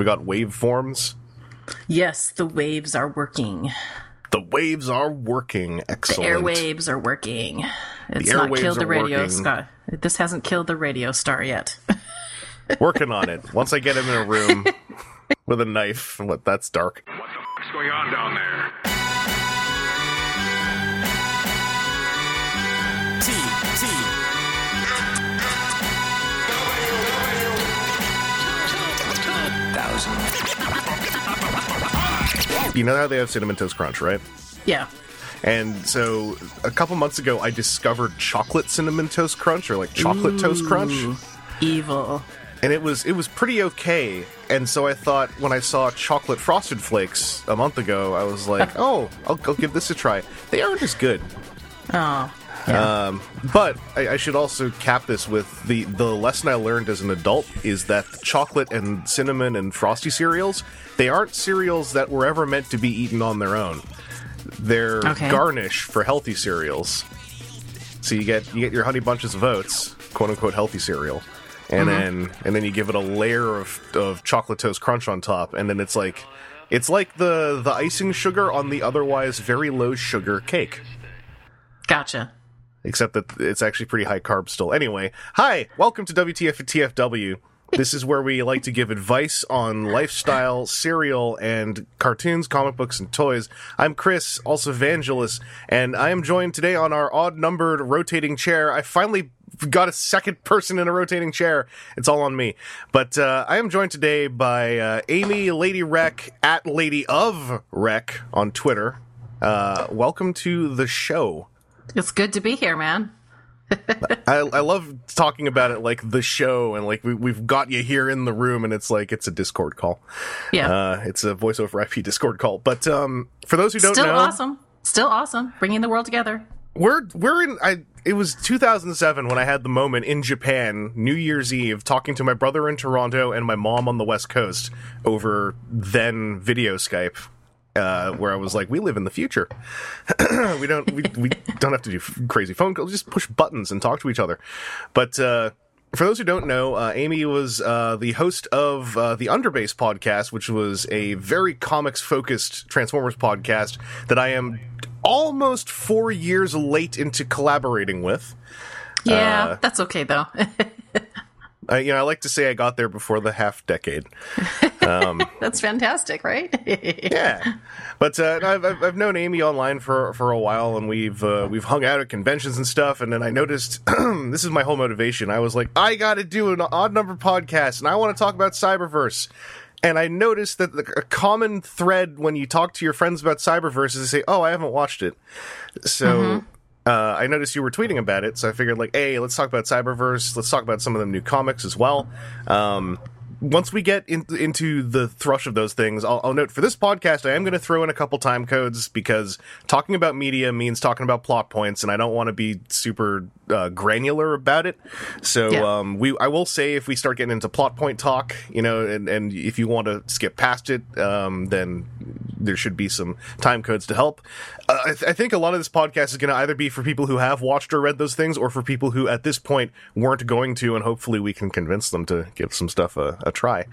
We got waveforms. Yes, the waves are working. The waves are working. Excellent. The airwaves are working. It's The not killed the radio star. This hasn't killed the radio star yet. Working on it. Once I get him in a room with a knife, what that's dark. What the fuck's going on down there? Thousand. You know how they have cinnamon toast crunch, right? yeah. And so a couple months ago, I discovered chocolate cinnamon toast crunch, or like chocolate toast crunch, Evil. and it was it was pretty okay. And so I thought when I saw chocolate frosted flakes a month ago, I was like, oh, I'll, I'll give this a try. They aren't as good. Oh. Um, but I, I should also cap this with the the lesson I learned as an adult is that chocolate and cinnamon and frosty cereals they aren't cereals that were ever meant to be eaten on their own. They're Okay. garnish for healthy cereals. So you get you get your honey bunches of oats, quote unquote healthy cereal, and then and then you give it a layer of of chocolate toast crunch on top, and then it's like it's like the the icing sugar on the otherwise very low sugar cake Gotcha. Except that it's actually pretty high carb still. Anyway, hi, welcome to WTF and TFW. This is where we like to give advice on lifestyle, cereal, and cartoons, comic books, and toys. I'm Chris, also Vangelis, and I am joined today on our odd numbered rotating chair. I finally got a second person in a rotating chair. It's all on me. But uh, I am joined today by uh, Amy Lady at Lady of Rec on Twitter. Uh, welcome to the show. It's good to be here, man. I, I love talking about it like the show and like we, we've got you here in the room and it's like it's a discord call Yeah. uh it's a voice over ip discord call but um for those who don't know Still know awesome. Still awesome. Bringing the world together. we're we're in i it was 2007 when i had the moment in japan new year's eve talking to my brother in toronto and my mom on the west coast over then video skype uh, where I was like, we live in the future. we don't we, we don't have to do f- crazy phone calls. Just push buttons and talk to each other. But uh, for those who don't know, uh, Amy was uh, the host of uh, the Underbase podcast, which was a very comics focused Transformers podcast that I am almost four years late into collaborating with. Yeah, that's okay though. Uh, you know, I like to say I got there before the half decade. that's fantastic, right? Yeah, but uh, I've, I've known Amy online for for a while, and we've uh, we've hung out at conventions and stuff. And then I noticed this is my whole motivation. I was like, I got to do an odd number podcast, and I want to talk about Cyberverse. And I noticed that the, a common thread when you talk to your friends about Cyberverse is they say, "Oh, I haven't watched it." So. Uh, I noticed you were tweeting about it, so I figured, like, hey, let's talk about Cyberverse. Let's talk about some of the new comics as well. Um, once we get in, into the thrush of those things, I'll, I'll note for this podcast, I am going to throw in a couple time codes because talking about media means talking about plot points, and I don't want to be super uh, granular about it. So Yeah. um, we, I will say, if we start getting into plot point talk, you know, and, and if you want to skip past it, um, then there should be some time codes to help. Uh, I, th- I think a lot of this podcast is going to either be for people who have watched or read those things, or for people who at this point weren't going to, and hopefully we can convince them to give some stuff a, a try.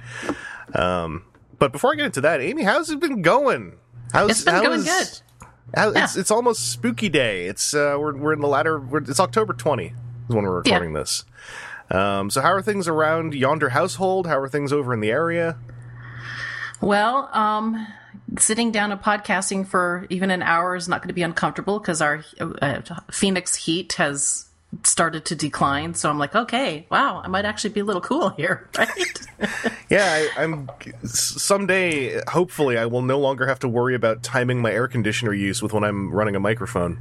Um, but before I get into that, Amy, how's it been going? How's, It's been going good. How- it's, it's almost spooky day. It's uh, we're we're in the latter. We're, it's October twenty is when we're Yeah. recording this. Um, so how are things around yonder household? How are things over in the area? Well, um, sitting down and podcasting for even an hour is not going to be uncomfortable because our uh, Phoenix heat has started to decline. So I'm like, okay, wow, I might actually be a little cool here, right? Yeah, I, I'm. Someday, hopefully, I will no longer have to worry about timing my air conditioner use with when I'm running a microphone.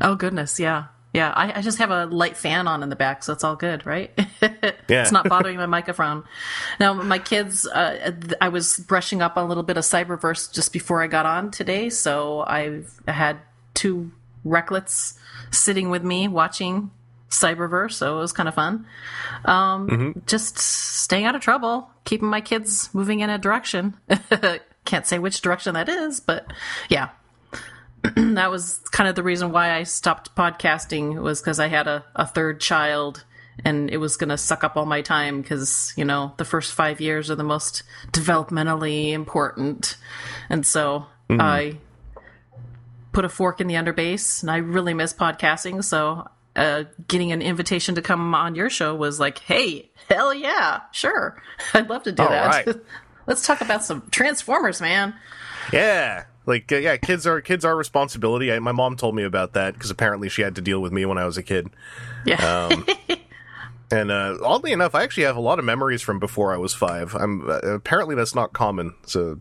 oh goodness, yeah, yeah. I, I just have a light fan on in the back, so it's all good, right? Yeah. it's not bothering my microphone. Now, my kids, uh, I was brushing up on a little bit of Cyberverse just before I got on today, so I've had two recklets sitting with me watching Cyberverse, so it was kind of fun. Um, Just staying out of trouble, keeping my kids moving in a direction. Can't say which direction that is, but yeah. that was kind of the reason why I stopped podcasting was because I had a, a third child and it was going to suck up all my time because you know the first five years are the most developmentally important, and so I put a fork in the underbase, and I really miss podcasting. So uh, getting an invitation to come on your show was like, hey, hell yeah, sure, I'd love to do All that. right. Let's talk about some Transformers, man. Yeah. Like uh, yeah, kids are kids are responsibility. I, my mom told me about that because apparently she had to deal with me when I was a kid. Yeah. Um, And uh, oddly enough, I actually have a lot of memories from before I was five. I'm uh, apparently that's not common. So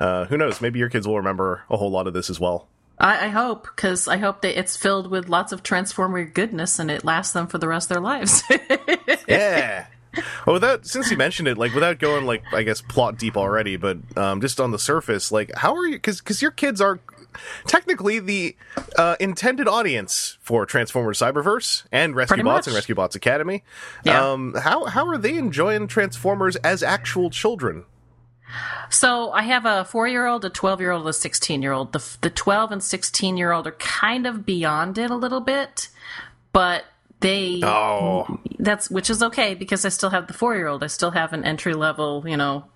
uh, who knows? Maybe your kids will remember a whole lot of this as well. I, I hope because I hope that it's filled with lots of Transformer goodness and it lasts them for the rest of their lives. Yeah. Well, without since you mentioned it, like without going like I guess plot deep already, but um, just on the surface, like how are you? Because because your kids are technically the uh, intended audience for Transformers Cyberverse and Rescue Pretty Bots much. and Rescue Bots Academy. Yeah. Um, how how are they enjoying Transformers as actual children? So I have a four year old, a 12 year old, a 16 year old. The, the 12 and 16 year old are kind of beyond it a little bit, but they, Oh, that's, which is okay because I still have the four year old. I still have an entry level, you know,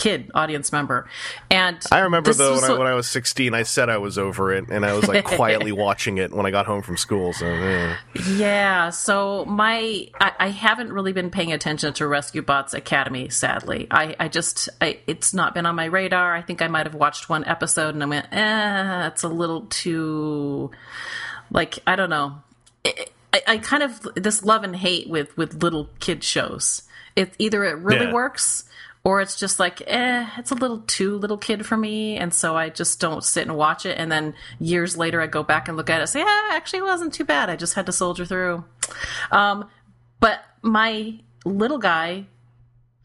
kid audience member. And I remember though when I, when I was sixteen, I said I was over it, and I was like quietly watching it when I got home from school. So eh. Yeah, so my I, I haven't really been paying attention to Rescue Bots Academy, sadly. I, I just I, it's not been on my radar. I think I might have watched one episode and I went, eh, it's a little too like I don't know. I, I, I kind of this love and hate with with little kid shows. It either it really Yeah. works or it's just like eh it's a little too little kid for me and so i just don't sit and watch it. And then years later i go back and look at it and say yeah actually it wasn't too bad. I just had to soldier through. Um, but my little guy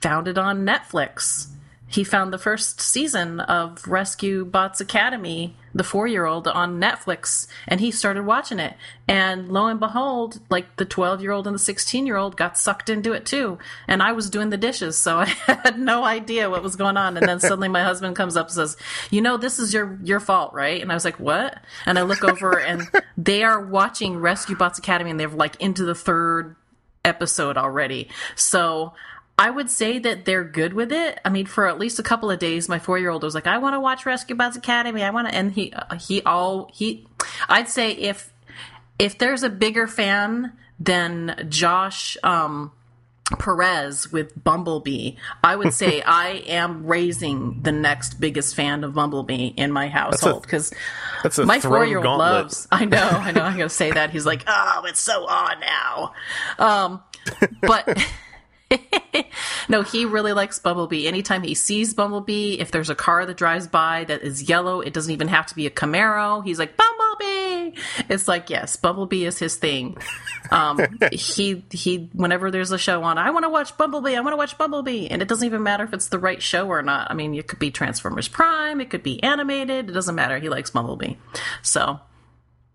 found it on netflix. He found the first season of rescue bots academy the four-year-old on netflix and he started watching it. And lo and behold like the 12-year-old and the 16-year-old got sucked into it too. And i was doing the dishes so i had no idea what was going on. And then suddenly my husband comes up and says you know this is your your fault right? And i was like what? And i look over and they are watching rescue bots academy and they're like into the third episode already. So I would say that they're good with it. I mean, for at least a couple of days, my four year old was like, "I want to watch Rescue Bots Academy. I want to," and he uh, he all he. I'd say if if there's a bigger fan than Josh. um Perez with Bumblebee, I would say I am raising the next biggest fan of Bumblebee in my household because that's a my four year old loves. I know, I know. I'm gonna say that. He's like, oh, it's so on now. Um, but no, he really likes Bumblebee. Anytime he sees Bumblebee, if there's a car that drives by that is yellow, it doesn't even have to be a Camaro. He's like Bumblebee. It's like yes, Bumblebee is his thing. Um, he he. Whenever there's a show on, I want to watch Bumblebee. I want to watch Bumblebee, and it doesn't even matter if it's the right show or not. I mean, it could be Transformers Prime, it could be animated. It doesn't matter. He likes Bumblebee. So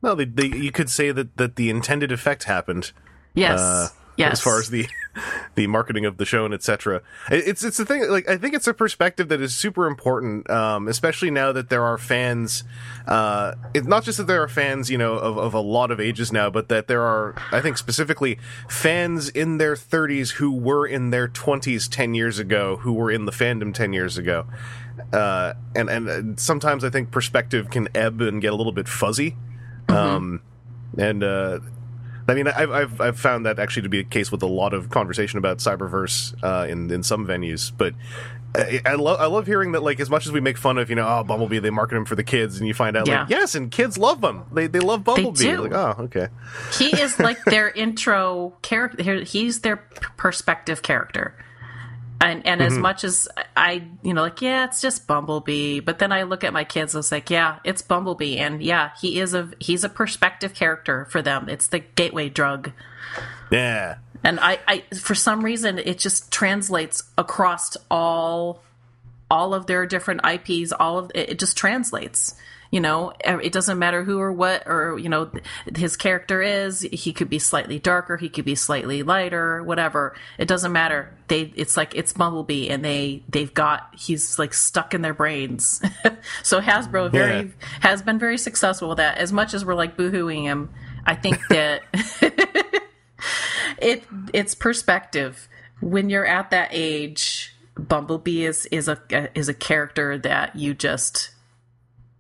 well, they, they, you could say that that the intended effect happened. yes, uh, yes. as far as the the marketing of the show and etc. It's it's the thing. Like I think it's a perspective that is super important, um, especially now that there are fans. Uh, it's not just that there are fans, you know, of, of a lot of ages now, but that there are, I think, specifically fans in their 30s who were in their 20s 10 years ago, who were in the fandom 10 years ago. Uh, and and uh, sometimes I think perspective can ebb and get a little bit fuzzy. Um, and uh, I mean, I've, I've I've found that actually to be the case with a lot of conversation about Cyberverse uh, in in some venues, but. I, I love I love hearing that like as much as we make fun of you know oh Bumblebee they market him for the kids and you find out Yeah. like yes and kids love them they they love Bumblebee do. like oh okay he is like their intro character. He's their perspective character. And and Mm-hmm. as much as I, you know, like yeah, it's just Bumblebee. But then I look at my kids, I was like, yeah, it's Bumblebee, and yeah, he is a he's a perspective character for them. It's the gateway drug. yeah And I, I for some reason it just translates across all all of their different IPs, all of it, it just translates. You know, it doesn't matter who or what or you know his character is. He could be slightly darker, he could be slightly lighter, whatever. It doesn't matter. They it's like it's Bumblebee and they they've got he's like stuck in their brains. so Hasbro very Yeah. has been very successful with that. As much as we're like boohooing him, I think that it it's perspective. When you're at that age, Bumblebee is is a is a character that you just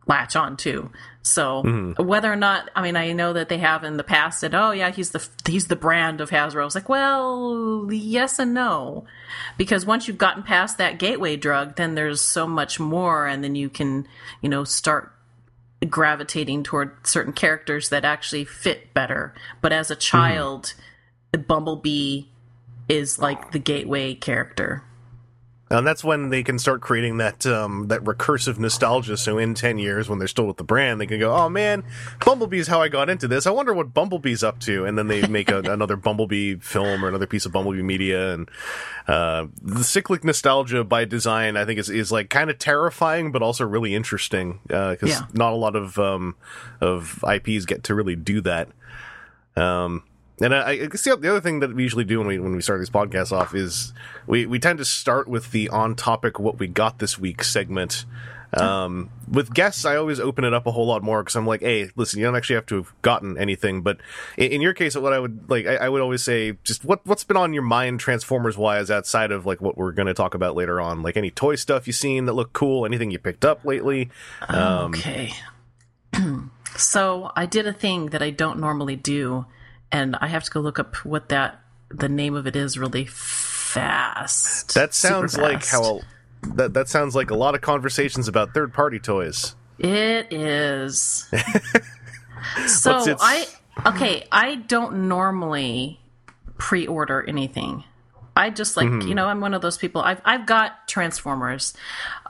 latch on to. So Mm-hmm. whether or not, I mean, I know that they have in the past said, "Oh yeah, he's the he's the brand of Hasbro." It's like, well, yes and no, because once you've gotten past that gateway drug, then there's so much more, and then you can, you know, start gravitating toward certain characters that actually fit better. But as a child, Bumblebee is like the gateway character. And that's when they can start creating that um, that recursive nostalgia. So in ten years, when they're still with the brand, they can go, "Oh man, Bumblebee's how I got into this. I wonder what Bumblebee's up to." And then they make a, another Bumblebee film or another piece of Bumblebee media. And uh, the cyclic nostalgia by design, I think, is is like kind of terrifying, but also really interesting because Yeah. not a lot of um, of IPs get to really do that. Um, and I, I the the other thing that we usually do when we when we start these podcasts off is we, we tend to start with the on topic what we got this week segment. Um, with guests, I always open it up a whole lot more because I'm like, hey, listen, you don't actually have to have gotten anything. But in, in your case, what I would like, I, I would always say, just what what's been on your mind, Transformers wise, outside of like what we're going to talk about later on, like any toy stuff you've seen that look cool, anything you picked up lately. Um, Okay. so I did a thing that I don't normally do, and I have to go look up what that the name of it is really fast. That sounds like fast. how that that sounds like a lot of conversations about third party toys. It is. so its- I okay, I don't normally pre-order anything. I just like Mm-hmm. you know I'm one of those people. I've I've got Transformers,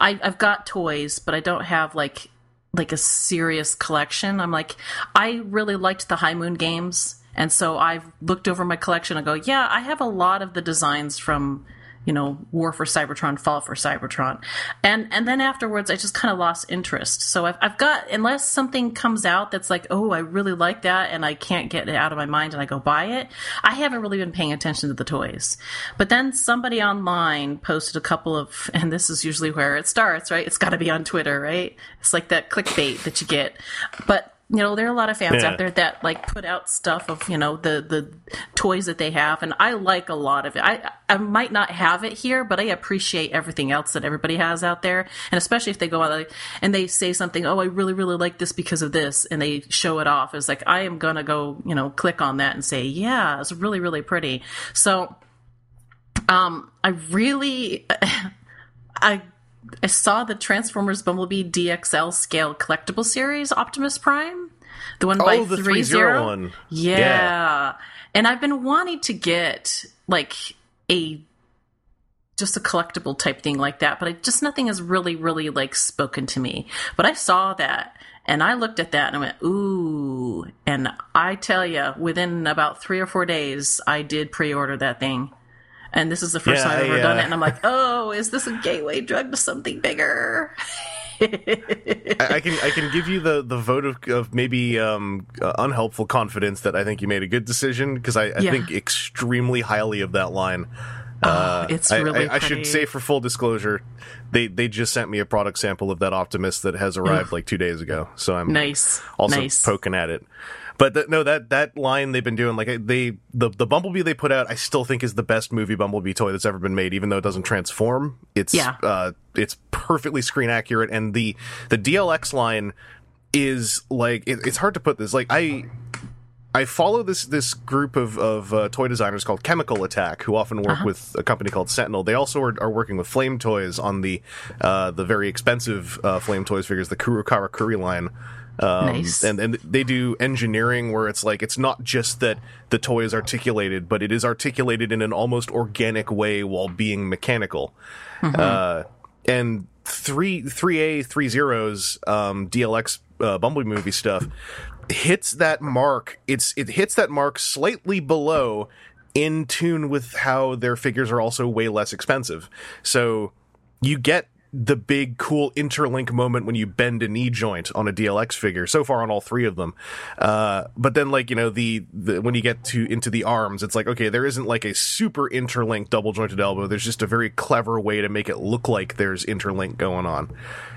I, I've got toys, but I don't have like like a serious collection. I'm like I really liked the High Moon games, and so I've looked over my collection and go, yeah, I have a lot of the designs from you know War for Cybertron, Fall of Cybertron, and and then afterwards I just kind of lost interest. So I've I've got unless something comes out that's like, oh, I really like that, and I can't get it out of my mind, and I go buy it. I haven't really been paying attention to the toys. But then somebody online posted a couple of, and this is usually where it starts, right? It's got to be on Twitter, right? It's like that clickbait that you get, but you know there are a lot of fans Yeah. out there that like put out stuff of you know the the toys that they have and i like a lot of it. I i might not have it here but i appreciate everything else that everybody has out there and especially if they go out like, and they say something oh i really really like this because of this and they show it off. It's like i am gonna go you know click on that and say yeah it's really really pretty. So um i really i I saw the Transformers Bumblebee DXL scale collectible series Optimus Prime, the one by Oh, the three 3-0 zero one. Yeah. Yeah. and I've been wanting to get like a just a collectible type thing like that, but I, just nothing has really, really like spoken to me. But I saw that and I looked at that and I went, ooh. And I tell you, within about three or four days, I did pre-order that thing. And this is the first Yeah, time I've ever I, done it. And I'm like, oh, is this a gateway drug to something bigger? I, I can I can give you the the vote of, of maybe um, uh, unhelpful confidence that I think you made a good decision because I, I Yeah. think extremely highly of that line. Uh, it's I- really I, I should say for full disclosure, they they just sent me a product sample of that Optimus that has arrived like two days ago, so I'm Nice. also nice. poking at it. But th- no, that that line they've been doing, like they the the Bumblebee they put out, I still think is the best movie Bumblebee toy that's ever been made. Even though it doesn't transform, it's Yeah. uh, it's perfectly screen accurate, and the the DLX line is like it, it's hard to put this. Like I I follow this this group of of uh, toy designers called Chemical Attack, who often work with a company called Sentinel. They also are, are working with Flame Toys on the uh, the very expensive uh, Flame Toys figures, the Kuro Kara Kuri line. Um, Nice. And and they do engineering where it's like it's not just that the toy is articulated, but it is articulated in an almost organic way while being mechanical. Uh, and three three A three zeros um, DLX uh, Bumblebee movie stuff hits that mark. It's it hits that mark slightly below, in tune with how their figures are also way less expensive. So you get the big cool interlink moment when you bend a knee joint on a DLX figure. So far on all three of them, uh, but then like you know the, the when you get to into the arms, it's like okay, there isn't like a super interlink double jointed elbow. There's just a very clever way to make it look like there's interlink going on.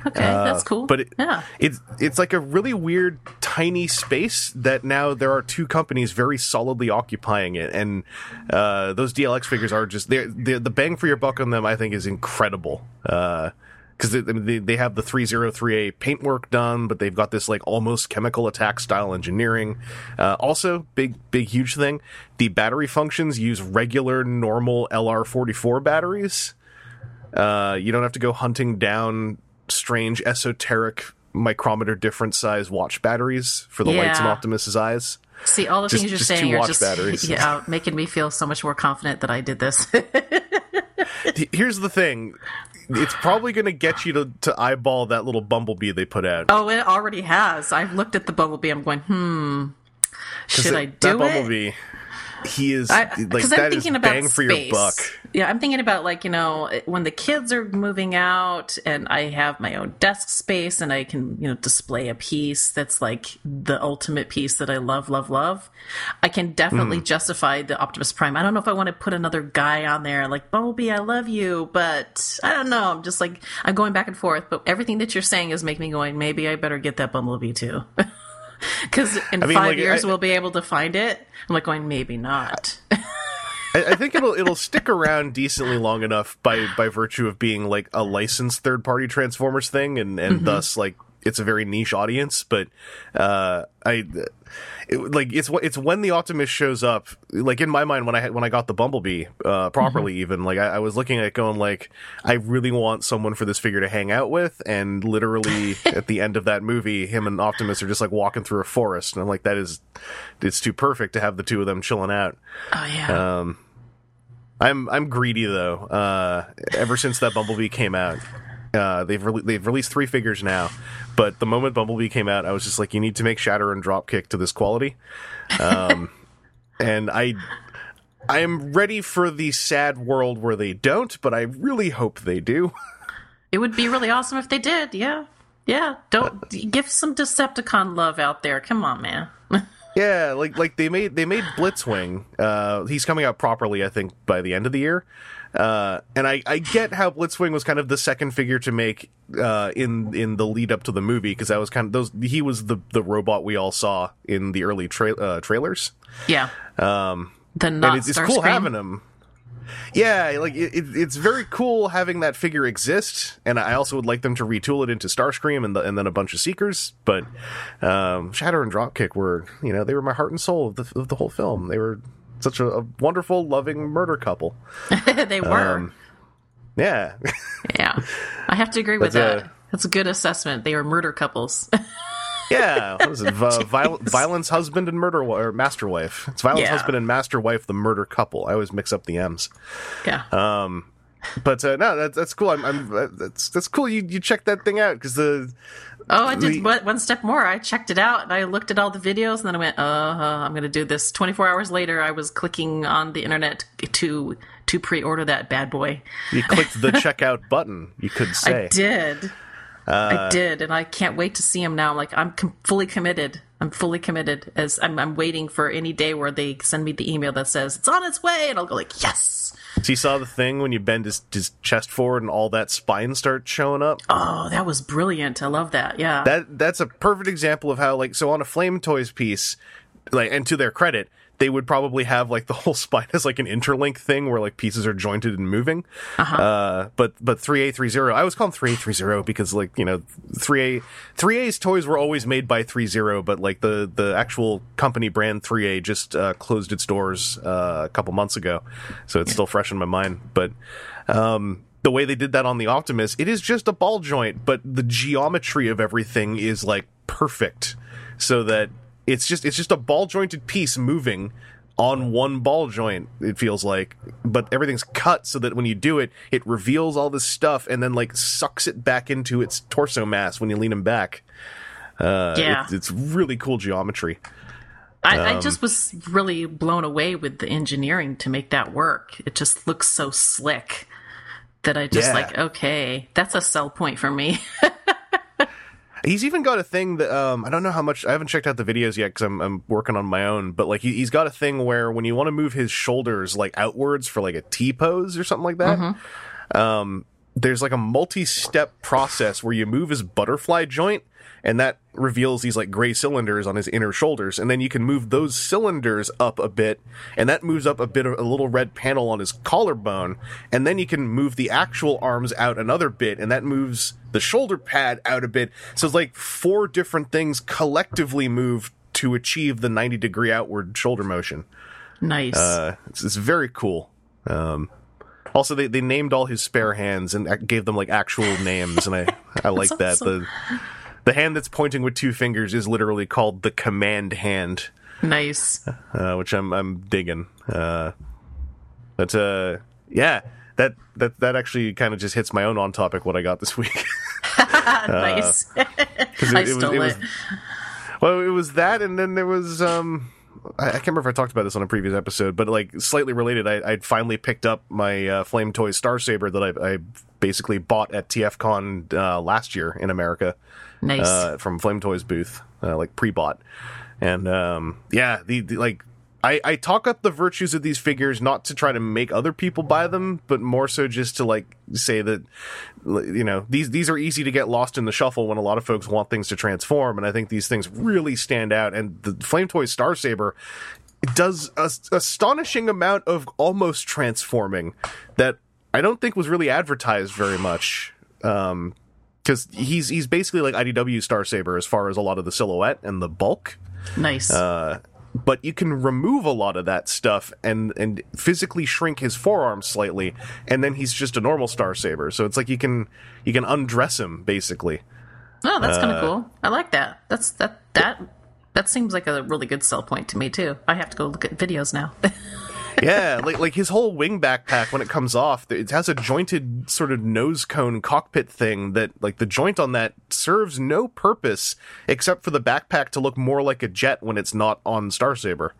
Okay, that's cool. Uh, But it, yeah. it's it's like a really weird tiny space that now there are two companies very solidly occupying it, and uh, those DLX figures are just they're, the bang for your buck on them. I think is incredible. Because they, they they have the 303A paintwork done, but they've got this like almost chemical attack style engineering. Uh, also, big big huge thing: the battery functions use regular normal LR44 batteries. Uh, you don't have to go hunting down strange esoteric micrometer different size watch batteries for the lights in Yeah. Optimus's eyes. See, all the Just- things you're just two saying are watch just batteries. yeah, making me feel so much more confident that I did this. Here's the thing. It's probably going to get you to, to eyeball that little bumblebee they put out. oh, it already has. I've looked at the bumblebee. I'm going, hmm, Should that- I that do it? bumblebee? He is I, like because that I'm thinking about bang for your buck. Yeah, I'm thinking about like you know when the kids are moving out, and I have my own desk space, and I can you know display a piece that's like the ultimate piece that I love, love, love. I can definitely Hmm. justify the Optimus Prime. I don't know if I want to put another guy on there like Bumblebee, I love you, but I don't know. I'm just like I'm going back and forth. But everything that you're saying is making me going. Maybe I better get that Bumblebee too. Because in I mean, five like, years I- we'll be able to find it. I'm like going, maybe not. I, I think it'll it'll stick around decently long enough by by virtue of being like a licensed third party Transformers thing, and and Mm-hmm. thus like it's a very niche audience. But uh, I it, like it's it's when the Optimus shows up. Like in my mind, when I had- when I got the Bumblebee uh, properly, even like I, I was looking at it going like I really want someone for this figure to hang out with, and literally at the end of that movie, him and Optimus are just like walking through a forest, and I'm like that is it's too perfect to have the two of them chilling out. Oh yeah. Um, I'm I'm greedy though. Uh, ever since that Bumblebee came out, uh, they've re- they've released three figures now. But the moment Bumblebee came out, I was just like, you need to make Shatter and Dropkick to this quality. Um, and I I am ready for the sad world where they don't, but I really hope they do. It would be really awesome if they did. Yeah. Yeah. Don't give some Decepticon love out there. Come on, man. Yeah, like like they made they made Blitzwing. Uh, he's coming out properly, I think, by the end of the year. Uh, and I, I get how Blitzwing was kind of the second figure to make uh, in in the lead up to the movie because that was kind of those he was the the robot we all saw in the early tra- uh, trailers. Yeah. Um, the not it's, it's cool Starscream. having him. Yeah, like it, it, it's very cool having that figure exist, and I also would like them to retool it into Starscream and, the, and then a bunch of Seekers. But um, Shatter and Dropkick were, you know, they were my heart and soul of the, of the whole film. They were such a, a wonderful, loving murder couple. they were. Um, Yeah, yeah. I have to agree with that. That's a good assessment. They were murder couples. yeah. What is it? Vi- viol- violence husband and murder or master wife. It's violence Yeah. husband and master wife, the murder couple. I always mix up the M's. yeah. Um, but uh, no, that's that's cool. I'm, I'm uh, that's that's cool. You you check that thing out because the oh, I did one one step more. I checked it out and I looked at all the videos and then I went, uh, I'm going to do this. 24 hours later, I was clicking on the internet to to pre-order that bad boy. you clicked the checkout button. You could say I did. Uh, I did, and I can't wait to see him now. Like I'm com- fully committed. I'm fully committed. As I'm, I'm waiting for any day where they send me the email that says it's on its way, and I'll go like, yes. So you saw the thing when you bend his, his chest forward and all that spine starts showing up. Oh, that was brilliant. I love that. Yeah. That that's a perfect example of how like so on a Flame Toys piece, like and to their credit, they would probably have like the whole spine as like an interlink thing where like pieces are jointed and moving. Uh-huh. but but three A three zero, I always call them three A three zero because like you know three A three A's toys were always made by three zero, but like the the actual company brand three A just uh, closed its doors uh, a couple months ago, so it's still fresh in my mind. But um, the way they did that on the Optimus, it is just a ball joint, but the geometry of everything is like perfect, so that it's just it's just a ball jointed piece moving on one ball joint. It feels like, but everything's cut so that when you do it, it reveals all this stuff and then like sucks it back into its torso mass when you lean him back. Uh, Yeah. it's, it's really cool geometry. I, um, I just was really blown away with the engineering to make that work. It just looks so slick. that I just Yeah. like, okay, that's a sell point for me. He's even got a thing that um, I don't know how much I haven't checked out the videos yet because I'm I'm working on my own. But like he, he's got a thing where when you want to move his shoulders like outwards for like a T pose or something like that, um, there's like a multi-step process where you move his butterfly joint, and that reveals these like gray cylinders on his inner shoulders, and then you can move those cylinders up a bit, and that moves up a bit of a little red panel on his collarbone, and then you can move the actual arms out another bit, and that moves the shoulder pad out a bit. So it's like four different things collectively move to achieve the 90 degree outward shoulder motion. nice. Uh, it's, it's very cool. Um, also, they, they named all his spare hands and gave them like actual names, and I I like that. The the hand that's pointing with two fingers is literally called the command hand, nice. uh, which I'm I'm digging. Uh, but uh, yeah, that that that actually kind of just hits my own on topic what I got this week. nice. 'Cause I it, it was, stole it was well, it was that, and then there was um, I, I can't remember if I talked about this on a previous episode, but like slightly related, I, I'd finally picked up my uh, Flame Toy Star Saber that I, I basically bought at TFCon uh, last year in America Nice. uh, from Flame Toys booth, uh, like pre-bought, and um, yeah, the, the like. I, I talk up the virtues of these figures not to try to make other people buy them, but more so just to like say that you know these these are easy to get lost in the shuffle when a lot of folks want things to transform, and I think these things really stand out. And the Flame Toy Star Saber does a astonishing amount of almost transforming that I don't think was really advertised very much. Um, because he's he's basically like IDW Star Saber as far as a lot of the silhouette and the bulk nice. uh, but you can remove a lot of that stuff and and physically shrink his forearm slightly, and then he's just a normal Star Saber. So it's like you can you can undress him basically. oh, that's uh, kind of cool. I like that. That's that that that seems like a really good sell point to me too. I have to go look at videos now. yeah, like like his whole wing backpack when it comes off, it has a jointed sort of nose cone cockpit thing that like the joint on that serves no purpose except for the backpack to look more like a jet when it's not on Star Saber.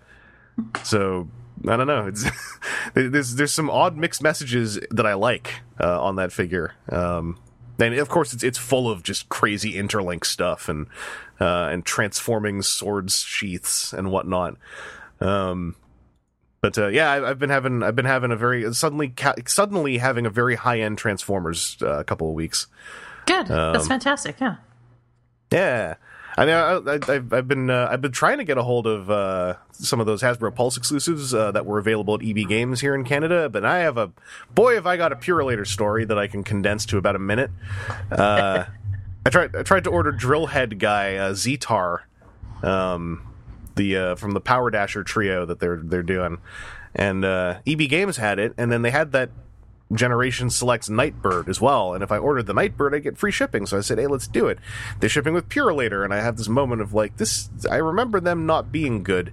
So I don't know. It's there's there's some odd mixed messages that I like uh, on that figure. Um, and of course, it's it's full of just crazy interlink stuff and uh, and transforming swords sheaths and whatnot. Um, but uh, yeah, I, I've been having I've been having a very suddenly ca- suddenly having a very high end Transformers uh, couple of weeks. good. Um, that's fantastic. Yeah. Yeah, I mean, I, I, I've I've been uh, I've been trying to get a hold of uh, some of those Hasbro Pulse exclusives uh, that were available at EB Games here in Canada, but I have a boy have I got a Purolator story that I can condense to about a minute. Uh, I tried I tried to order Drillhead guy uh, Zetar, um, the uh, from the Power Dasher trio that they're they're doing, and uh, EB Games had it, and then they had that Generation Selects Nightbird as well. And if I ordered the Nightbird, I get free shipping. So I said, hey, let's do it. They're shipping with Purolator, and I have this moment of like, this. I remember them not being good,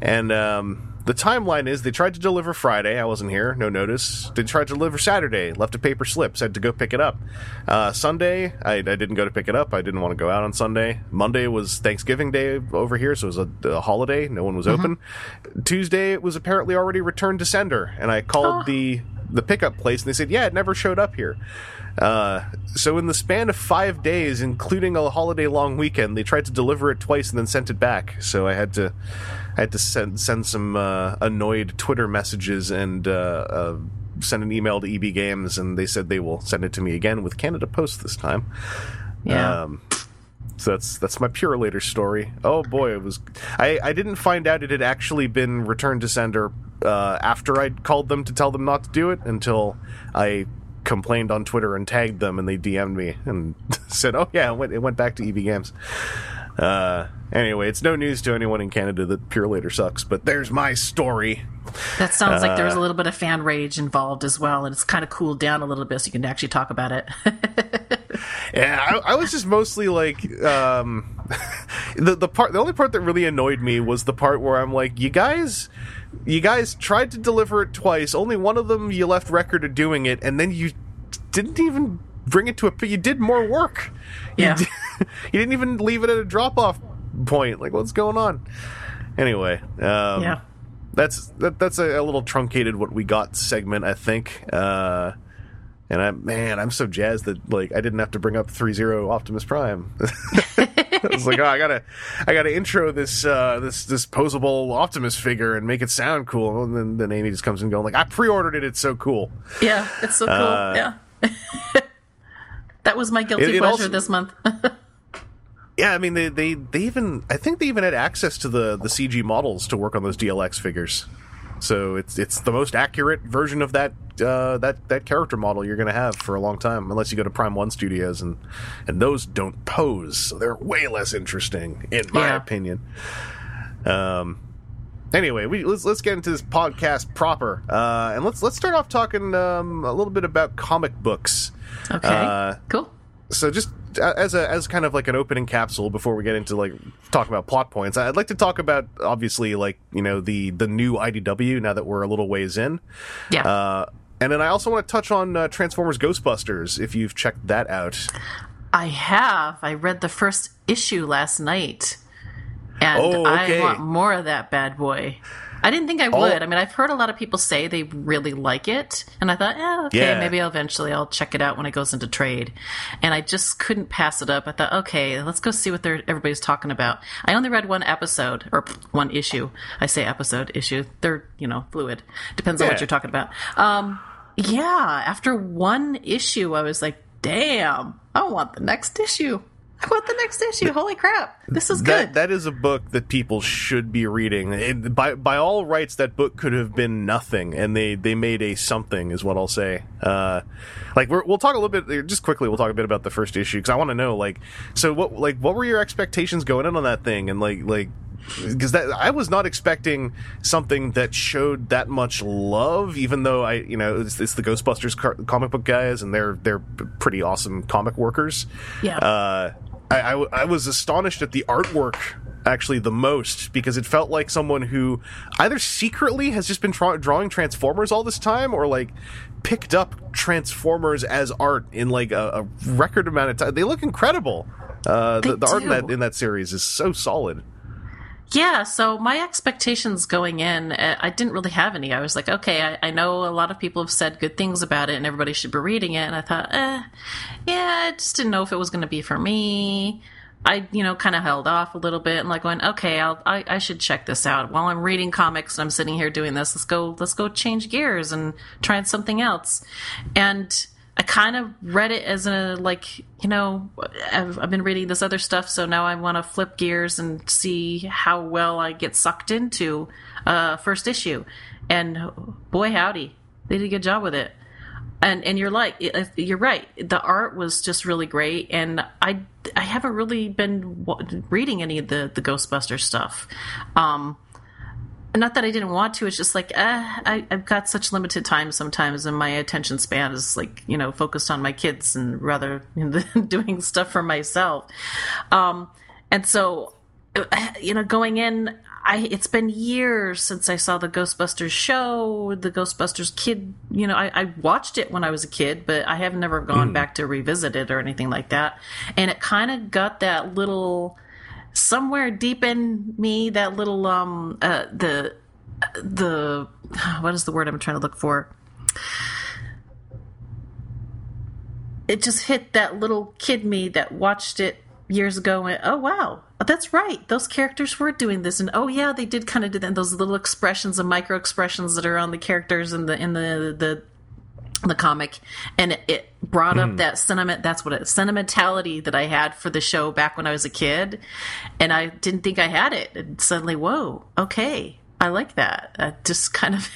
and um, the timeline is they tried to deliver Friday. I wasn't here, no notice. They tried to deliver Saturday, left a paper slip, said to go pick it up. Uh, Sunday, I, I didn't go to pick it up. I didn't want to go out on Sunday. Monday was Thanksgiving Day over here, so it was a, a holiday. No one was open. Tuesday, it was apparently already returned to sender, and I called Oh. the the pickup place, and they said, yeah, it never showed up here. Uh, so in the span of five days, including a holiday long weekend, they tried to deliver it twice and then sent it back. So I had to, I had to send send some uh, annoyed Twitter messages and uh, uh, send an email to EB Games, and they said they will send it to me again with Canada Post this time. Yeah. Um, so that's that's my Purolator story. Oh boy, it was. I I didn't find out it had actually been returned to sender uh, after I called them to tell them not to do it until I complained on Twitter and tagged them, and they DM'd me and said, "Oh yeah, it went, it went back to EB Games." Uh, anyway, it's no news to anyone in Canada that Purolator sucks, but there's my story. that sounds like uh, there was a little bit of fan rage involved as well, and it's kind of cooled down a little bit, so you can actually talk about it. Yeah, I, I was just mostly like um, the the part. The only part that really annoyed me was the part where I'm like, you guys, you guys tried to deliver it twice. Only one of them you left record of doing it, and then you didn't even bring it to a. You did more work. You Yeah. you didn't even leave it at a drop off point. Like, what's going on? Anyway, um, yeah. that's that, that's a, a little truncated what we got segment, I think. Uh, And I, man, I'm so jazzed that like I didn't have to bring up three zero Optimus Prime. I was like, oh, I gotta, I gotta intro this, uh, this, this posable Optimus figure and make it sound cool. And then, then Amy just comes in going like, I pre-ordered it. It's so cool. Yeah, it's so cool. Uh, yeah. that was my guilty It- it pleasure also- this month. Yeah, I mean, they, they, they even, I think they even had access to the, the CG models to work on those DLX figures. So it's, it's the most accurate version of that, uh, that, that character model you're going to have for a long time, unless you go to Prime One Studios, and, and those don't pose, so they're way less interesting, in my Yeah. opinion. Um, anyway, we let's let's get into this podcast proper, uh, and let's let's start off talking um, a little bit about comic books. Okay. Uh, cool. so just uh, as a as kind of like an opening capsule before we get into like talk about plot points i'd like to talk about obviously like you know the the new idw now that we're a little ways in Yeah. uh and then i also want to touch on uh, transformers ghostbusters if you've checked that out I have. I read the first issue last night, and Oh, okay. I want more of that bad boy. I didn't think I would. I mean, I've heard a lot of people say they really like it, and I thought, eh, okay, Yeah. maybe I'll eventually I'll check it out when it goes into trade. And I just couldn't pass it up. I thought, okay, let's go see what they're, everybody's talking about. I only read one episode or one issue. I say episode issue. They're you know fluid. Depends on what you're talking about. Um, yeah, after one issue, I was like, damn, I want the next issue. I want the next issue. Holy crap. This is that good. that is a book that people should be reading it, by by all rights that book could have been nothing and they they made a something is what i'll say uh like we're, we'll talk a little bit just quickly we'll talk a bit about the first issue because i want to know like so what like what were your expectations going in on that thing and like like because that I was not expecting something that showed that much love, even though I, you know, it's, it's the Ghostbusters car- comic book guys, and they're they're pretty awesome comic workers. Yeah. Uh, I, I I was astonished at the artwork actually the most because it felt like someone who either secretly has just been tra- drawing Transformers all this time, or like picked up Transformers as art in like a, a record amount of time. They look incredible. Uh, the, the art in that in that series is so solid. Yeah, so my expectations going in, uh, I didn't really have any. I was like, okay, I, I know a lot of people have said good things about it and everybody should be reading it. And I thought, eh, yeah, I just didn't know if it was going to be for me. I, you know, kind of held off a little bit and like going, okay, I'll, I, I should check this out. While I'm reading comics and I'm sitting here doing this, let's go, let's go change gears and try something else. And I kind of read it as a like you know I've, I've been reading this other stuff, so now I want to flip gears and see how well I get sucked into uh, first issue. And boy, howdy, they did a good job with it. And and you're like you're right. The art was just really great, and I I haven't really been reading any of the the Ghostbuster stuff. Um, not that I didn't want to. It's just like uh, I, I've got such limited time sometimes, and my attention span is like you know focused on my kids and rather than doing stuff for myself. Um, and so, you know, going in, I it's been years since I saw the Ghostbusters show, the Ghostbusters kid. You know, I, I watched it when I was a kid, but I have never gone back to revisit it or anything like that. And it kind of got that little somewhere deep in me that little um uh the the what is the word i'm trying to look for? It just hit that little kid me that watched it years ago and went, oh wow. That's right. Those characters were doing this. And oh yeah they did kind of do that. Those little expressions and micro expressions that are on the characters and the in the the the comic and it, it brought up hmm. that sentiment that's what it sentimentality that i had for the show back when i was a kid and i didn't think i had it and suddenly whoa okay i like that. I just kind of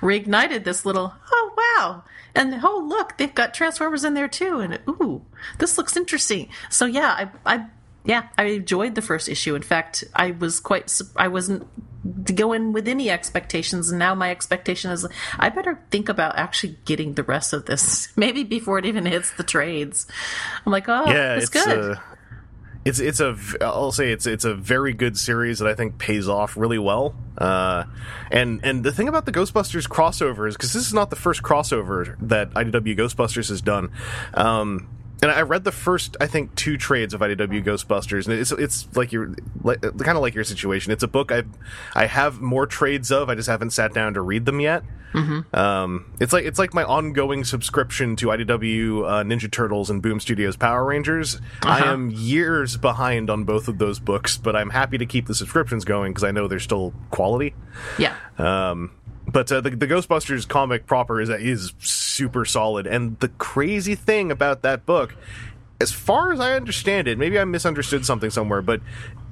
reignited this little oh wow and oh look they've got transformers in there too and ooh this looks interesting. So yeah i i yeah i enjoyed the first issue. In fact i was quite i wasn't going with any expectations and now my expectation is i better think about actually getting the rest of this maybe before it even hits the trades i'm like oh yeah, it's, it's good A, it's it's a I'll say it's it's a very good series that I think pays off really well. Uh, and and the thing about the Ghostbusters crossover is because this is not the first crossover that IDW Ghostbusters has done. Um, and I read the first, I think, two trades of IDW Ghostbusters, and it's it's like your like, kind of like your situation. It's a book I I have more trades of. I just haven't sat down to read them yet. Um, it's like it's like my ongoing subscription to IDW uh, Ninja Turtles and Boom Studios Power Rangers. I Uh-huh. am years behind on both of those books, but I'm happy to keep the subscriptions going because I know they're still quality. Yeah. Um, but uh, the, the Ghostbusters comic proper is is super solid, and the crazy thing about that book, as far as I understand it, maybe I misunderstood something somewhere, but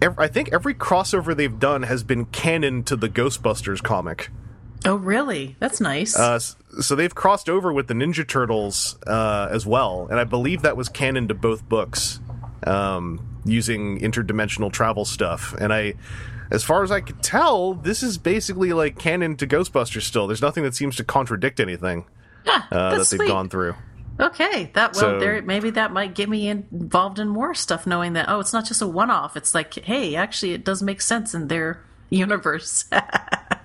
ev- I think every crossover they've done has been canon to the Ghostbusters comic. Oh, really? That's nice. Uh, so they've crossed over with the Ninja Turtles uh, as well, and I believe that was canon to both books, um, using interdimensional travel stuff. And I, as far as I could tell, this is basically like canon to Ghostbusters. Still, there's nothing that seems to contradict anything Ah, uh, that they've sweet. gone through. Okay, that well, So- there maybe that might get me in, involved in more stuff, knowing that oh, it's not just a one-off. It's like, hey, actually, it does make sense in their universe.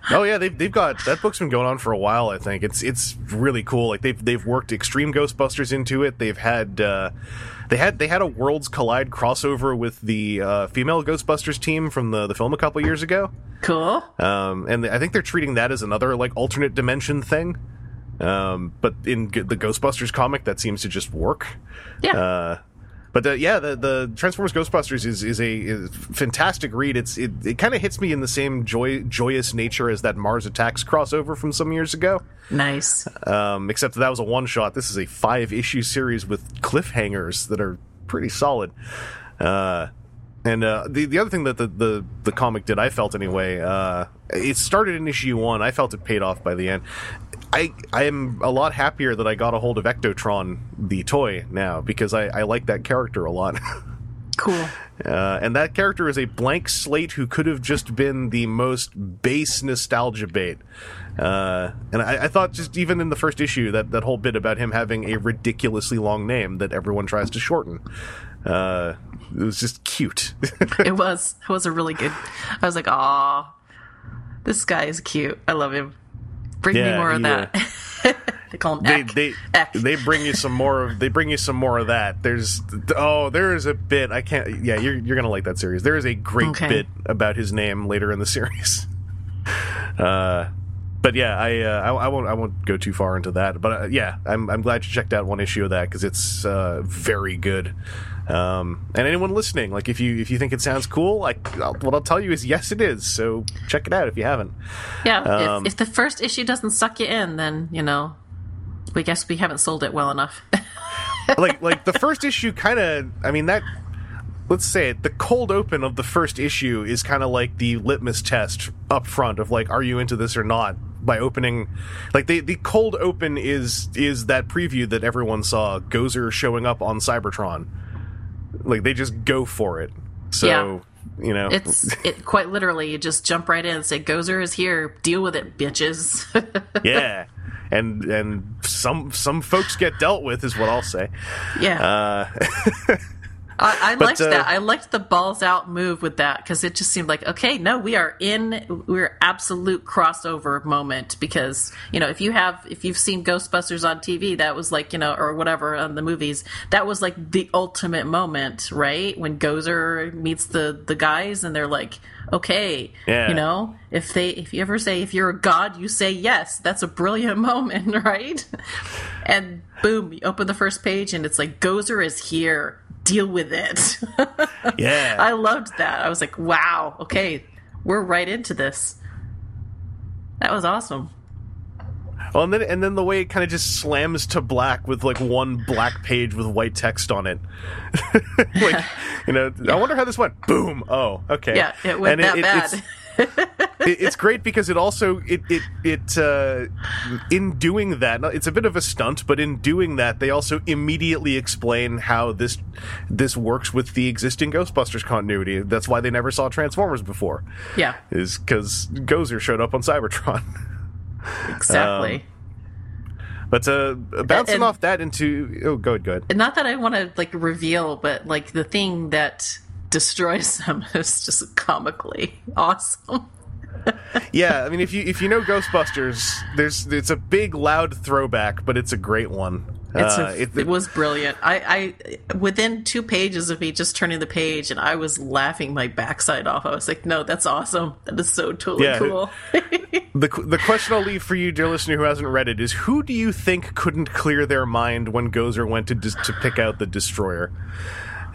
Oh yeah, they've they've got that book's been going on for a while. I think it's it's really cool. Like they've they've worked Extreme Ghostbusters into it. They've had uh, they had they had a Worlds Collide crossover with the uh, female Ghostbusters team from the the film a couple years ago. cool. Um, and I think they're treating that as another like alternate dimension thing. Um, but in the Ghostbusters comic, that seems to just work. Yeah. Uh, but uh, yeah, the the Transformers Ghostbusters is is a is fantastic read. It's it, it kind of hits me in the same joy joyous nature as that Mars Attacks crossover from some years ago. nice. Um, except that was a one shot. This is a five issue series with cliffhangers that are pretty solid. Uh, and uh, the the other thing that the, the the comic did, I felt anyway, uh, it started in issue one. I felt it paid off by the end. I I am a lot happier that I got a hold of Ectotron, the toy, now because I, I like that character a lot. Cool. Uh, and that character is a blank slate who could have just been the most base nostalgia bait. Uh, and I, I thought just even in the first issue that that whole bit about him having a ridiculously long name that everyone tries to shorten. Uh, it was just cute. it was. It was a really good. I was like, "Aw, this guy is cute. I love him. Bring me more of that." they call him they Eck. they Eck. they bring you some more of they bring you some more of that. There's oh there is a bit I can't yeah you're you're gonna like that series. There is a great Okay. bit about his name later in the series. Uh, but yeah, I, uh, I I won't I won't go too far into that. But uh, yeah, I'm I'm glad you checked out one issue of that because it's uh, very good. Um, and anyone listening, like if you if you think it sounds cool, like I'll, what I'll tell you is yes, it is. So check it out if you haven't. yeah. um, if, if the first issue doesn't suck you in, then you know, we guess we haven't sold it well enough. like like the first issue kind of i mean that let's say it the cold open of the first issue is kind of like the litmus test up front of like are you into this or not by opening like the the cold open is is that preview that everyone saw gozer showing up on cybertron like they just go for it so Yeah. you know It's it quite literally. You just jump right in and say, "Gozer is here. Deal with it, bitches." yeah and and some some folks get dealt with is what i'll say yeah. uh I, I But, liked uh, that. I liked the balls out move with that because it just seemed like okay, no, we are in we're absolute crossover moment because you know if you have if you've seen Ghostbusters on TV, that was like you know or whatever on the movies, that was like the ultimate moment, right? When Gozer meets the the guys and they're like, okay, Yeah. you know, if they if you ever say if you're a god, you say yes. That's a brilliant moment, right? and boom, you open the first page and it's like Gozer is here. Deal with it. yeah I loved that. I was like, wow, okay, we're right into this. That was awesome. Well, and then and then the way it kind of just slams to black with like one black page with white text on it. like, you know, I wonder how this went. Boom. Oh, okay. Yeah, it went And that it's, bad. it- it's great because it also it it it uh, in doing that it's a bit of a stunt, but in doing that they also immediately explain how this this works with the existing Ghostbusters continuity. That's why they never saw Transformers before. yeah, Is because Gozer showed up on Cybertron. exactly. But uh, bouncing And- off that into oh, good, good. and not that I want to like reveal, but like the thing that destroys them is just comically awesome. Yeah, I mean, if you if you know Ghostbusters, there's it's a big loud throwback, but it's a great one. It's Uh, a, it- it, was brilliant. I, I within two pages of me just turning the page, and I was laughing my backside off. I was like, "No, that's awesome. That is so totally Yeah. cool." The the question I'll leave for you, dear listener, who hasn't read it, is who do you think couldn't clear their mind when Gozer went to dis- to pick out the destroyer?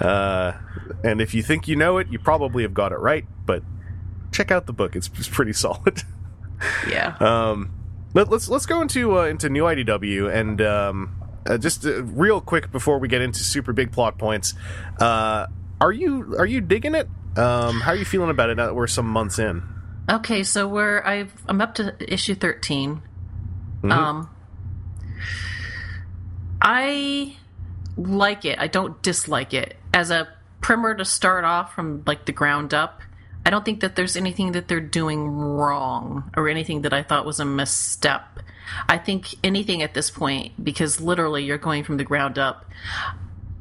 Uh, and if you think you know it, you probably have got it right. But check out the book; it's, it's pretty solid. yeah. Um, let, let's let's go into uh, into new IDW and um, uh, just uh, real quick before we get into super big plot points. Uh, are you are you digging it? Um, how are you feeling about it now that we're some months in? Okay, so we're I've I'm up to issue 13 Mm-hmm. Um, I like it. I don't dislike it as a primer to start off from like the ground up. I don't think that there's anything that they're doing wrong or anything that I thought was a misstep. I think anything at this point, because literally you're going from the ground up,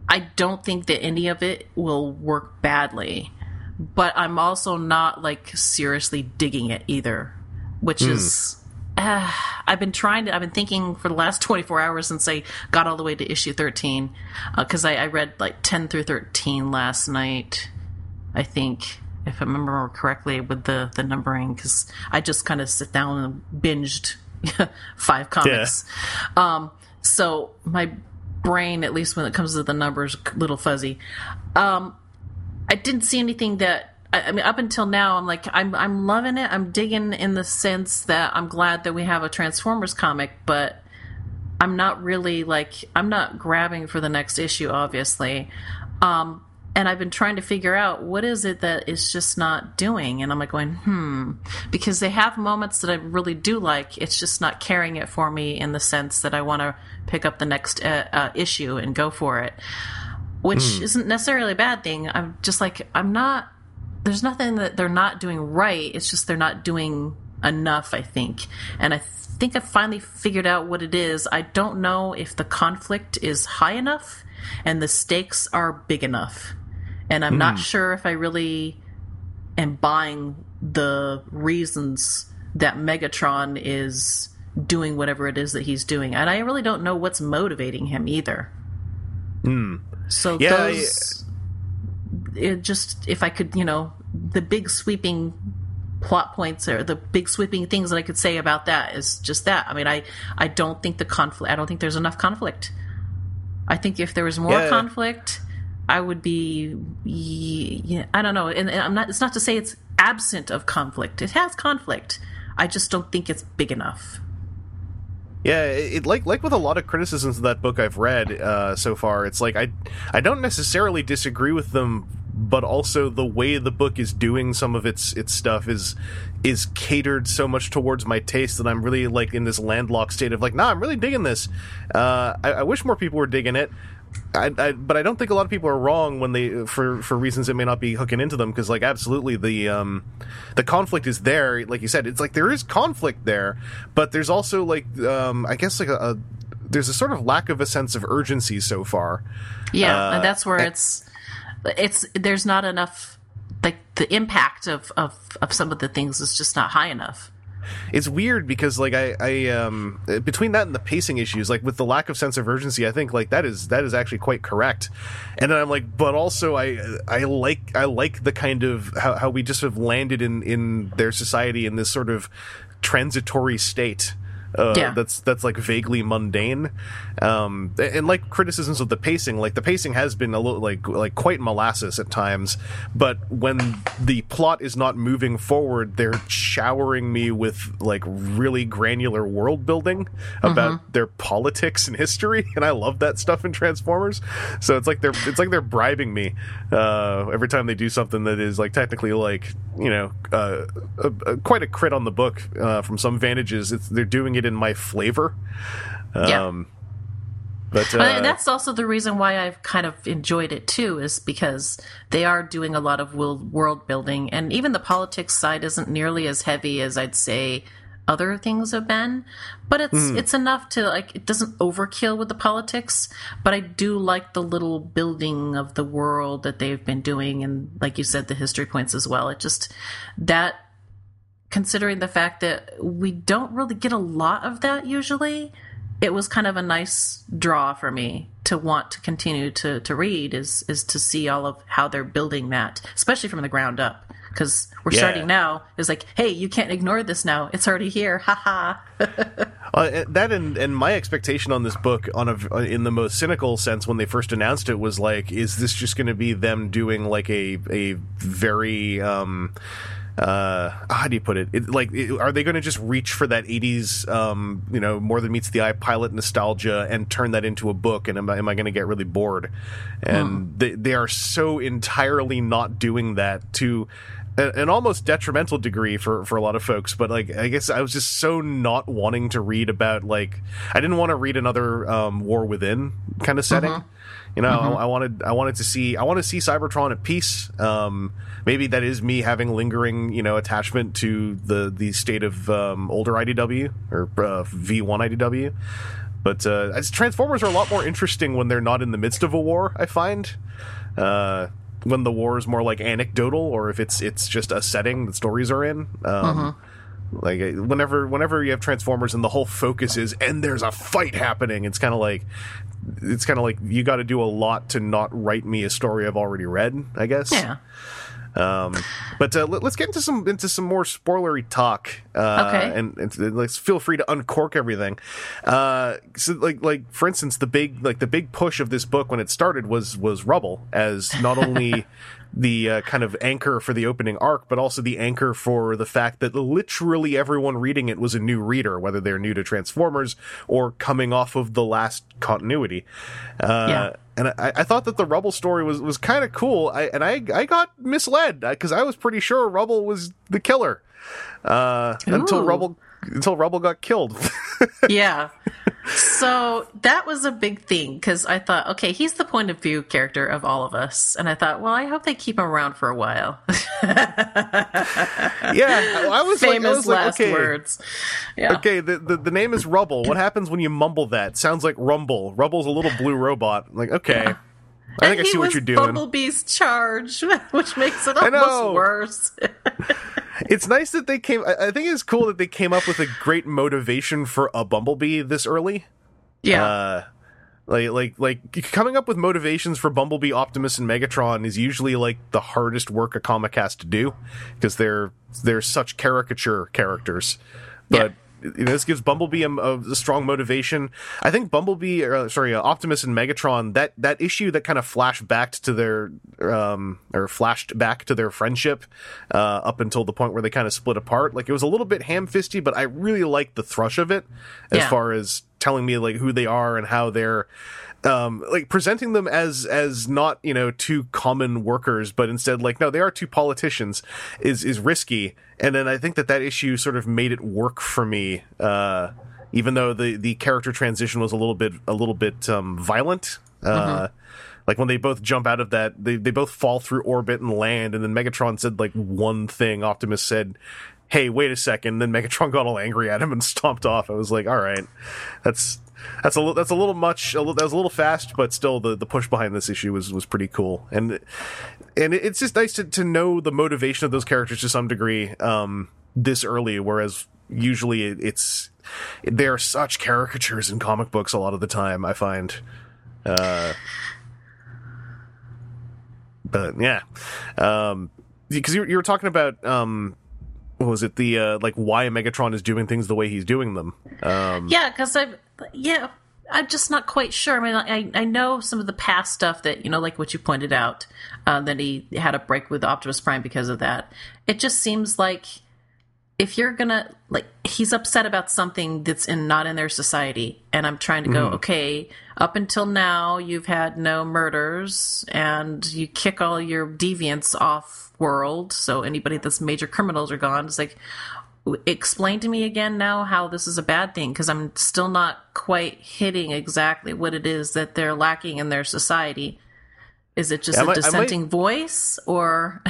I don't think that any of it will work badly. But I'm also not like seriously digging it either, which hmm. is. Uh, I've been trying to. I've been thinking for the last 24 hours since I got all the way to issue 13, because I, I read like 10 through 13 last night. I think, if I remember correctly, with the the numbering, because I just kind of sit down and binged five comics. Um, so my brain, at least when it comes to the numbers, a little fuzzy. Um, I didn't see anything that. I mean, up until now, I'm like, I'm I'm loving it. I'm digging in the sense that I'm glad that we have a Transformers comic, but I'm not really like I'm not grabbing for the next issue, obviously. Um, and I've been trying to figure out what is it that is just not doing, and I'm like going, hmm, because they have moments that I really do like. It's just not carrying it for me in the sense that I want to pick up the next uh, uh, issue and go for it, which isn't necessarily a bad thing. I'm just like I'm not. There's nothing that they're not doing right. It's just they're not doing enough, I think, and I think I finally figured out what it is. I don't know if the conflict is high enough and the stakes are big enough. And I'm not hmm. sure if I really am buying the reasons that Megatron is doing whatever it is that he's doing. And I really don't know what's motivating him either. Hmm. So Yeah, those it just if I could, you know, the big sweeping plot points or the big sweeping things that I could say about that is just that. I mean, I I don't think the conflict. I don't think there's enough conflict. I think if there was more Yeah. conflict, I would be. Yeah, I don't know, and, and I'm not. It's not to say it's absent of conflict. It has conflict. I just don't think it's big enough. Yeah, it, it- like like with a lot of criticisms of that book I've read uh, so far, it's like I I don't necessarily disagree with them, but also the way the book is doing some of its its stuff is is catered so much towards my taste that I'm really like in this landlocked state of like, nah, I'm really digging this. Uh, I, I wish more people were digging it. I, I, but I don't think a lot of people are wrong when they for for reasons that may not be hooking into them because like absolutely the um the conflict is there like you said it's like there is conflict there but there's also like um I guess like a, a there's a sort of lack of a sense of urgency so far Yeah, Uh, and that's where it's it's there's not enough like the impact of of of some of the things is just not high enough. it's weird because like I, I um between that and the pacing issues like with the lack of sense of urgency i think like that is that is actually quite correct and then i'm like but also i i like i like the kind of how, how we just have landed in in their society in this sort of transitory state uh, Yeah. that's that's like vaguely mundane. Um and, like criticisms of the pacing like the pacing has been a little like like quite molasses at times. But when the plot is not moving forward they're showering me with like really granular world building about their politics and history. And i love that stuff in transformers. So it's like they're it's like they're bribing me uh every time they do something that is like technically like you know uh, a, a, quite a crit on the book uh, from some vantages. It's they're doing it in my flavor Yeah. um but uh, But that's also the reason why I've kind of enjoyed it too, is because they are doing a lot of world world building, and even the politics side isn't nearly as heavy as I'd say other things have been. But it's it's enough to like it doesn't overkill with the politics. But I do like the little building of the world that they've been doing, and like you said, the history points as well. It just that considering the fact that we don't really get a lot of that usually it was kind of a nice draw for me to want to continue to to read is is to see all of how they're building that, especially from the ground up. Because we're Yeah. starting now. It's like, hey, you can't ignore this now. It's already here. Ha ha. Uh, that and, and my expectation on this book, on a in the most cynical sense, when they first announced it, was like, is this just going to be them doing like a a very um, uh, how do you put it? it like, it, are they going to just reach for that '80s, um, you know, more than meets the eye pilot nostalgia and turn that into a book? And am I, am I going to get really bored? And they they are so entirely not doing that to an almost detrimental degree for for a lot of folks but like i guess i was just so not wanting to read about like i didn't want to read another um war within kind of setting you know I, I wanted i wanted to see i want to see cybertron at peace um maybe that is me having lingering you know attachment to the the state of um older idw or uh, v1 idw but uh, Transformers are a lot more interesting when they're not in the midst of a war. I find uh, when the war is more like anecdotal, or if it's it's just a setting that stories are in. Um, Like uh, whenever whenever you have Transformers and the whole focus is and there's a fight happening, it's kind of like it's kind of like you got to do a lot to not write me a story I've already read. I guess. Yeah. Um, but uh, let, us get into some into some more spoilery talk. Uh, Okay. And, and let's feel free to uncork everything. Uh, so like like for instance, the big like the big push of this book when it started was was Rubble as not only the uh, kind of anchor for the opening arc, but also the anchor for the fact that literally everyone reading it was a new reader, whether they're new to Transformers or coming off of the last continuity. Uh, Yeah. And I, I thought that the Rubble story was, was kind of cool. I, and I I got misled because I was pretty sure Rubble was the killer uh, until. Rubble until Rubble got killed. yeah. So that was a big thing because I thought, okay, he's the point of view character of all of us. And I thought, well, I hope they keep him around for a while. yeah, I was like, I Famous was like, okay, words. Yeah. okay. The, the the name is Rubble. What happens when you mumble that? Sounds like Rumble. Rubble's a little blue robot. I'm like, okay, I think I see what you're doing. Bumblebee's charge, which makes it almost worse. It's nice that they came. I, I think it's cool that they came up with a great motivation for a Bumblebee this early. yeah. Uh, like like like coming up with motivations for Bumblebee, Optimus, and Megatron is usually like the hardest work a comic has to do because they're they're such caricature characters. But know, this gives Bumblebee a, a, a strong motivation. I think Bumblebee, or, sorry, uh, Optimus and Megatron that that issue that kind of flashed back to their um or flashed back to their friendship uh, up until the point where they kind of split apart. Like it was a little bit ham fisty, but I really liked the thrush of it as Yeah. far as telling me like who they are and how they're um like presenting them as as not you know two common workers but instead like no they are two politicians is is risky. And then i think that that issue sort of made it work for me uh even though the the character transition was a little bit a little bit um violent. Uh like when they both jump out of that they, they both fall through orbit and land and then megatron said like one thing. Optimus said hey wait a second. Then megatron got all angry at him and stomped off. I was like all right that's that's a little that's a little much a little, that was a little fast but still the, the push behind this issue was was pretty cool. And and it's just nice to, to know the motivation of those characters to some degree um this early whereas usually it, it's they're such caricatures in comic books a lot of the time i find. Uh but yeah um because you, you were talking about um what was it? The uh like why megatron is doing things the way he's doing them. Um Yeah, because I, yeah, I'm just not quite sure. I mean, I, I know some of the past stuff that you know, like what you pointed out, uh, that he had a break with Optimus Prime because of that. It just seems like if you're gonna like, he's upset about something that's in not in their society, and I'm trying to go, okay, up until now you've had no murders, and you kick all your deviants off world, so anybody that's major criminals are gone. It's like explain to me again now how this is a bad thing because I'm still not quite hitting exactly what it is that they're lacking in their society. Is it just Yeah, a might- I might- dissenting voice or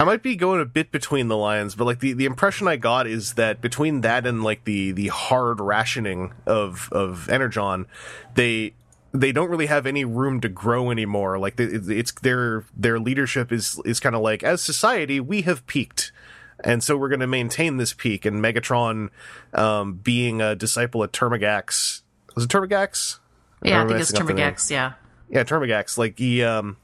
I might be going a bit between the lines, but like the, the impression I got is that between that and like the the hard rationing of of Energon, they they don't really have any room to grow anymore. Like it's their their leadership is is kind of like as society we have peaked. And so we're going to maintain this peak. And Megatron, um, being a disciple of Termagax, Was it Turbogax? Yeah, I think it's messing up the name? Termagax. Yeah. Yeah, Termagax. Like he um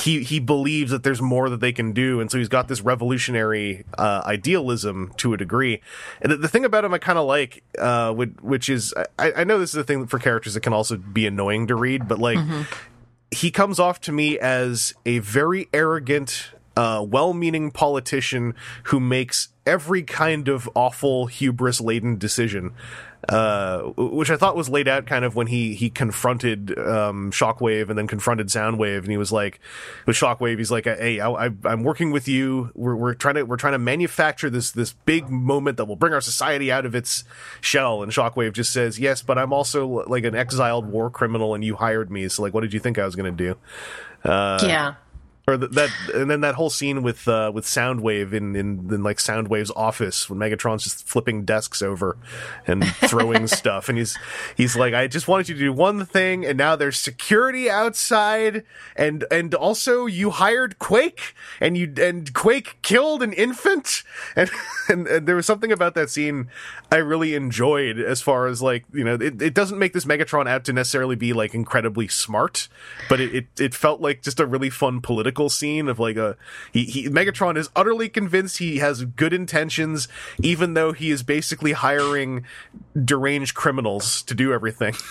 he he believes that there's more that they can do, and so he's got this revolutionary uh, idealism to a degree. And the, the thing about him I kind of like, uh, which, which is I, I know this is a thing for characters that can also be annoying to read, but like he comes off to me as a very arrogant, uh, well-meaning politician who makes every kind of awful, hubris-laden decision. Uh, which I thought was laid out kind of when he he confronted um, Shockwave and then confronted Soundwave, and he was like, with Shockwave, he's like, "Hey, I, I'm working with you. We're we're trying to we're trying to manufacture this this big moment that will bring our society out of its shell." And Shockwave just says, "Yes, but I'm also like an exiled war criminal, and you hired me. So like, what did you think I was going to do?" yeah. Or th- that and then that whole scene with uh with soundwave in, in in like soundwave's office when megatron's just flipping desks over and throwing stuff and he's he's like i just wanted you to do one thing and now there's security outside and and also you hired quake and you and quake killed an infant? And and, and there was something about that scene i really enjoyed as far as like you know it, it doesn't make this megatron out to necessarily be like incredibly smart but it, it, it felt like just a really fun political scene of like a he, he Megatron is utterly convinced he has good intentions, even though he is basically hiring deranged criminals to do everything.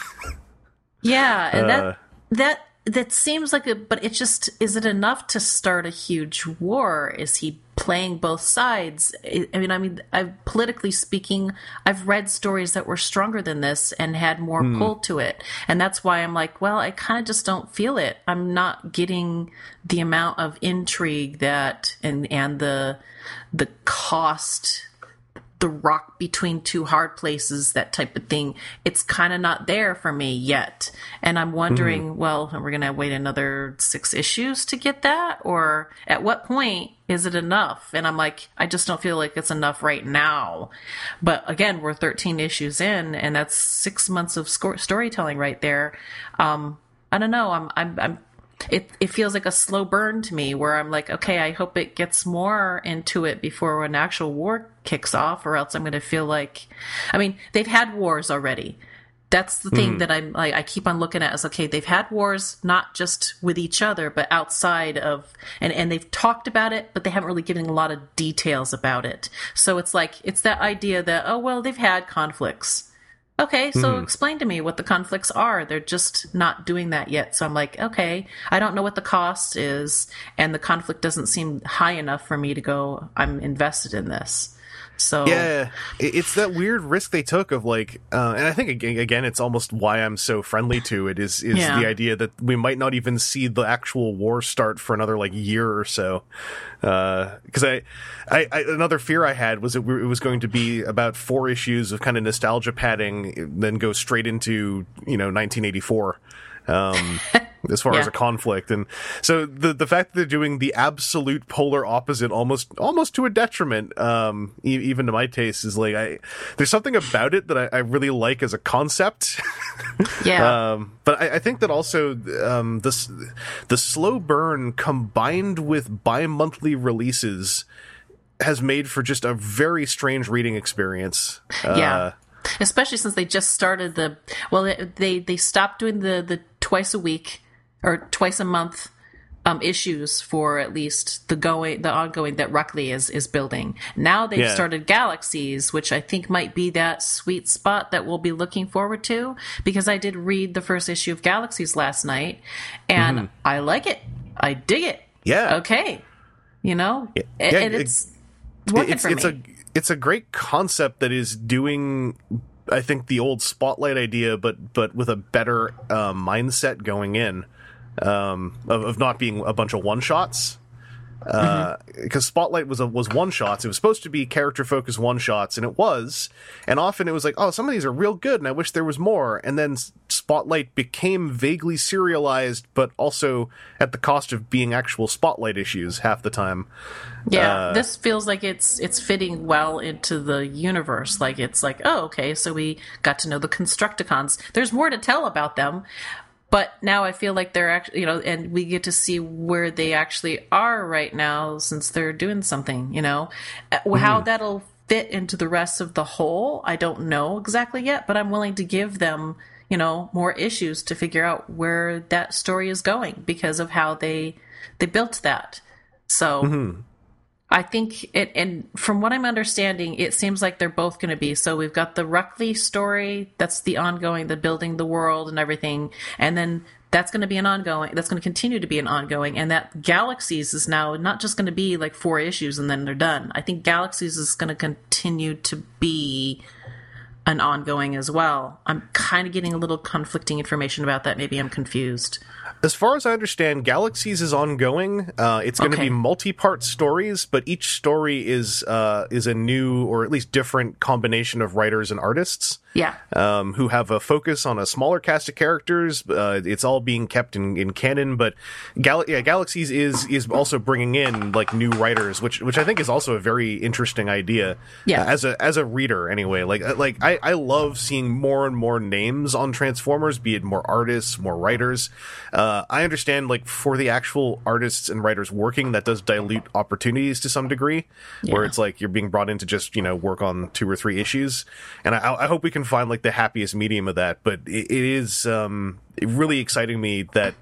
Yeah, and Uh, that that seems like a but it just is it enough to start a huge war? Is he playing both sides? I I mean, I mean, I politically speaking, I've read stories that were stronger than this and had more hmm. pull to it, and that's why I'm like, well, I kind of just don't feel it. I'm not getting the amount of intrigue that and and the the cost the rock between two hard places, that type of thing. It's kind of not there for me yet. And I'm wondering, well, are we going to wait another six issues to get that? Or at what point is it enough? And I'm like, I just don't feel like it's enough right now. But again, we're 13 issues in, and that's six months of sco- storytelling right there. Um, I don't know. I'm, I'm, I'm it it feels like a slow burn to me where I'm like, okay, I hope it gets more into it before an actual war kicks off, or else I'm going to feel like, I mean, they've had wars already. That's the thing mm. that I'm like, I keep on looking at as okay, they've had wars not just with each other, but outside of, and, and they've talked about it, but they haven't really given a lot of details about it. So it's like, it's that idea that, oh, well, they've had conflicts. Okay, so mm. explain to me what the conflicts are. They're just not doing that yet. So I'm like, okay, I don't know what the cost is, and the conflict doesn't seem high enough for me to go, I'm invested in this. So Yeah, it's that weird risk they took of like, uh, and I think again, it's almost why I'm so friendly to it is is Yeah. the idea that we might not even see the actual war start for another like year or so. Because I, I, I, another fear I had was that it was going to be about four issues of kind of nostalgia padding, then go straight into you know 1984. Um, as far as a conflict, and so the the fact that they're doing the absolute polar opposite, almost almost to a detriment, um, e- even to my taste, is like I there's something about it that I, I really like as a concept. yeah, Um, but I, I think that also um, this the slow burn combined with bi-monthly releases has made for just a very strange reading experience. yeah. Uh, Especially since they just started the well, they they, they stopped doing the the twice a week or twice a month um, issues for at least the going the ongoing that Ruckley is is building. Now they've Yeah. started Galaxies, which I think might be that sweet spot that we'll be looking forward to. Because I did read the first issue of Galaxies last night, and I like it. I dig it. Yeah. Okay. You know, Yeah, and, and it- it's working it's for it's me. a it's a great concept that is doing I think the old spotlight idea, but but with a better uh, mindset going in um, of, of not being a bunch of one shots. Because Spotlight was a, was one shots. It was supposed to be character focused one shots, and it was. And often it was like, oh, some of these are real good, and I wish there was more. And then Spotlight became vaguely serialized, but also at the cost of being actual Spotlight issues half the time. Yeah, Uh, this feels like it's it's fitting well into the universe. Like it's like, oh, okay, so we got to know the Constructicons. There's more to tell about them, but now I feel like they're actually, you know, and we get to see where they actually are right now since they're doing something. You know, Uh, how that'll fit into the rest of the whole, I don't know exactly yet, but I'm willing to give them you know, more issues to figure out where that story is going because of how they they built that. So I think it, and from what I'm understanding, it seems like they're both going to be. So we've got the Ruckley story, that's the ongoing, the building the world and everything, and then that's going to be an ongoing. That's going to continue to be an ongoing, and that Galaxies is now not just going to be like four issues and then they're done. I think Galaxies is going to continue to be an ongoing as well. I'm kind of getting a little conflicting information about that. Maybe I'm confused. As far as I understand, Galaxies is ongoing. Uh, it's going to Okay. be multi-part stories, but each story is uh, is a new or at least different combination of writers and artists Yeah. um, who have a focus on a smaller cast of characters. Uh, it's all being kept in, in canon, but Gal- yeah, Galaxies is is also bringing in like new writers, which which I think is also a very interesting idea. Yeah. Uh, as a as a reader, anyway. Like uh, like I I love seeing more and more names on Transformers, be it more artists, more writers. Uh, I understand like for the actual artists and writers working, that does dilute opportunities to some degree, where it's like you're being brought in to just you know work on two or three issues, and I, I hope we can find like the happiest medium of that. But it, it is um, really exciting me that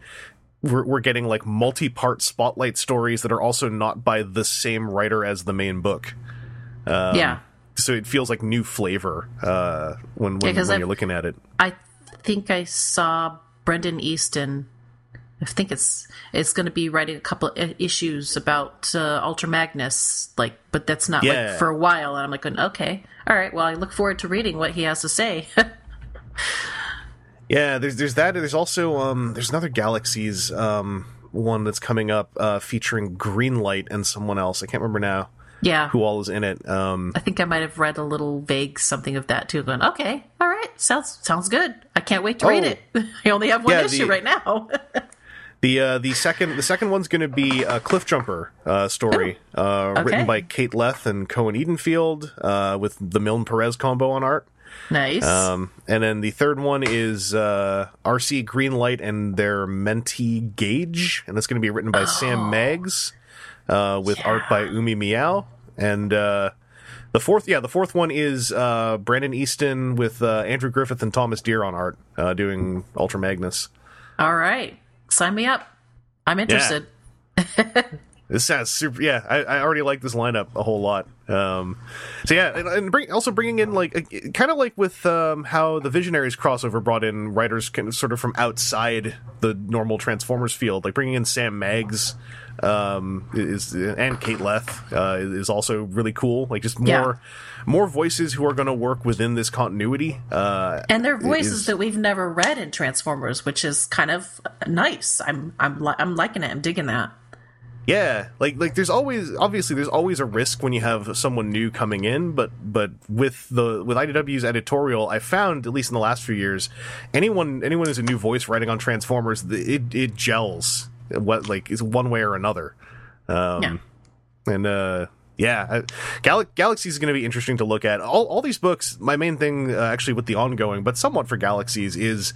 we're, we're getting like multi-part spotlight stories that are also not by the same writer as the main book. Um, yeah. So it feels like new flavor uh, when when, 'cause when you're looking at it. I think I saw Brandon Easton. I think it's it's going to be writing a couple issues about uh, Ultra Magnus, like, but that's not Yeah. like for a while. And I'm like, going, okay, all right. Well, I look forward to reading what he has to say. Yeah, there's there's that. There's also um there's another Galaxies um one that's coming up uh featuring Greenlight and someone else. I can't remember now yeah, who all is in it. Um I think I might have read a little vague something of that too. Going, okay, all right, sounds sods good. I can't wait to read Oh. it. I only have one Yeah, issue the- right now. the uh the second the second one's going to be a Cliff Jumper uh story uh Okay. written by Kate Leth and Cohen Edenfield uh with the Milne Perez combo on art. nice. Um, and then the third one is uh, Arcee Greenlight and their mentee Gage, and that's going to be written by Sam Maggs uh, with art by Umi Miyao. And uh, the fourth, yeah, the fourth one is uh, Brandon Easton with uh, Andrew Griffith and Thomas Deere on art, uh, doing Ultra Magnus. all right, sign me up. I'm interested. This sounds super. Yeah, I, I already like this lineup a whole lot. Um, so yeah, and, and bring, also bringing in like kind of like with um, how the Visionaries crossover brought in writers kind of sort of from outside the normal Transformers field, like bringing in Sam Maggs um, is and Kate Leth uh, is also really cool. Like just more Yeah. more voices who are going to work within this continuity. Uh, and they're voices is- that we've never read in Transformers, which is kind of nice. I'm I'm li- I'm liking it. I'm digging that. Yeah, like like there's always obviously there's always a risk when you have someone new coming in, but but with the with IDW's editorial, I found at least in the last few years, anyone anyone who's a new voice writing on Transformers, it it gels what like is one way or another. Um, Yeah. and uh yeah Gal- galaxies is going to be interesting to look at all, all these books my main thing uh, actually with the ongoing but somewhat for galaxies is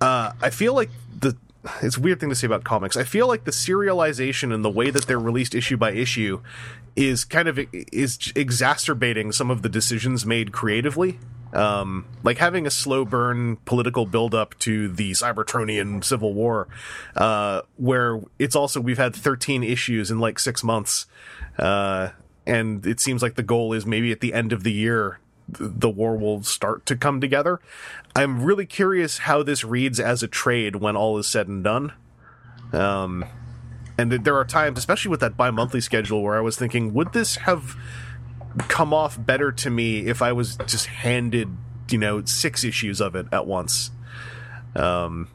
uh i feel like the it's a weird thing to say about comics i feel like the serialization and the way that they're released issue by issue is kind of is exacerbating some of the decisions made creatively um, like having a slow burn political buildup to the Cybertronian civil war, uh, where it's also we've had 13 issues in like six months, uh, and it seems like the goal is maybe at the end of the year the war will start to come together. I'm really curious how this reads as a trade when all is said and done. Um, and there are times, especially with that bi-monthly schedule, where I was thinking, would this have come off better to me if I was just handed, you know, six issues of it at once? Um,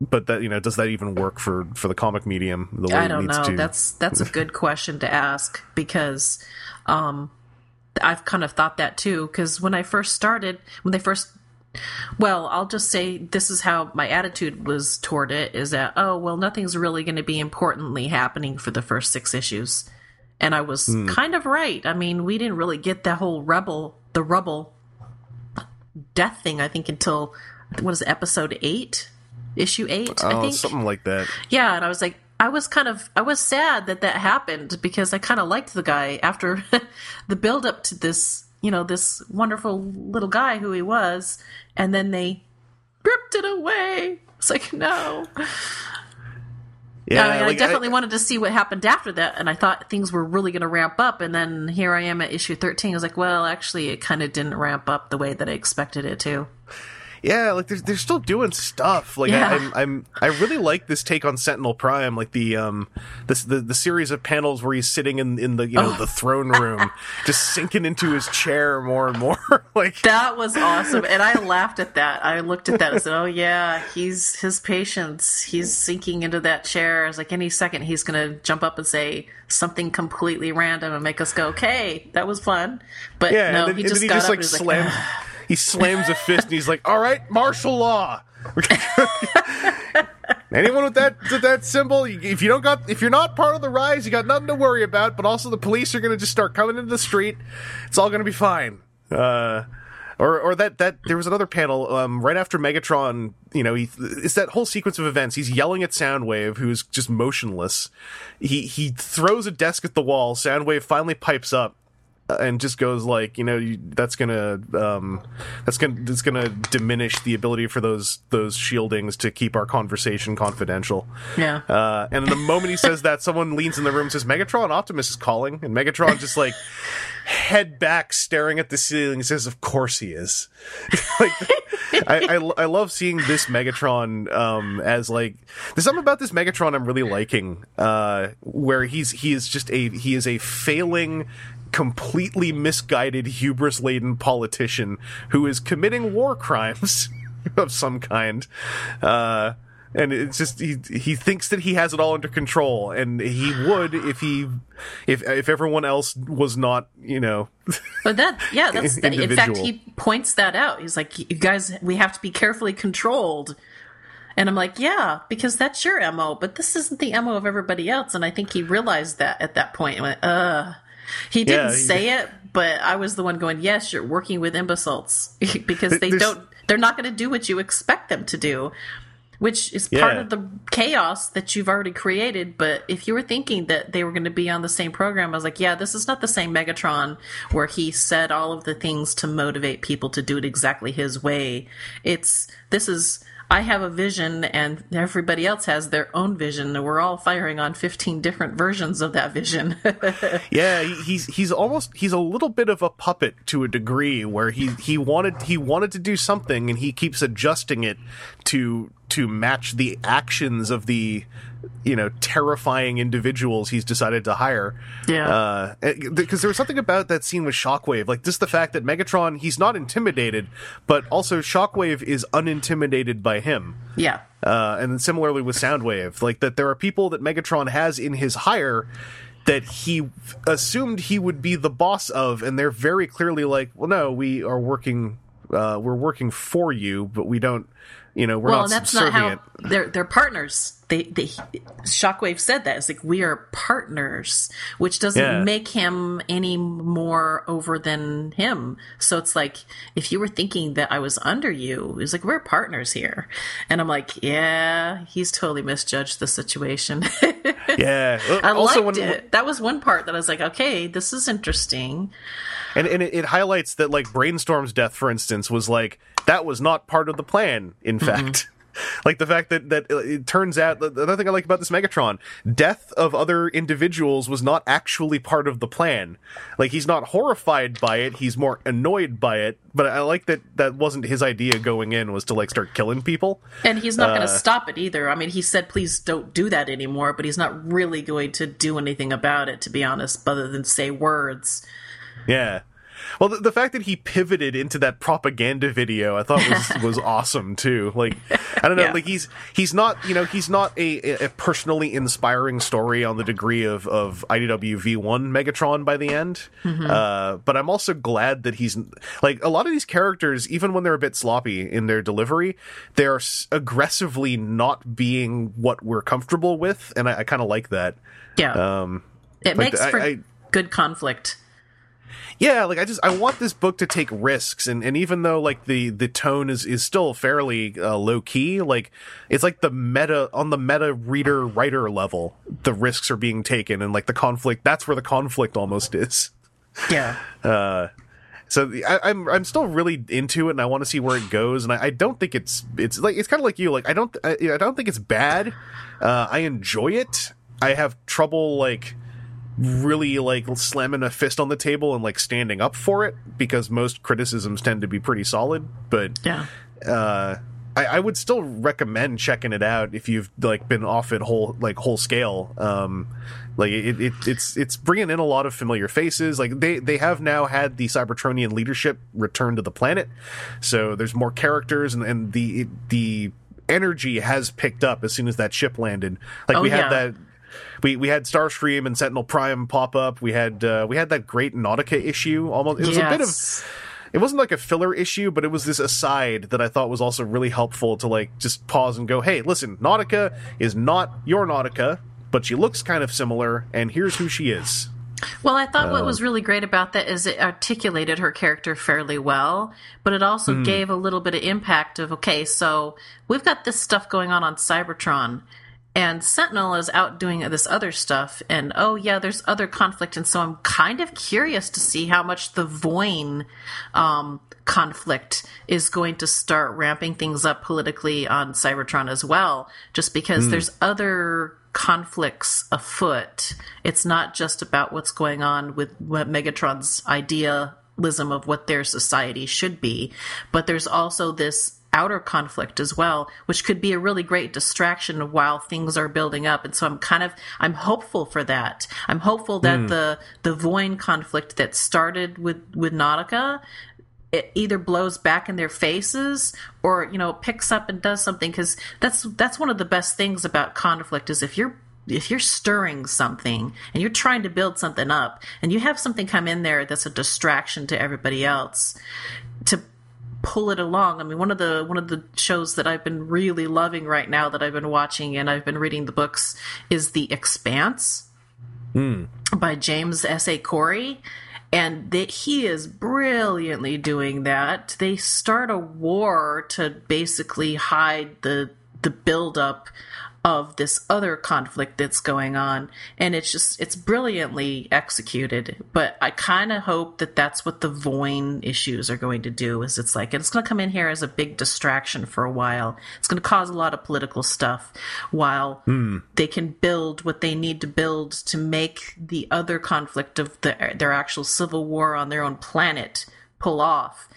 but that you know, does that even work for for the comic medium the way I it don't needs know. to? That's that's a good question to ask because um, I've kind of thought that too. Because when I first started, when they first, well, I'll just say this is how my attitude was toward it: is that oh well, nothing's really going to be importantly happening for the first six issues, and I was Hmm. kind of right. I mean, we didn't really get the whole rebel, the rubble death thing. I think until what is it, episode eight, issue eight. I oh, think something like that. yeah, and I was like, I was kind of, I was sad that that happened because I kind of liked the guy after the build up to this, you know, this wonderful little guy who he was, and then they ripped it away. It's like no. Yeah, I, mean, like, I definitely wanted to see what happened after that, and I thought things were really going to ramp up. And then here I am at issue thirteen. I was like, well, actually, it kind of didn't ramp up the way that I expected it to. Yeah, like they're, they're still doing stuff. Like Yeah. I, I'm, I'm, I really like this take on Sentinel Prime, like the um, this the the series of panels where he's sitting in in the you know Oh. the throne room, just sinking into his chair more and more. like That was awesome, and I laughed at that. I looked at that and said, "Oh yeah, he's his patience. He's sinking into that chair. It's like any second he's going to jump up and say something completely random and make us go, "Okay, that was fun." But yeah, no, then, he just then he got just up like and was like, he slams a fist and he's like, "All right, martial law." Anyone with that with that symbol, if you don't got if you're not part of the rise, you got nothing to worry about. But also, the police are going to just start coming into the street. It's all going to be fine. Uh, or or that that there was another panel um, right after Megatron. You know, he it's that whole sequence of events. He's yelling at Soundwave, who's just motionless. He he throws a desk at the wall. Soundwave finally pipes up and just goes like, you know, you, that's gonna um, that's gonna that's gonna diminish the ability for those those shieldings to keep our conversation confidential. "Yeah." Uh, and the moment he says that, someone leans in the room and says, Megatron Optimus is calling. And Megatron just like head back staring at the ceiling and says, Of course he is. like, I, I, I love seeing this Megatron um, as like there's something about this Megatron I'm really liking, uh, where he's he is just a he is a failing completely misguided hubris laden politician who is committing war crimes of some kind uh and it's just he he thinks that he has it all under control and he would if he if if everyone else was not you know But that, yeah, that's in fact he points that out. He's like, "You guys, we have to be carefully controlled." And I'm like, "Yeah, because that's your mo, but this isn't the mo of everybody else." And I think he realized that at that point. And went, "Uh." He didn't Yeah, he- say it, but I was the one going, "Yes, you're working with imbeciles because they don't. They're not going to do what you expect them to do." Which is part Yeah. of the chaos that you've already created. But if you were thinking that they were going to be on the same program, I was like, yeah, this is not the same Megatron where he said all of the things to motivate people to do it exactly his way. It's, this is, I have a vision and everybody else has their own vision. And we're all firing on 15 different versions of that vision. yeah he's he's almost he's a little bit of a puppet to a degree where he he wanted he wanted to do something and he keeps adjusting it to to match the actions of the you know terrifying individuals he's decided to hire Yeah. because there was something about that scene with Shockwave, like just the fact that Megatron, he's not intimidated, but also Shockwave is unintimidated by him. yeah. Uh, and then similarly with Soundwave, like that there are people that Megatron has in his hire that he assumed he would be the boss of, and they're very clearly like, well, no, we are working, uh, we're working for you, but we don't, you know, we're well, not that's not subservient. how they're they're partners. They they Shockwave said that it's like we are partners, which doesn't Yeah. make him any more over than him. So it's like if you were thinking that I was under you, it's like we're partners here, and I'm like, yeah, he's totally misjudged the situation. yeah. I also, liked when, it. That was one part that I was like, okay, this is interesting. And and it, it highlights that like brainstorm's death for instance was like that was not part of the plan in fact like the fact that that it turns out the the other thing i like about this megatron death of other individuals was not actually part of the plan like he's not horrified by it he's more annoyed by it but i like that that wasn't his idea going in was to like start killing people And he's not Uh, going to stop it either. I mean, he said, please don't do that anymore, but he's not really going to do anything about it, to be honest, other than say words. Yeah. Well, the, the fact that he pivoted into that propaganda video, I thought was was awesome too. Like, I don't know, Yeah. like he's he's not you know he's not a, a personally inspiring story on the degree of of IDW V one Megatron by the end. Uh, but I'm also glad that he's like a lot of these characters, even when they're a bit sloppy in their delivery, they're aggressively not being what we're comfortable with, and I, I kind of like that. Yeah. Um, it like, makes I- for I- good conflict. Yeah like i just i want this book to take risks and and even though like the the tone is is still fairly uh, low key like it's like the meta on the meta reader writer level the risks are being taken and like the conflict that's where the conflict almost is Yeah. So the- I, I'm I'm still really into it, and I want to see where it goes. And I, I don't think it's it's like it's kind of like you. Like I don't I, I don't think it's bad. Uh, I enjoy it. I have trouble like really like slamming a fist on the table and like standing up for it because most criticisms tend to be pretty solid. But Yeah. uh, I, I would still recommend checking it out if you've like been off it whole like whole scale. Um, like it, it, it's it's bringing in a lot of familiar faces. Like they they have now had the Cybertronian leadership return to the planet, so there's more characters and, and the the energy has picked up as soon as that ship landed. Like Oh, we had yeah. that. We, we had Starscream and Sentinel Prime pop up. We had uh, we had that great Nautica issue. Almost it was a bit of it wasn't like a filler issue, but it was this aside that I thought was also really helpful to like just pause and go, "Hey, listen, Nautica is not your Nautica, but she looks kind of similar, and here's who she is." Well, I thought Uh, what was really great about that is it articulated her character fairly well, but it also Hmm. gave a little bit of impact of okay, so we've got this stuff going on on Cybertron, and Sentinel is out doing this other stuff, and oh yeah, there's other conflict, and so I'm kind of curious to see how much the Voin um, conflict is going to start ramping things up politically on Cybertron as well, just because there's other conflicts afoot. It's not just about what's going on with what Megatron's idealism of what their society should be, but there's also this outer conflict as well, which could be a really great distraction while things are building up. And so I'm kind of I'm hopeful for that. I'm hopeful that hmm. the the Voin conflict that started with with Nautica it either blows back in their faces or you know picks up and does something because that's that's one of the best things about conflict is if you're if you're stirring something and you're trying to build something up and you have something come in there that's a distraction to everybody else to pull it along i mean one of the one of the shows that i've been really loving right now that i've been watching and i've been reading the books is the expanse hmm. by James S. A. Corey. And that he is brilliantly doing that. They start a war to basically hide the the buildup of this other conflict that's going on, and it's just it's brilliantly executed. But I kind of hope that that's what the Voin issues are going to do. Is it's like it's going to come in here as a big distraction for a while. It's going to cause a lot of political stuff while hmm. they can build what they need to build to make the other conflict of the, their actual civil war on their own planet pull off.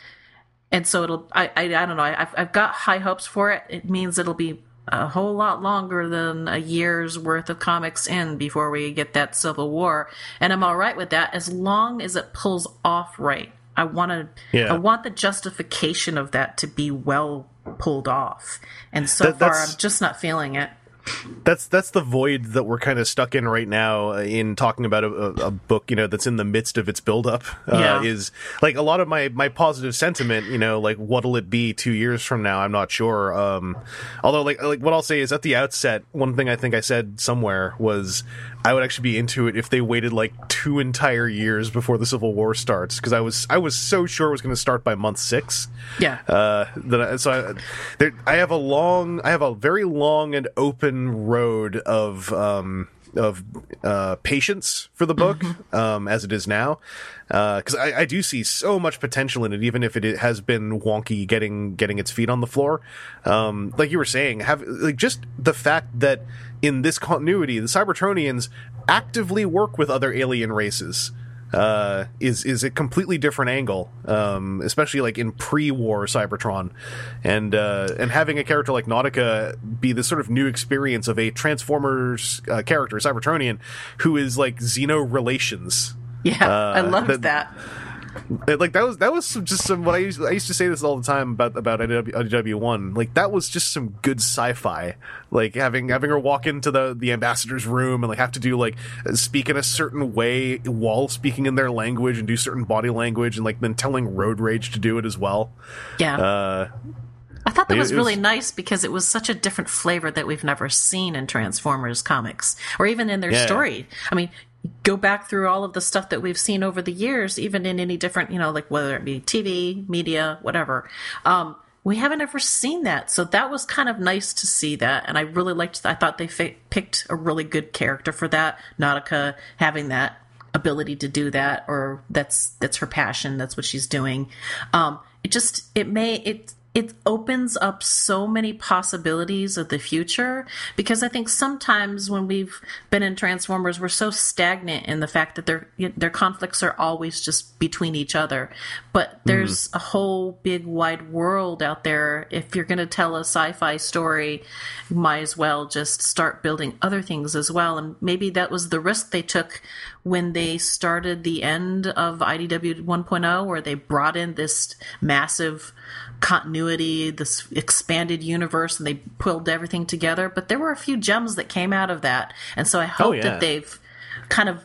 And so it'll, I, I, I don't know, I, I've, I've got high hopes for it. It means it'll be a whole lot longer than a year's worth of comics in before we get that civil war. And I'm all right with that as long as it pulls off right. I want to, Yeah. I want the justification of that to be well pulled off. And so That- far, I'm just not feeling it. That's that's the void that we're kind of stuck in right now uh, in talking about a, a, a book, you know, that's in the midst of its buildup. Uh, Yeah. Is like a lot of my my positive sentiment, you know, like what'll it be two years from now? I'm not sure. Um, although, like like what I'll say is at the outset, one thing I think I said somewhere was I would actually be into it if they waited like two entire years before the Civil War starts because I was I was so sure it was going to start by month six. Yeah. Uh, that I, so I, there, I have a long, I have a very long and open road of um, of uh, patience for the book um, as it is now, because I, I do see so much potential in it, even if it has been wonky getting getting its feet on the floor. Um, like you were saying, have like just the fact that in this continuity, the Cybertronians actively work with other alien races uh, is is a completely different angle, um, especially like in pre-war Cybertron, and uh, and having a character like Nautica be this sort of new experience of a Transformers uh, character, Cybertronian, who is like Xeno relations. Yeah. I uh, loved that- that. Uh, Like that was that was some, just some what I used I used to say this all the time about about IDW one. Like that was just some good sci-fi. Like having having her walk into the the ambassador's room and like have to do like speak in a certain way while speaking in their language and do certain body language and like then telling Road Rage to do it as well. Yeah. Uh, I thought that It- was really was- nice because it was such a different flavor that we've never seen in Transformers comics or even in their Yeah. story. I mean, go back through all of the stuff that we've seen over the years, even in any different, you know, like whether it be TV, media, whatever. Um, we haven't ever seen that. So that was kind of nice to see that. And I really liked, I thought they fi- picked a really good character for that. Nautica having that ability to do that or that's that's her passion that's what she's doing um it just it may it it opens up so many possibilities of the future because I think sometimes when we've been in Transformers, we're so stagnant in the fact that their their conflicts are always just between each other. But hmm. there's a whole big wide world out there. If you're going to tell a sci-fi story, you might as well just start building other things as well. And maybe that was the risk they took when they started the end of IDW 1.0, where they brought in this massive continuity, this expanded universe, and they pulled everything together. But there were a few gems that came out of that. And so I hope yeah. that they've kind of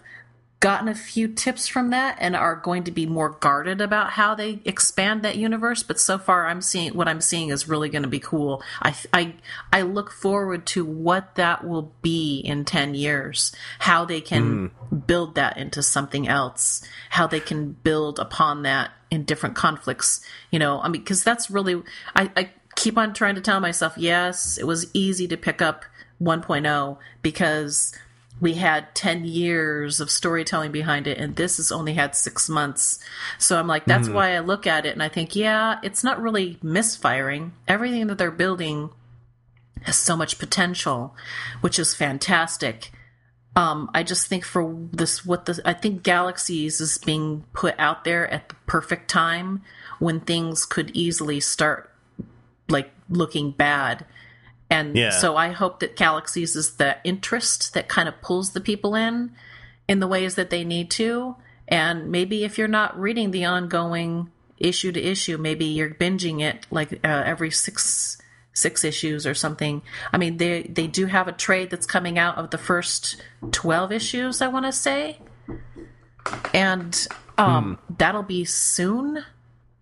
gotten a few tips from that and are going to be more guarded about how they expand that universe but so far i'm seeing what i'm seeing is really going to be cool. I i i look forward to what that will be in 10 years how they can hmm. build that into something else how they can build upon that in different conflicts you know? I mean because that's really I, I keep on trying to tell myself yes it was easy to pick up 1.0 because we had 10 years of storytelling behind it and this has only had six months. So i'm like that's why i look at it and i think yeah it's not really misfiring. Everything that they're building has so much potential which is fantastic. Um, I just think for this, what the I think Galaxies is being put out there at the perfect time when things could easily start like looking bad. And Yeah. so I hope that Galaxies is the interest that kind of pulls the people in in the ways that they need to. And maybe if you're not reading the ongoing issue to issue, maybe you're binging it like uh, every six six issues or something. I mean, they they do have a trade that's coming out of the first twelve issues. I want to say, and um, that'll be soon.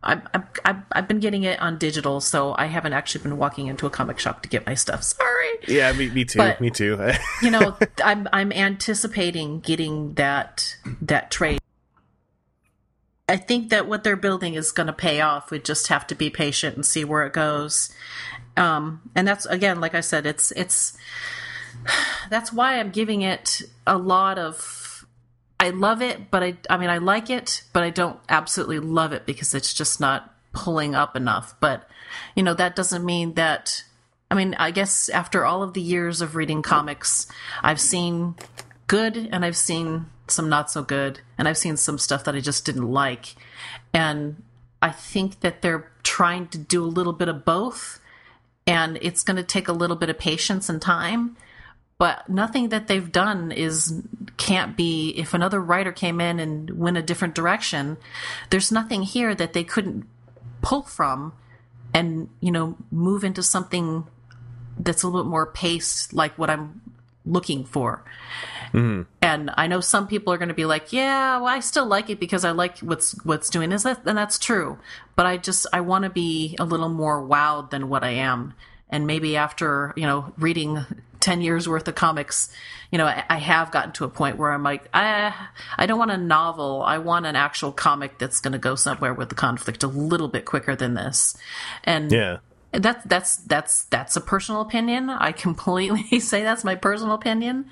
I've, I've, I've been getting it on digital, so I haven't actually been walking into a comic shop to get my stuff. Sorry Yeah, me, me too. But- me too. you know i'm i'm anticipating getting that that trade i think that what they're building is going to pay off we just have to be patient and see where it goes um and that's again like i said it's it's that's why i'm giving it a lot of i love it but i i mean i like it but i don't absolutely love it because it's just not pulling up enough but you know that doesn't mean that I mean, I guess after all of the years of reading comics, I've seen good and I've seen some not so good, and I've seen some stuff that I just didn't like. And I think that they're trying to do a little bit of both, and it's going to take a little bit of patience and time. But nothing that they've done is can't be. If another writer came in and went a different direction, there's nothing here that they couldn't pull from and you know move into something that's a little bit more paced like what i'm looking for. Mm-hmm. And i know some people are going to be like yeah well i still like it because i like what's what's doing is that and that's true. But i just i want to be a little more wowed than what i am. And maybe after you know reading 10 years worth of comics you know i, I have gotten to a point where i'm like i i don't want a novel i want an actual comic that's going to go somewhere with the conflict a little bit quicker than this and yeah. that's that's that's that's a personal opinion. I completely say that's my personal opinion.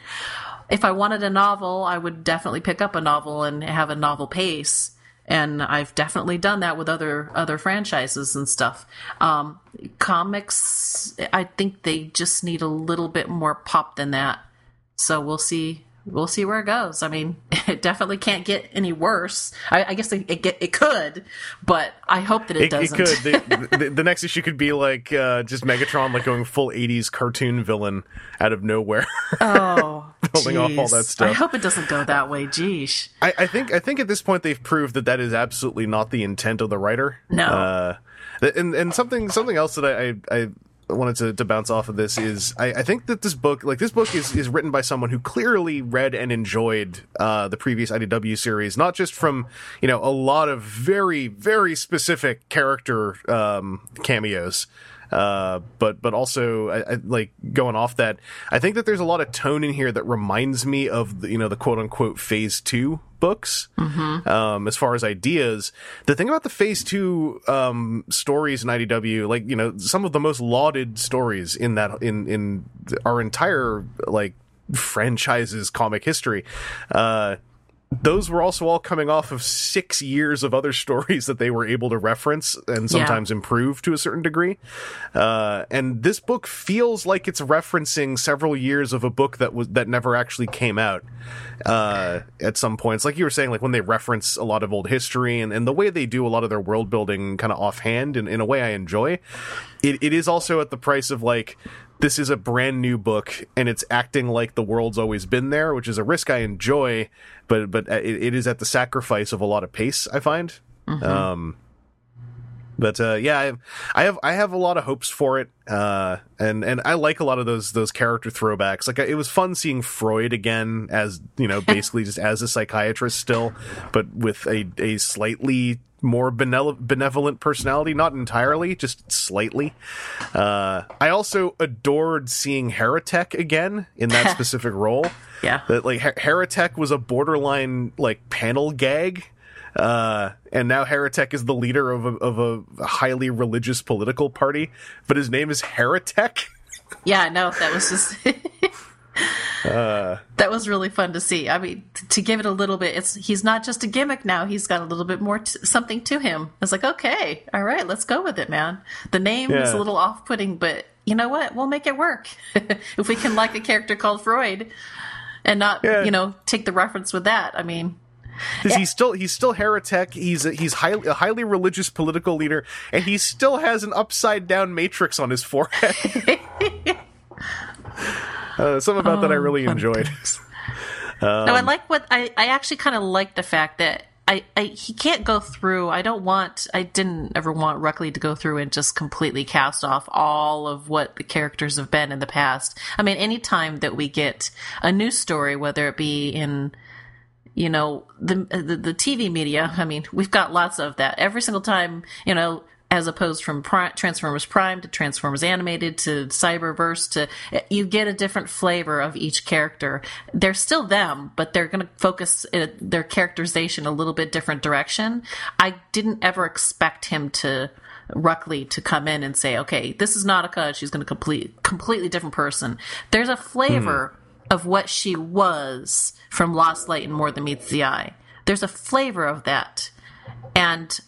If I wanted a novel, I would definitely pick up a novel and have a novel pace. And I've definitely done that with other other franchises and stuff. Um, comics, I think they just need a little bit more pop than that. So we'll see. We'll see where it goes. I mean, it definitely can't get any worse. I, I guess it, it get it could, but I hope that it, It, doesn't. It could. The, the, the next issue could be like uh, just Megatron, like going full '80s cartoon villain out of nowhere. Oh, Building off all that stuff. I hope it doesn't go that way. Geesh. I, I think. I think at this point they've proved that that is absolutely not the intent of the writer. No. Uh, and and something something else that I I, I wanted to, to bounce off of this is I, I think that this book like this book is is written by someone who clearly read and enjoyed uh, the previous IDW series, not just from you know a lot of very very specific character um, cameos. Uh, but but also I, I, like going off that, I think that there's a lot of tone in here that reminds me of the, you know the quote unquote Phase Two books. Um, as far as ideas, the thing about the Phase Two um, stories in IDW, like you know some of the most lauded stories in that in in our entire like franchise's comic history. Uh, those were also all coming off of six years of other stories that they were able to reference and sometimes improve to a certain degree. Uh, and this book feels like it's referencing several years of a book that was that never actually came out. Uh, at some points, like you were saying, like when they reference a lot of old history and, and the way they do a lot of their world building kind of offhand and in a way I enjoy. It, it is also at the price of like this is a brand new book and it's acting like the world's always been there, which is a risk I enjoy, but but it, it is at the sacrifice of a lot of pace. I find. Um, but uh, yeah, I, I have I have a lot of hopes for it, uh, and and I like a lot of those those character throwbacks. Like it was fun seeing Freud again as you know basically just as a psychiatrist still, but with a a slightly more benevolent personality, not entirely, just slightly. Uh, I also adored seeing Heretic again in that specific role. Yeah. That like Her- Heretic was a borderline like panel gag. Uh, and now Heretic is the leader of a, of a highly religious political party, but his name is Heretic. Yeah, no, that was just Uh. that was really fun to see. I mean, t- to give it a little bit, it's he's not just a gimmick now. He's got a little bit more t- something to him. It's like, okay, all right, let's go with it, man. The name is a little off-putting, but you know what? We'll make it work if we can like a character called Freud and not, Yeah. you know, take the reference with that. I mean, 'Cause He's still he's still heretic. He's a, he's highly a highly religious political leader, and he still has an upside down matrix on his forehead. uh, some about that I really enjoyed. no, I like what I, I actually kind of like the fact that I, I he can't go through. I don't want. I didn't ever want Ruckley to go through and just completely cast off all of what the characters have been in the past. I mean, anytime that we get a new story, whether it be in you know the, the the TV media. I mean, we've got lots of that every single time. You know, as opposed from Pri Transformers Prime to Transformers Animated to Cyberverse to you get a different flavor of each character. They're still them, but they're going to focus uh, their characterization a little bit different direction. I didn't ever expect him to. Ruckley to come in and say, "Okay, this is Nautica. She's going to complete completely different person." There's a flavor of what she was from Lost Light and More Than Meets the Eye. There's a flavor of that, and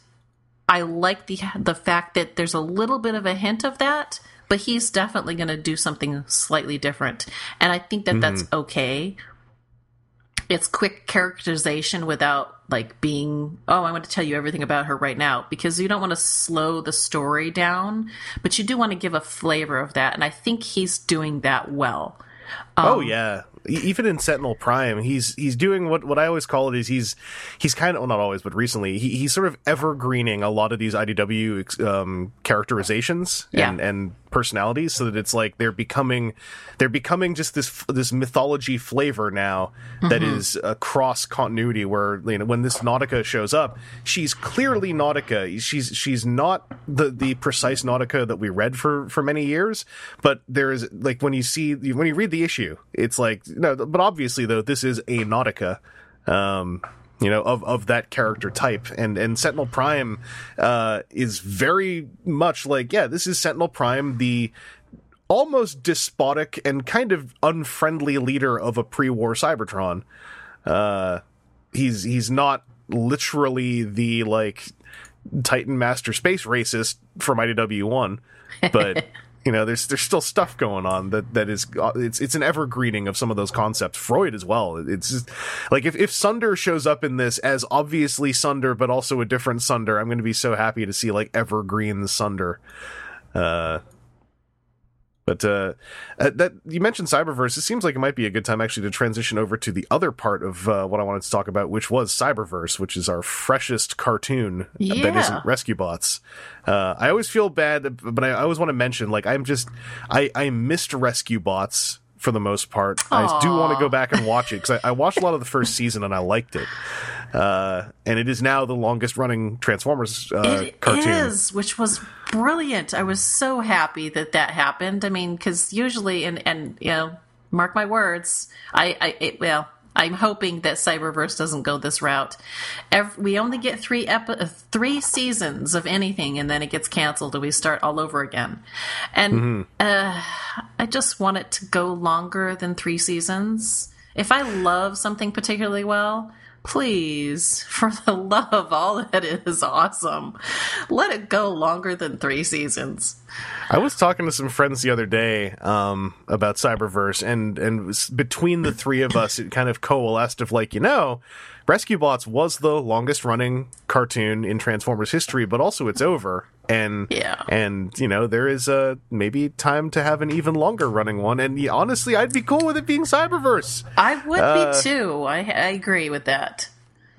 I like the the fact that there's a little bit of a hint of that, but he's definitely going to do something slightly different, and I think that that's mm-hmm. okay. It's quick characterization without like being oh I want to tell you everything about her right now because you don't want to slow the story down, but you do want to give a flavor of that, and I think he's doing that well. Oh um, yeah, E- even in Sentinel Prime, he's he's doing what what I always call it is he's he's kind of well, not always, but recently he, he's sort of evergreening a lot of these IDW um, characterizations and Yeah. and personalities, so that it's like they're becoming they're becoming just this this mythology flavor now that is across continuity. Where you know when this Nautica shows up, she's clearly Nautica. She's she's not the the precise Nautica that we read for for many years, but there is like when you see when you read the issue, it's like no, but obviously though this is a Nautica. Um, you know of of that character type and and sentinel prime uh is very much like yeah this is sentinel prime the almost despotic and kind of unfriendly leader of a pre-war cybertron uh he's he's not literally the like titan master space racist from idw1 but you know there's there's still stuff going on that that is uh, it's it's an evergreening of some of those concepts. Freud as well. It's just like if if sunder shows up in this as obviously sunder but also a different sunder i'm going to be so happy to see like evergreen sunder. Uh but uh, uh, that you mentioned Cyberverse. It seems like it might be a good time actually to transition over to the other part of uh, what I wanted to talk about, which was Cyberverse, which is our freshest cartoon that Yeah. isn't Rescue Bots. Uh, I always feel bad, but I, I always want to mention, like, I'm just I I missed Rescue Bots for the most part. I do want to go back and watch it because I, I watched a lot of the first season and I liked it. Uh, and it is now the longest running Transformers uh, It cartoon. is, which was brilliant. I was so happy that that happened. I mean, because usually, and and you know, mark my words, I, I it, well, I'm hoping that Cyberverse doesn't go this route. Ev we only get three epi- three seasons of anything, and then it gets canceled, and we start all over again. And uh, I just want it to go longer than three seasons. If I love something particularly well, please, for the love of all that is awesome, let it go longer than three seasons. I was talking to some friends the other day um, about Cyberverse, and and between the three of us, it kind of coalesced of like, you know, Rescue Bots was the longest running cartoon in Transformers history, but also it's over. And Yeah. and you know there is a maybe time to have an even longer running one. And yeah, honestly, I'd be cool with it being Cyberverse. I would Uh, be too. I, I agree with that.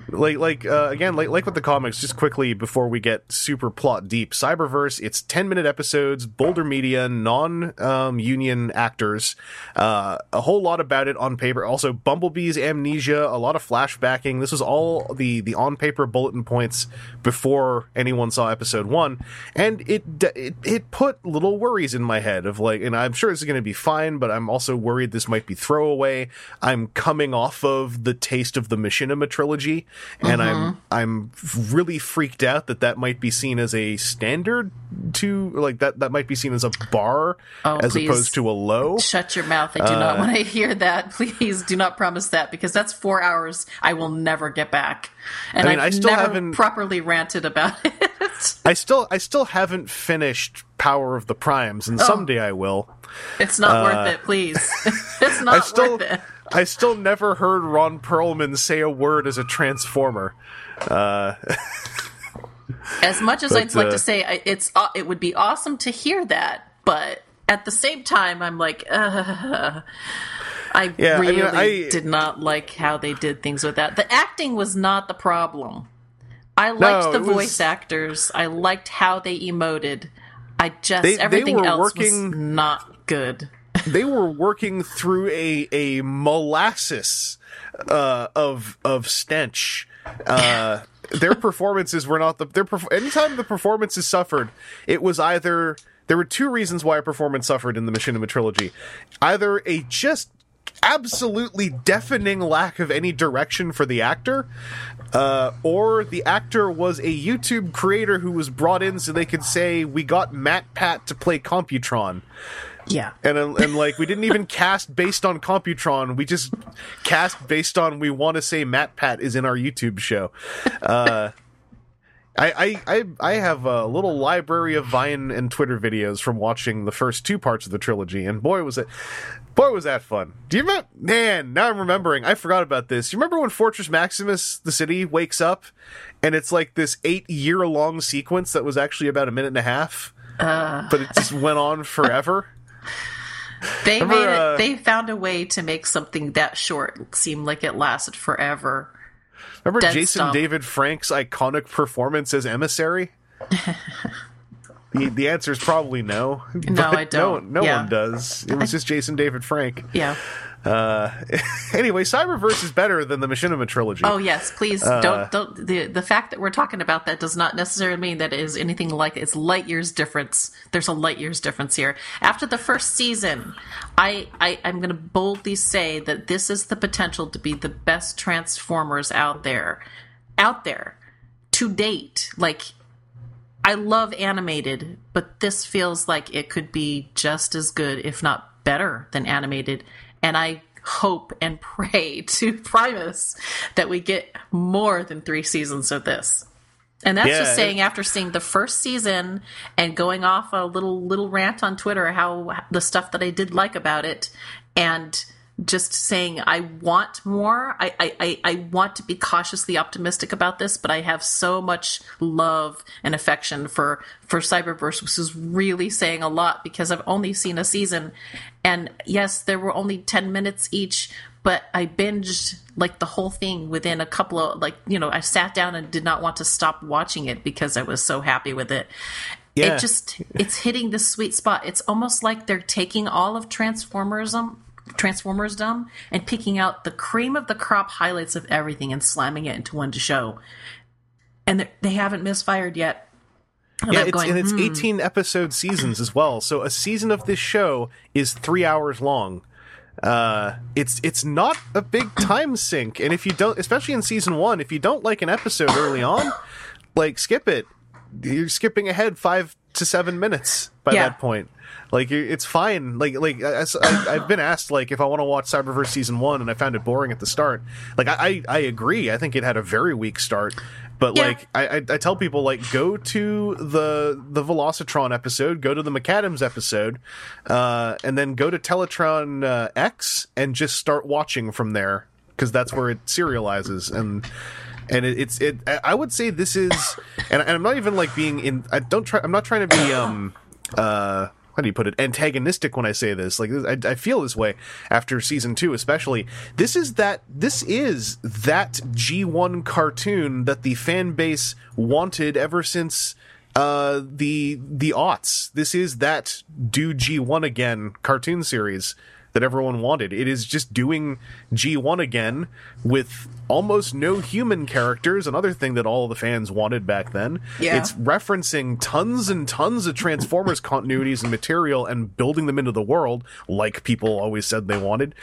Like like uh, again like like with the comics just quickly before we get super plot deep cyberverse it's 10 minute episodes boulder media non um, union actors uh, a whole lot about it on paper. Also bumblebee's amnesia a lot of flashbacking. This was all the the on paper bulletin points before anyone saw episode 1 and it it, it put little worries in my head of like and i'm sure this is going to be fine but i'm also worried this might be throwaway. I'm coming off of the taste of the machinima trilogy and Mm-hmm. I'm I'm really freaked out that that might be seen as a standard to like that that might be seen as a bar Oh, as opposed to a low. Shut your mouth. I do Uh, not want to hear that. Please do not promise that because that's four hours I will never get back. And I mean, I've I still never haven't- properly ranted about it. I still I still haven't finished Power of the Primes, Oh. and someday I will. It's not worth it, please. it's not Uh, I still worth it. I still never heard Ron Perlman say a word as a transformer. As much as But, I'd like uh, to say it's aw- it would be awesome to hear that, but at the same time, I'm like, uh, I Yeah, I mean, really I- did not like how they did things with that. The acting was not the problem. I liked the it was- voice actors. I liked how they emoted. I just They- they everything were else was not good. They were working through a a molasses uh, of of stench. Uh, their performances were not the their anytime the performances suffered, it was either there were two reasons why a performance suffered in the Machinima trilogy, either a just absolutely deafening lack of any direction for the actor. Uh, or the actor was a YouTube creator who was brought in so they could say, "We got MatPat to play Computron," Yeah. and and like we didn't even cast based on Computron. We just cast based on we want to say MatPat is in our YouTube show. Uh, I, I I I have a little library of Vine and Twitter videos from watching the first two parts of the trilogy, and boy was it. Boy, was that fun! Do you remember? Man, now I'm remembering. I forgot about this. You remember when Fortress Maximus, the city, wakes up, and it's like this eight-year-long sequence that was actually about a minute and a half, but it just went on forever. They Remember, made it. uh, they found a way to make something that short seem like it lasted forever. Remember Dead Jason stump. David Frank's iconic performance as emissary? the the answer is probably no. No, I don't. No, no Yeah. one does. It was just Jason David Frank. Yeah. Uh, anyway, Cyberverse is better than the Machinima trilogy. Oh yes, please Uh, don't don't the the fact that we're talking about that does not necessarily mean that it is anything like it's light years difference. There's a light years difference here. After the first season, I, I I'm going to boldly say that this is the potential to be the best Transformers out there, out there, to date. Like I love animated, but this feels like it could be just as good, if not better, than animated. And I hope and pray to Primus that we get more than three seasons of this. And that's Yeah, just saying after seeing the first season and going off a little little rant on Twitter how the stuff that I did like about it and just saying I want more. I, I, I, want to be cautiously optimistic about this, but I have so much love and affection for for Cyberverse, which is really saying a lot because I've only seen a season, and yes, there were only ten minutes each, but I binged like the whole thing within a couple of like you know I sat down and did not want to stop watching it because I was so happy with it. Yeah. It just it's hitting the sweet spot. It's almost like they're taking all of Transformersdom, Transformersdom, and picking out the cream of the crop highlights of everything and slamming it into one to show. And they- they haven't misfired yet. And yeah, it's, going, and it's "Hmm." 18 episode seasons as well. So a season of this show is three hours long. Uh, it's it's not a big time sink, and if you don't, especially in season one, if you don't like an episode early on, like skip it. You're skipping ahead five to seven minutes by Yeah. that point. Like it's fine. Like like I, I, I've been asked like if I want to watch Cyberverse season one, and I found it boring at the start. Like I I, I agree. I think it had a very weak start. But Yeah. like I, I, I tell people like go to the the Velocitron episode, go to the Maccadam's episode, uh, and then go to Teletran uh, X and just start watching from there because that's where it serializes and and it, it's it. I- I would say this is, and, and I'm not even like being in. I don't try. I'm not trying to be um uh. How do you put it? Antagonistic when I say this. Like I, I feel this way after season two, especially. This is that. This is that G1 cartoon that the fan base wanted ever since uh, the the aughts. This is that do G1 again cartoon series that everyone wanted. It is just doing G1 again with almost no human characters, another thing that all the fans wanted back then. Yeah. It's referencing tons and tons of Transformers continuities and material and building them into the world like people always said they wanted.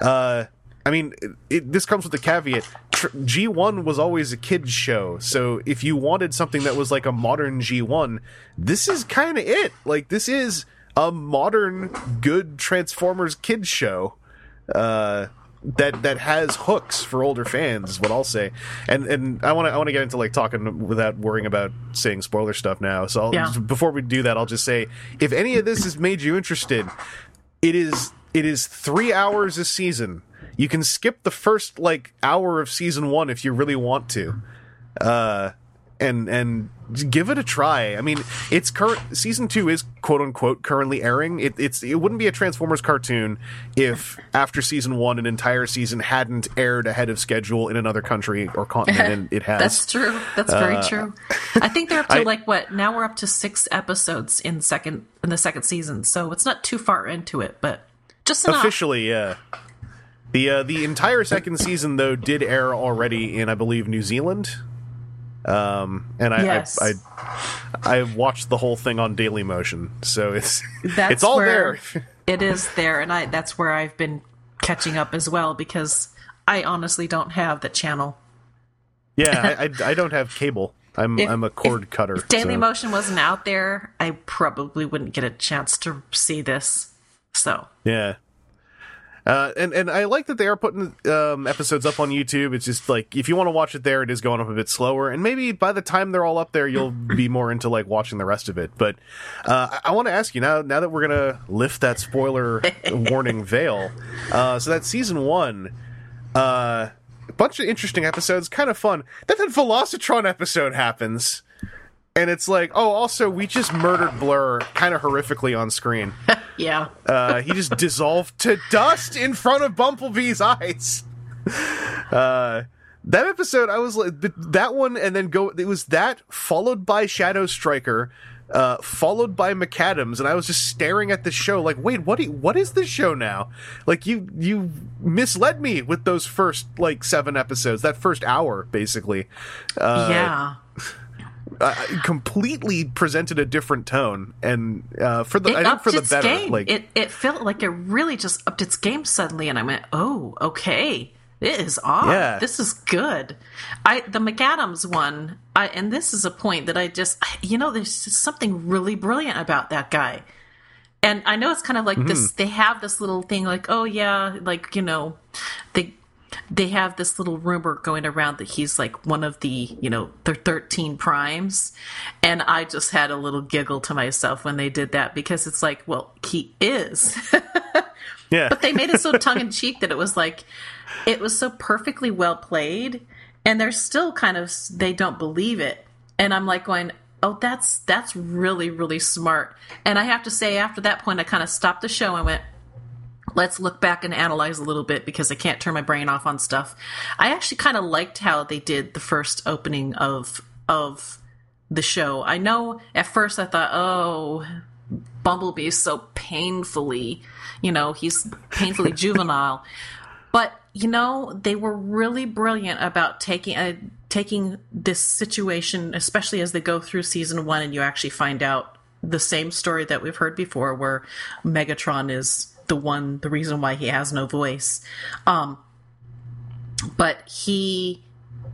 Uh, I mean, it, it, this comes with the caveat. Tr- G1 was always a kids show, so if you wanted something that was like a modern G1, this is kind of it. Like this is a modern, good Transformers kids show. Uh, that that has hooks for older fans is what I'll say, and and I want to I want to get into like talking without worrying about saying spoiler stuff now. So I'll, Yeah. before we do that, I'll just say if any of this has made you interested, it is it is three hours a season. You can skip the first like hour of season one if you really want to, uh, and and give it a try. I mean, it's current season two is quote unquote currently airing. It, it's it wouldn't be a Transformers cartoon if after season one an entire season hadn't aired ahead of schedule in another country or continent, and it has. That's true. That's very true. I think they're up to Uh, I- like what now we're up to six episodes in second in the second season, so it's not too far into it, but just enough. Officially, yeah. The uh, the entire second season though did air already in I believe New Zealand. Um, and I, Yes. I, I I watched the whole thing on Dailymotion, so it's That's it's all there. it is there, and I that's where I've been catching up as well because I honestly don't have the channel. yeah, I, I I don't have cable. I'm If- I'm a cord cutter. If Daily so- Motion wasn't out there, I probably wouldn't get a chance to see this. So Yeah. Uh, and and I like that they are putting um, episodes up on YouTube. It's just like if you want to watch it there, it is going up a bit slower, and maybe by the time they're all up there, you'll be more into like watching the rest of it. But uh, I, I want to ask you now. Now that we're gonna lift that spoiler warning veil, uh, so that season one, uh, a bunch of interesting episodes, kind of fun. Then that Velocitron episode happens. And it's like, oh, also, we just murdered Blur kind of horrifically on screen. yeah, Uh, he just dissolved to dust in front of Bumblebee's eyes. Uh, that episode, I was like, that one, and then go. It was that followed by Shadow Striker, uh, followed by Maccadam's, and I was just staring at the show like, wait, what? you- what is this show now? Like you, you misled me with those first like seven episodes, that first hour, basically. Uh, yeah. Uh, completely presented a different tone, and uh, for the It I think for the better. game. Like it, it felt like it really just upped its game suddenly, and I went, "Oh, okay, it is on. Yeah. This is good." I the Maccadam's one, I and this is a point that I just, you know, there's just something really brilliant about that guy. And I know it's kind of like Mm-hmm. this. They have this little thing, like, oh yeah, like you know, they they have this little rumor going around that he's like one of the you know the 13 primes. And i just had a little giggle to myself when they did that because it's like well he is. Yeah, but they made it so tongue-in-cheek that it was like it was so perfectly well played. And they're still kind of they don't believe it. And i'm like going oh that's that's really really smart. And i have to say after that point i kind of stopped the show and went let's look back and analyze a little bit because I can't turn my brain off on stuff. I actually kind of liked how they did the first opening of of the show. I know at first I thought, oh, Bumblebee is so painfully, you know, he's painfully juvenile. But you know, they were really brilliant about taking uh, taking this situation, especially as they go through season one, and you actually find out the same story that we've heard before, where Megatron is the one, the reason why he has no voice. Um, but he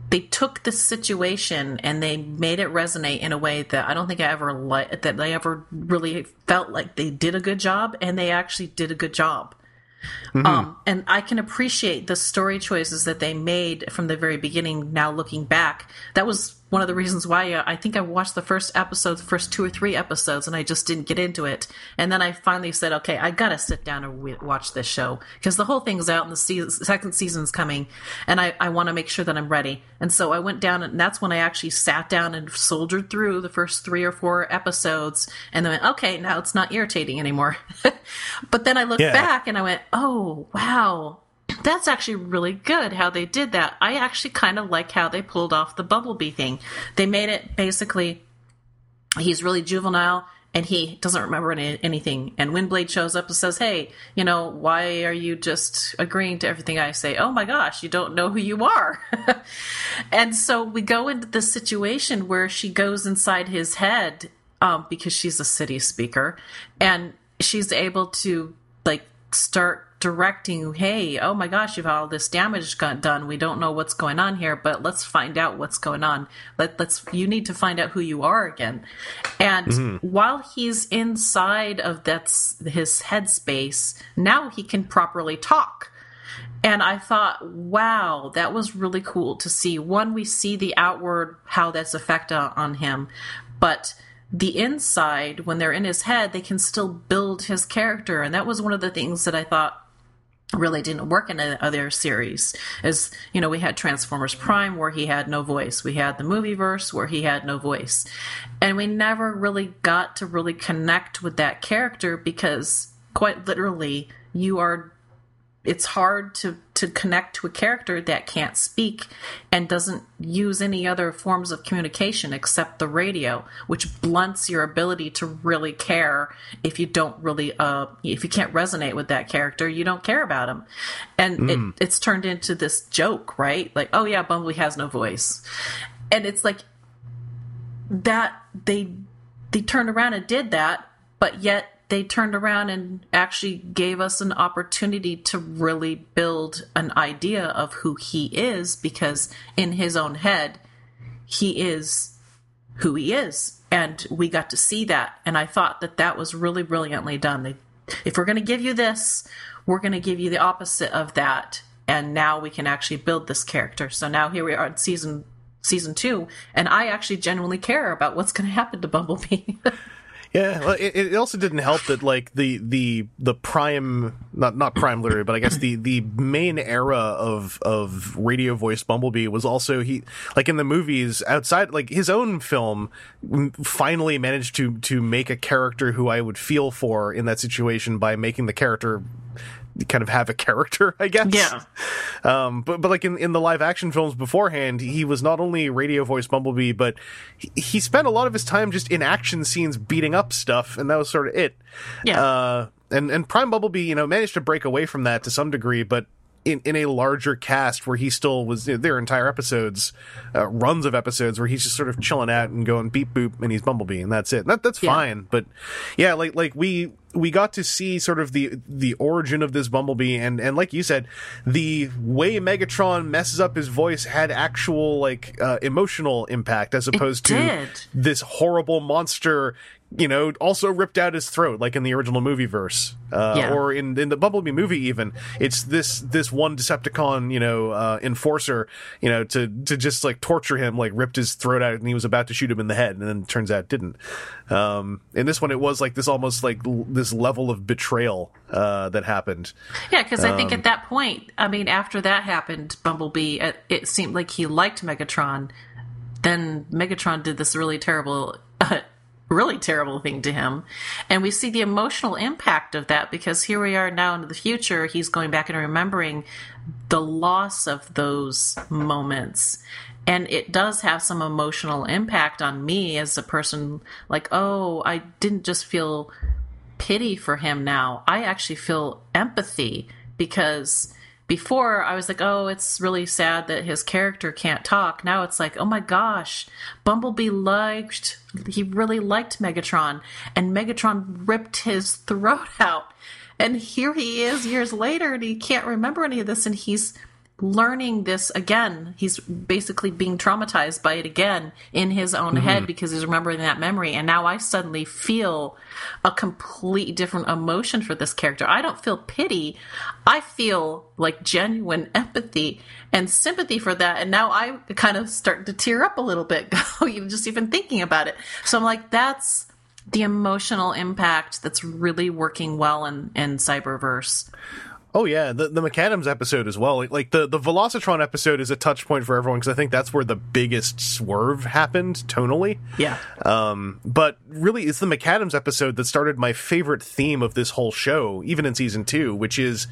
they took the situation and they made it resonate in a way that I don't think I ever li- that they ever really felt like they did a good job, and they actually did a good job. Um, and I can appreciate the story choices that they made from the very beginning. Now looking back, that was one of the reasons why uh, I think I watched the first episode, the first two or three episodes, and I just didn't get into it. And then I finally said, okay, I gotta sit down and w- watch this show because the whole thing's out and the season, second season's coming, and I, I want to make sure that I'm ready. And so I went down, and that's when I actually sat down and soldiered through the first three or four episodes, and then went, okay, now it's not irritating anymore. but then I looked Yeah. back and I went, oh wow, that's actually really good how they did that. I actually kind of like how they pulled off the Bumblebee thing. They made it basically he's really juvenile and he doesn't remember any, anything. And Windblade shows up and says, Hey, you know, why are you just agreeing to everything I say? Oh my gosh, you don't know who you are. and so we go into this situation where she goes inside his head um, because she's a city speaker and she's able to like start directing hey oh my gosh you've had all this damage got done. We don't know what's going on here but let's find out what's going on. Let, let's you need to find out who you are again. And mm-hmm. while he's inside of that's his headspace now he can properly talk. And I thought, wow, that was really cool to see. One, we see the outward, how that's affect on on him, but the inside, when they're in his head, they can still build his character. And that was one of the things that I thought really didn't work in the other series. As you know we had transformers prime where he had no voice. We had the movie verse where he had no voice. And we never really got to really connect with that character because quite literally you are it's hard to to connect to a character that can't speak and doesn't use any other forms of communication except the radio which blunts your ability to really care if you don't really uh if you can't resonate with that character you don't care about him. And it, it's turned into this joke right? Like oh yeah bumblebee has no voice. And it's like that they they turned around and did that, but yet they turned around and actually gave us an opportunity to really build an idea of who he is because in his own head he is who he is. And we got to see that. And i thought that that was really brilliantly done. They, if we're going to give you this we're going to give you the opposite of that. And now we can actually build this character. So now here we are in season season two. And i actually genuinely care about what's going to happen to bumblebee Yeah, well, it, it also didn't help that like the the the prime not not prime literally, but I guess the the main era of of radio voice Bumblebee was also he like in the movies outside like his own film finally managed to to make a character who I would feel for in that situation by making the character kind of have a character, I guess. yeah Um, but but like in, in the live action films beforehand, he was not only radio voice Bumblebee, but he, he spent a lot of his time just in action scenes beating up stuff, and that was sort of it. Yeah. Uh, and and Prime Bumblebee, you know, managed to break away from that to some degree, but in, in a larger cast where he still was you know, there are entire episodes, uh, runs of episodes where he's just sort of chilling out and going beep boop, and he's Bumblebee, and that's it. That that's Yeah. fine, but yeah, like like we we got to see sort of the the origin of this Bumblebee, and and like you said, the way Megatron messes up his voice had actual like uh, emotional impact as opposed to this horrible monster. You know, also ripped out his throat, like in the original movie verse, uh, Yeah. or in in the Bumblebee movie. Even it's this this one Decepticon, you know, uh, enforcer, you know, to to just like torture him, like ripped his throat out, and he was about to shoot him in the head, and then it turns out it didn't. Um, in this one, it was like this almost like l- this level of betrayal uh, that happened. Yeah, because I think at that point, I mean, after that happened, Bumblebee, it, it seemed like he liked Megatron. Then Megatron did this really terrible, really terrible thing to him. And we see the emotional impact of that because here we are now into the future. He's going back and remembering the loss of those moments. And it does have some emotional impact on me as a person, like, oh, I didn't just feel pity for him now. I actually feel empathy because before I was like, oh, it's really sad that his character can't talk. Now it's like, oh my gosh, Bumblebee liked, he really liked Megatron, and Megatron ripped his throat out. And here he is years later, and he can't remember any of this, and he's learning this again. He's basically being traumatized by it again in his own Mm-hmm. head because he's remembering that memory. And now I suddenly feel a complete different emotion for this character. I don't feel pity. I feel like genuine empathy and sympathy for that. And now I kind of start to tear up a little bit, just even thinking about it. So I'm like, that's the emotional impact that's really working well in, in Cyberverse. Oh yeah, the the Maccadam's episode as well. Like, like the the Velocitron episode is a touch point for everyone because I think that's where the biggest swerve happened tonally. Yeah. Um, but really, it's the Maccadam's episode that started my favorite theme of this whole show, even in season two, which is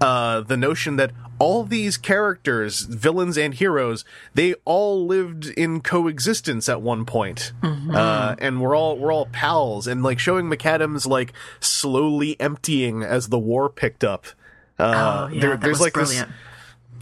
uh, the notion that all these characters, villains and heroes, they all lived in coexistence at one point, uh, and we're all we're all pals, and like showing McAdams like slowly emptying as the war picked up. Uh, oh, yeah, there- there's like brilliant. this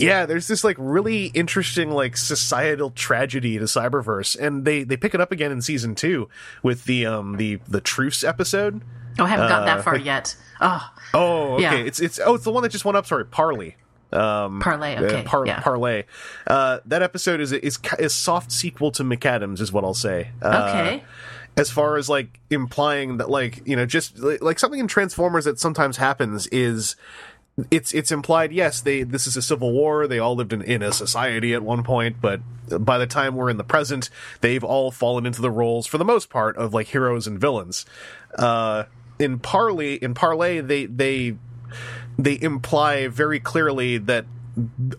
yeah, there's this like really interesting like societal tragedy to Cyberverse, and they they pick it up again in season two with the um the the truce episode. Oh, I haven't gotten uh, that far yet. Oh, Oh, okay. Yeah. It's it's oh it's the one that just went up. Sorry, Parley. Um, parlay. uh, Okay. par- yeah. Parlay. Uh, that episode is is a soft sequel to Maccadam's, is what I'll say. Uh, okay. as far as like implying that like you know just like, like something in transformers that sometimes happens is it's it's implied yes they this is a civil war they all lived in, in a society at one point but by the time we're in the present they've all fallen into the roles for the most part of like heroes and villains uh in parley in parlay they they they imply very clearly that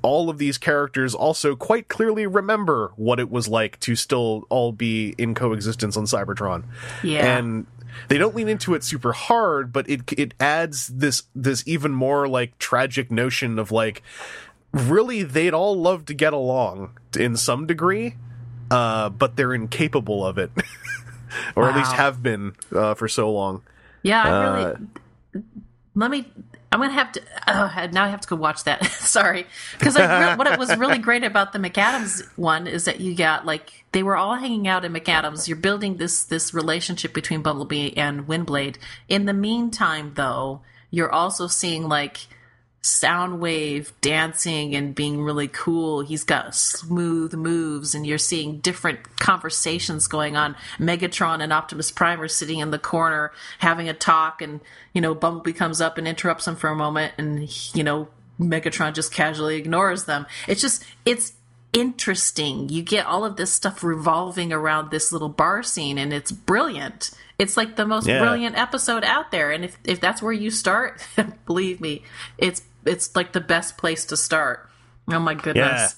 all of these characters also quite clearly remember what it was like to still all be in coexistence on Cybertron. Yeah. And they don't lean into it super hard, but it it adds this this even more like tragic notion of like really they'd all love to get along in some degree, uh, but they're incapable of it. or at least have been uh, for so long. Yeah, I Uh, really. Let me. I'm gonna have to. Uh, now I have to go watch that. Sorry, because re- what it was really great about the Maccadam's one is that you got like they were all hanging out in Maccadam's. You're building this this relationship between Bumblebee and Windblade. In the meantime, though, you're also seeing like Soundwave dancing and being really cool. He's got smooth moves, and you're seeing different conversations going on. Megatron and Optimus Prime are sitting in the corner having a talk, and you know Bumblebee comes up and interrupts them for a moment, and you know Megatron just casually ignores them. It's just it's interesting. You get all of this stuff revolving around this little bar scene, and it's brilliant. It's like the most Yeah. brilliant episode out there, and if if that's where you start, believe me, it's it's like the best place to start. Oh my Yeah. goodness!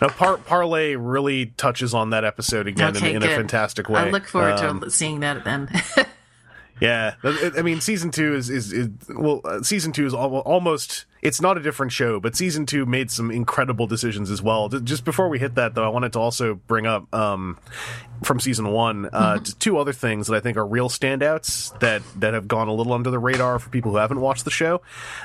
Now, Par- Parlay really touches on that episode again Okay, in, in a fantastic way. I look forward Um, to seeing that then. Yeah, I I mean, season two is is, is well, uh, season two is almost. It's not a different show, but season two made some incredible decisions as well. Just before we hit that, though, I wanted to also bring up um, from season one uh, just two other things that I think are real standouts that that have gone a little under the radar for people who haven't watched the show.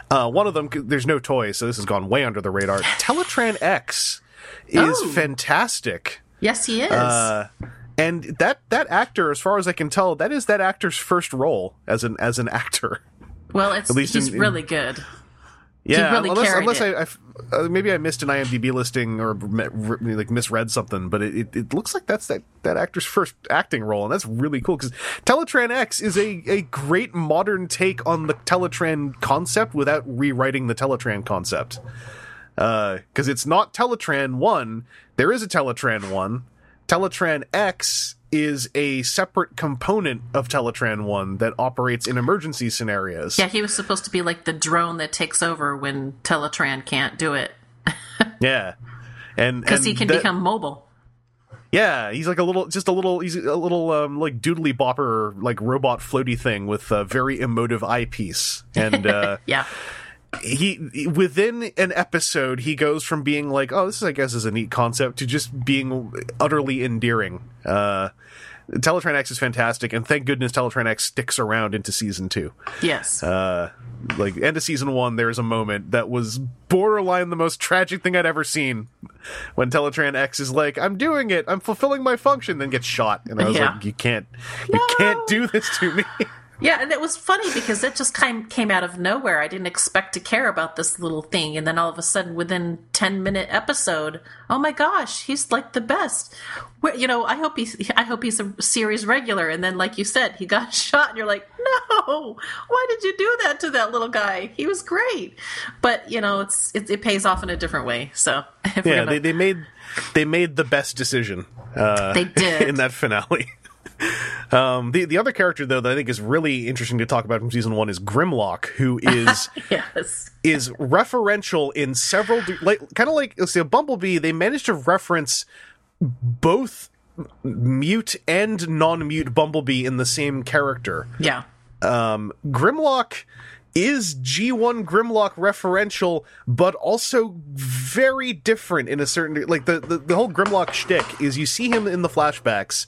Uh, one of them, there's no toys, so this has gone way under the radar. Teletran X is Oh. fantastic. yes, he is. Uh, and that that actor, as far as I can tell, that is that actor's first role as an as an actor. well, it's least he's in- in- really good. Yeah, really unless, unless. I, I uh, maybe I missed an IMDb listing or re- like misread something, but it, it, it looks like that's that that actor's first acting role, and that's really cool because Teletran X is a a great modern take on the Teletran concept without rewriting the Teletran concept. Because it's not Teletran one, there is a Teletran one. Teletran X is a separate component of Teletran 1 that operates in emergency scenarios. Yeah, he was supposed to be like the drone that takes over when Teletran can't do it Yeah. And because he can that- become mobile. Yeah, he's like a little, just a little, he's a little, um, like doodly bopper, like robot floaty thing with a very emotive eyepiece. And, uh, Yeah, he, within an episode, he goes from being like, oh, this is, I guess, is a neat concept to just being utterly endearing. Uh, Teletran X is fantastic, and thank goodness Teletran X sticks around into season two. yes. Uh, like end of season one, there's a moment that was borderline the most tragic thing I'd ever seen. When Teletran X is like, "I'm doing it, I'm fulfilling my function," then gets shot, and I was Yeah. like, "You can't, you can't do this to me." Yeah, and it was funny because it just kind came out of nowhere. I didn't expect to care about this little thing, and then all of a sudden, within ten minute episode, oh my gosh, he's like the best. Where, you know, I hope he's I hope he's a series regular. And then, like you said, he got shot, and you're like, no, why did you do that to that little guy? He was great, but you know, it's it, it pays off in a different way. So Yeah, gonna- they, they made they made the best decision uh, They did. in that finale. Um, the the other character though that I think is really interesting to talk about from season one is Grimlock, who is yes, is referential in several like kind of like let's say a Bumblebee. They managed to reference both mute and non-mute Bumblebee in the same character. yeah. Um, Grimlock is G1 Grimlock referential, but also very different in a certain like the, the the whole Grimlock shtick is you see him in the flashbacks.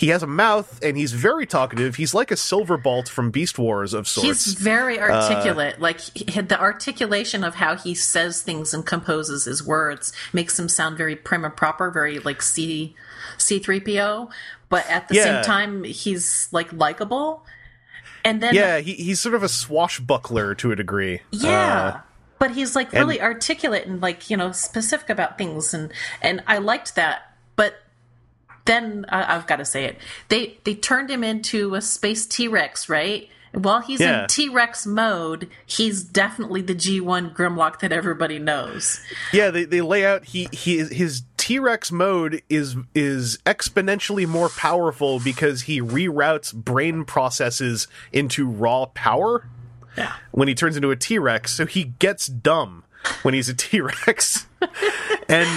He has a mouth and he's very talkative. He's like a Silverbolt from Beast Wars of sorts. He's very articulate. like he, the articulation of how he says things and composes his words makes him sound very prim and proper, very like C C three PO. But at the Yeah. same time, he's like likable. And then yeah, he, he's sort of a swashbuckler to a degree. yeah. Uh, but he's like really articulate and like you know specific about things, and and I liked that. Then I, I've got to say it. They they turned him into a space T Rex, right? While he's Yeah. in T Rex mode, he's definitely the G one Grimlock that everybody knows. Yeah, they, they lay out he he his T Rex mode is is exponentially more powerful because he reroutes brain processes into raw power Yeah. when he turns into a T Rex. So he gets dumb when he's a T Rex, and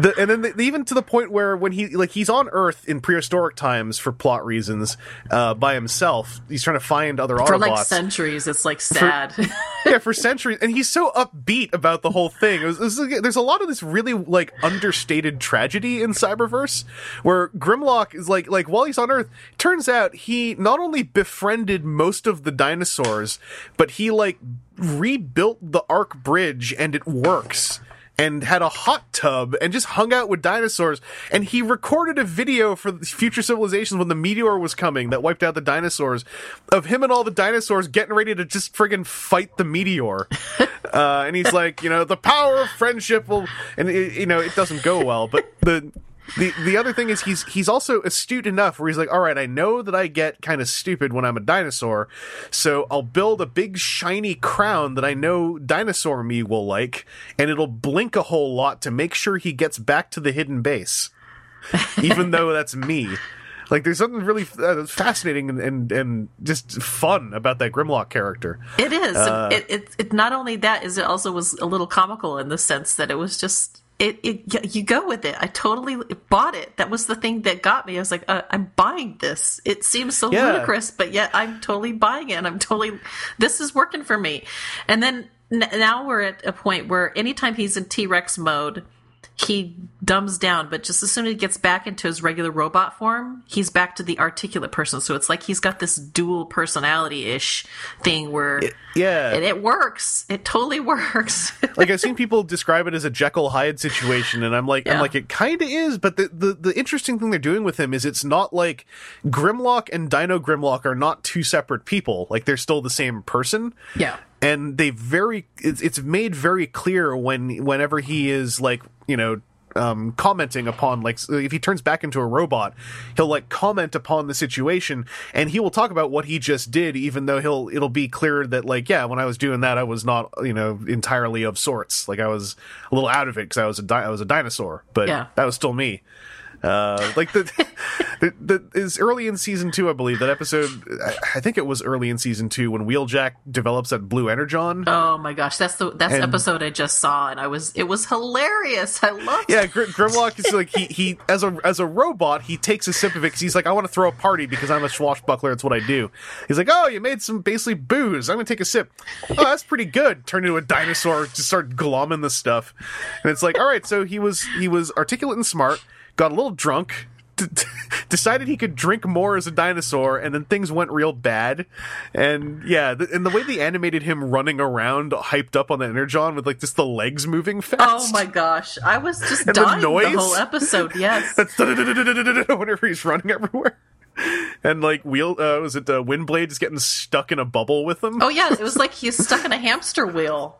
the and then the, even to the point where when he like he's on Earth in prehistoric times for plot reasons uh, by himself. He's trying to find other For Autobots like centuries, it's like sad. yeah, for centuries, and he's so upbeat about the whole thing. It was, it was there's a lot of this really like understated tragedy in Cyberverse, where Grimlock is like like while he's on Earth, turns out he not only befriended most of the dinosaurs, but he like rebuilt the Arc Bridge, and it works. And had a hot tub and just hung out with dinosaurs. And he recorded a video for future civilizations when the meteor was coming that wiped out the dinosaurs of him and all the dinosaurs getting ready to just friggin' fight the meteor. uh, and he's like, you know, the power of friendship will, and it, you know, it doesn't go well. But the the the other thing is he's he's also astute enough where he's like, all right, I know that I get kind of stupid when I'm a dinosaur, so I'll build a big shiny crown that I know dinosaur me will like, and it'll blink a whole lot to make sure he gets back to the hidden base, even though that's me. Like, there's something really uh, fascinating and, and and just fun about that Grimlock character. It is. Uh, it, it, it not only that is it also was a little comical in the sense that it was just it, it you go with it. I totally bought it. That was the thing that got me. I was like, uh, I'm buying this. It seems so Yeah. ludicrous, but yet I'm totally buying it. And I'm totally this is working for me. And then n- now we're at a point where anytime he's in T Rex mode. He dumbs down, but just as soon as he gets back into his regular robot form, he's back to the articulate person. So it's like he's got this dual personality ish thing where Yeah, and it works. It totally works. like I've seen people describe it as a Jekyll Hyde situation, and I'm like, I'm like, it kind of is. But the, the the interesting thing they're doing with him is it's not like Grimlock and Dino Grimlock are not two separate people. Like they're still the same person. yeah. And they very it's, it's made very clear when whenever he is like you know um commenting upon like if he turns back into a robot he'll like comment upon the situation and he will talk about what he just did even though he'll it'll be clear that like yeah when i was doing that i was not you know entirely of sorts like i was a little out of it because i was a di- i was a dinosaur but Yeah. that was still me uh, like the, the, the is early in season two, I believe that episode. I, I think it was early in season two when Wheeljack develops that blue energon. Oh my gosh, that's the that's And- episode I just saw, and I was it was hilarious. I loved. It. Yeah, Gr- Grimlock is like he he as a as a robot he takes a sip of it because he's like I want to throw a party because I'm a swashbuckler. It's what I do. He's like, oh, you made some basically booze. I'm gonna take a sip. Oh, that's pretty good. Turn into a dinosaur, just start glomming the stuff, and it's like, all right. So he was he was articulate and smart. Got a little drunk. d- d- decided he could drink more as a dinosaur and then things went real bad and yeah th- and the way they animated him running around hyped up on the energon with like just the legs moving fast Oh my gosh, I was just the dying the, noise? whole episode. Yes, That's whenever he's running everywhere. and like wheel uh, was it uh, Windblade is getting stuck in a bubble with them. Oh yeah, it was like he's stuck in a hamster wheel.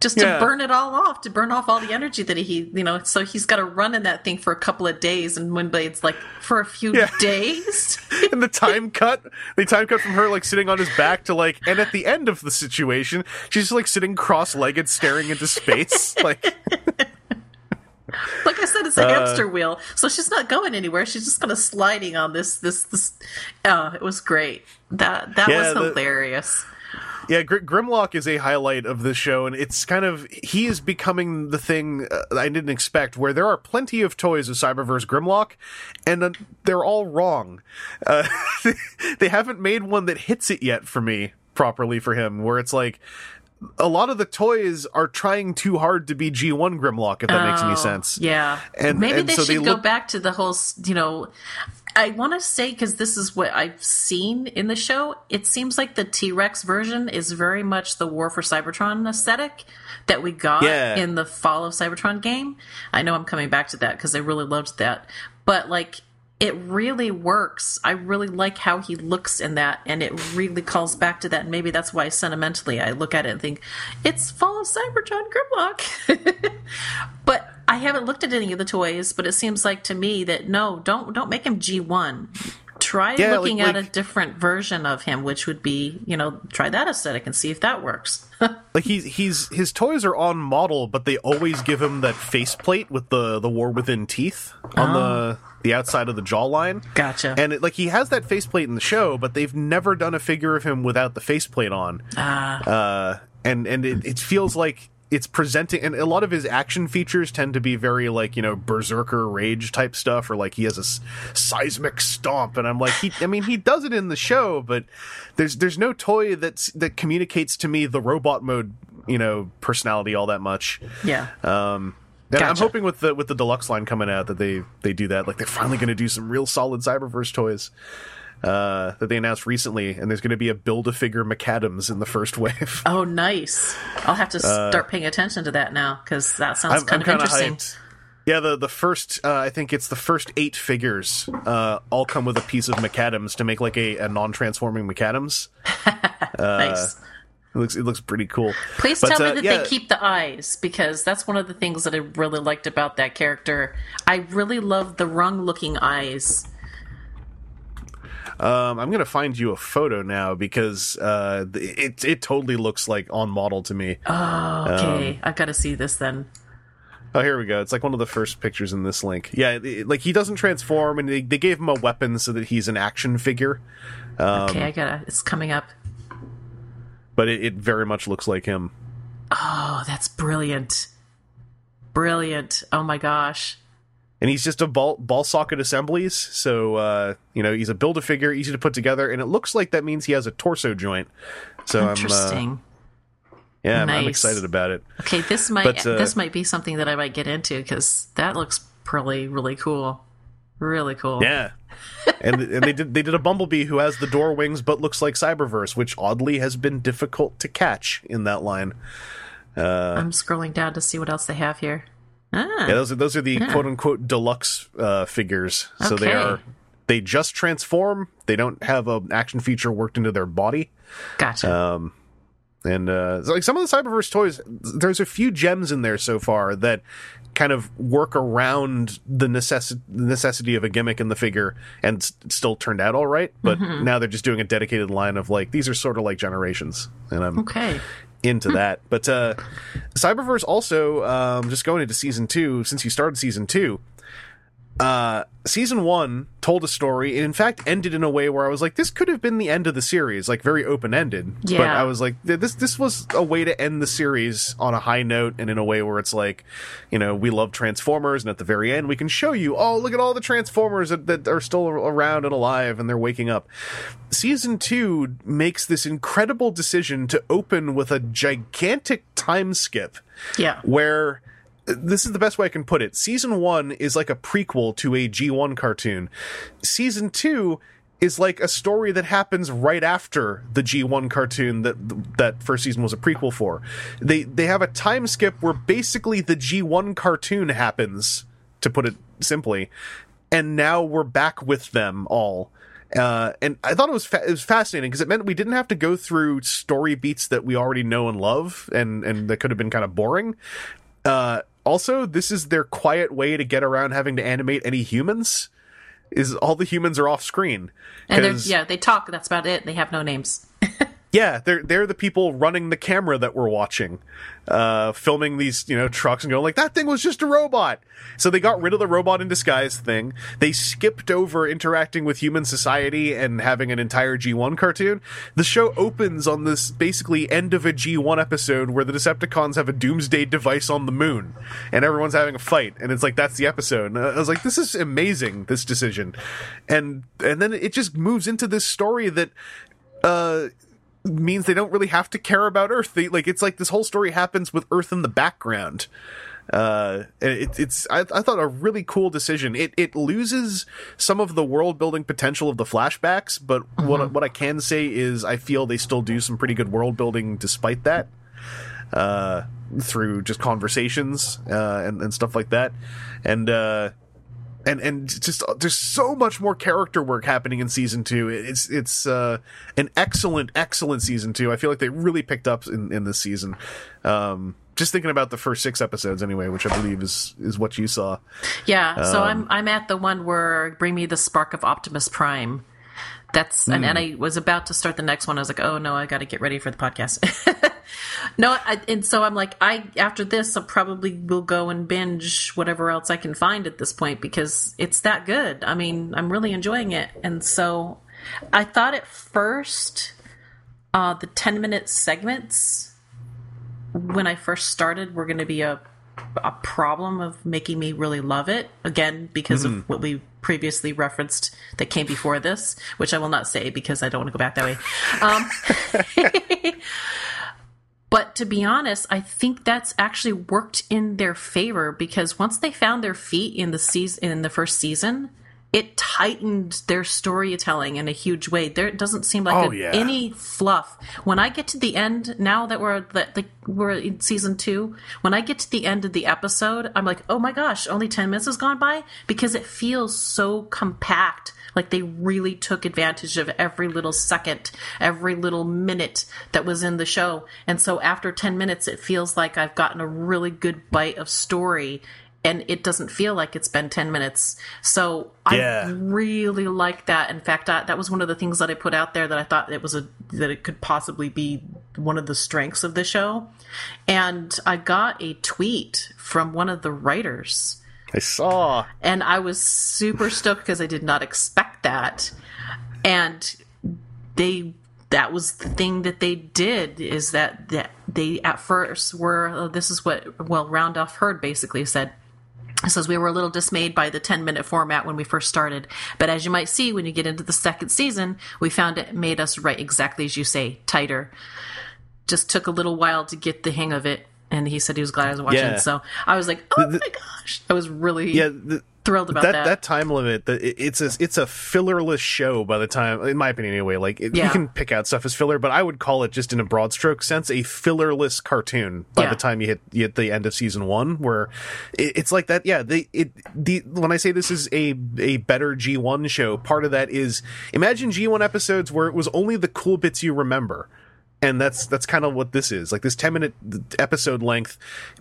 Just to Yeah. burn it all off, to burn off all the energy that he, you know, so he's got to run in that thing for a couple of days, and Windblade's like for a few Yeah. days. and the time cut the time cut from her like sitting on his back to like and at the end of the situation she's just like sitting cross-legged staring into space like like I said, it's a uh, hamster wheel, so she's not going anywhere. She's just kind of sliding on this, this, this. Oh, it was great. That that Yeah, was the- hilarious. Yeah Gr- grimlock is a highlight of this show and it's kind of he is becoming the thing uh, i didn't expect where there are plenty of toys of cyberverse grimlock and uh, they're all wrong. Uh, they haven't made one that hits it yet for me properly for him where it's like a lot of the toys are trying too hard to be G1 Grimlock, if that makes any Oh, sense. Yeah, And- maybe and they so should they go look- back to the whole. You know, I want to say because this is what I've seen in the show. It seems like the T Rex version is very much the War for Cybertron aesthetic that we got Yeah. in the Fall of Cybertron game. I know I'm coming back to that because I really loved that, but like. It really works. I really like how he looks in that, and it really calls back to that. And maybe that's why sentimentally I look at it and think, it's Fall of Cybertron Grimlock. But I haven't looked at any of the toys, but it seems like to me that no, don't don't make him G one. Try Yeah, looking like- at a different version of him, which would be, you know, try that aesthetic and see if that works. Like he's he's his toys are on model, but they always give him that faceplate with the the war within teeth on the the outside of the jawline. Gotcha. And it, like he has that faceplate in the show, but they've never done a figure of him without the faceplate on. Ah, Uh, and and it, it feels like it's presenting, and a lot of his action features tend to be very like you know berserker rage type stuff, or like he has a s- seismic stomp, and I'm like he, I mean he does it in the show, but there's there's no toy that's that communicates to me the robot mode you know personality all that much. yeah. Um, and I'm hoping with the with the deluxe line coming out that they they do that. Like they're finally going to do some real solid Cyberverse toys uh, that they announced recently, and there's going to be a build a figure Maccadam's in the first wave. oh, nice. I'll have to start paying attention to that now because that sounds Uh, I'm, kind I'm of interesting. hyped. Yeah, the the first uh, I think it's the first eight figures uh, all come with a piece of Maccadam's to make like a, a non transforming Maccadam's. nice. It looks it looks pretty cool. Please But, tell me uh, that yeah. they keep the eyes because that's one of the things that I really liked about that character. I really love the rung looking eyes. Um, I'm gonna find you a photo now because uh, it it totally looks like on model to me. Oh, okay. Um, I've got to see this then. Oh, here we go. It's like one of the first pictures in this link. Yeah, it- like he doesn't transform, and they, they gave him a weapon so that he's an action figure, um, Okay, I gotta. It's coming up. but it, it very much looks like him. Oh, that's brilliant. Brilliant. Oh my gosh. And he's just a ball ball socket assemblies, so uh, you know he's a build a figure, easy to put together, and it looks like that means he has a torso joint. So I'm uh, Interesting. yeah, I'm, I'm excited about it. okay, this might but, uh, this might be something that I might get into because that looks really really cool. Really cool. Yeah. and and they did they did a bumblebee who has the door wings but looks like Cyberverse, which oddly has been difficult to catch in that line. I'm scrolling down to see what else they have here. Ah, Yeah, those are those are the quote unquote deluxe uh, figures. So they are they just transform. They don't have an action feature worked into their body. gotcha. Um, and uh, like some of the Cyberverse toys, there's a few gems in there so far that kind of work around the necessi- necessity of a gimmick in the figure and s- still turned out all right. But now they're just doing a dedicated line of like these are sort of like generations, and I'm okay. Into that. But uh, Cyberverse also um, just going into season two. Since you started season two, uh, season one told a story, and in fact ended in a way where I was like, this could have been the end of the series, like very open ended. Yeah. But I was like, this this was a way to end the series on a high note, and in a way where it's like, you know, we love Transformers, and at the very end we can show you, oh, look at all the Transformers that, that are still around and alive, and they're waking up season two makes this incredible decision to open with a gigantic time skip Yeah. where this is the best way I can put it. Season one is like a prequel to a G1 cartoon. Season two is like a story that happens right after the G1 cartoon that that first season was a prequel for. They they have a time skip where basically the G1 cartoon happens, to put it simply, and now we're back with them all. Uh, and I thought it was fa- it was fascinating because it meant we didn't have to go through story beats that we already know and love, and and that could have been kind of boring. Uh, also, this is their quiet way to get around having to animate any humans. Is all the humans are off screen? And yeah, they talk. That's about it. They have no names. Yeah, they're they're the people running the camera that we're watching, uh, filming these you know trucks and going like that thing was just a robot. So they got rid of the robot in disguise thing. They skipped over interacting with human society and having an entire G1 cartoon. The show opens on this basically end of a G1 episode where the Decepticons have a doomsday device on the moon and everyone's having a fight, and it's like that's the episode. And I was like, this is amazing, this decision, and and then it just moves into this story that. Uh, means they don't really have to care about Earth. They, like it's like this whole story happens with Earth in the background. Uh, it, it's I, I thought a really cool decision. It it loses some of the world building potential of the flashbacks, but what what I can say is I feel they still do some pretty good world building despite that. Uh, through just conversations uh, and and stuff like that, and uh, and and just there's so much more character work happening in season two. It's it's uh, an excellent excellent season two. I feel like they really picked up in in this season. Um, just thinking about the first six episodes anyway, which I believe is is what you saw. Yeah, so Um, I'm I'm at the one where bring me the spark of Optimus Prime. That's and, and Hmm. I was about to start the next one. I was like, oh no, I got to get ready for the podcast. no, I, and so I'm like, I after this, I probably will go and binge whatever else I can find at this point because it's that good. I mean, I'm really enjoying it, and so I thought at first uh, the 10 minute segments when I first started were going to be a a problem of making me really love it again because of what we previously referenced that came before this, which I will not say because I don't want to go back that way. Um, but to be honest, I think that's actually worked in their favor because once they found their feet in the season in the first season, it tightened their storytelling in a huge way. There doesn't seem like Oh, a- yeah. any fluff. When I get to the end, now that we're that the, we're in season two, when I get to the end of the episode, I'm like, oh my gosh, only ten minutes has gone by because it feels so compact. Like they really took advantage of every little second, every little minute that was in the show. And so after 10 minutes, it feels like I've gotten a really good bite of story and it doesn't feel like it's been 10 minutes. So Yeah. I really like that. In fact, I, that was one of the things that I put out there that I thought it was a, that it could possibly be one of the strengths of the show. And I got a tweet from one of the writers I saw. and I was super stoked because I did not expect that. And they that was the thing that they did is that that they at first were uh, this is what well Randolph Heard basically said. It says we were a little dismayed by the 10 minute format when we first started, but as you might see when you get into the second season, we found it made us write exactly as you say, tighter. Just took a little while to get the hang of it, and he said he was glad I was watching. Yeah. So I was like, oh The- my gosh, I was really Yeah, the, thrilled about that, that. that time limit. The, it- it's a it's a fillerless show by the time, in my opinion, anyway. Like it, you can pick out stuff as filler, but I would call it just in a broad stroke sense a fillerless cartoon by Yeah. the time you hit you hit the end of season one, where it, it's like that. Yeah, they it the when I say this is a a better G one show, part of that is imagine G one episodes where it was only the cool bits you remember and that's that's kind of what this is. Like this 10 minute episode length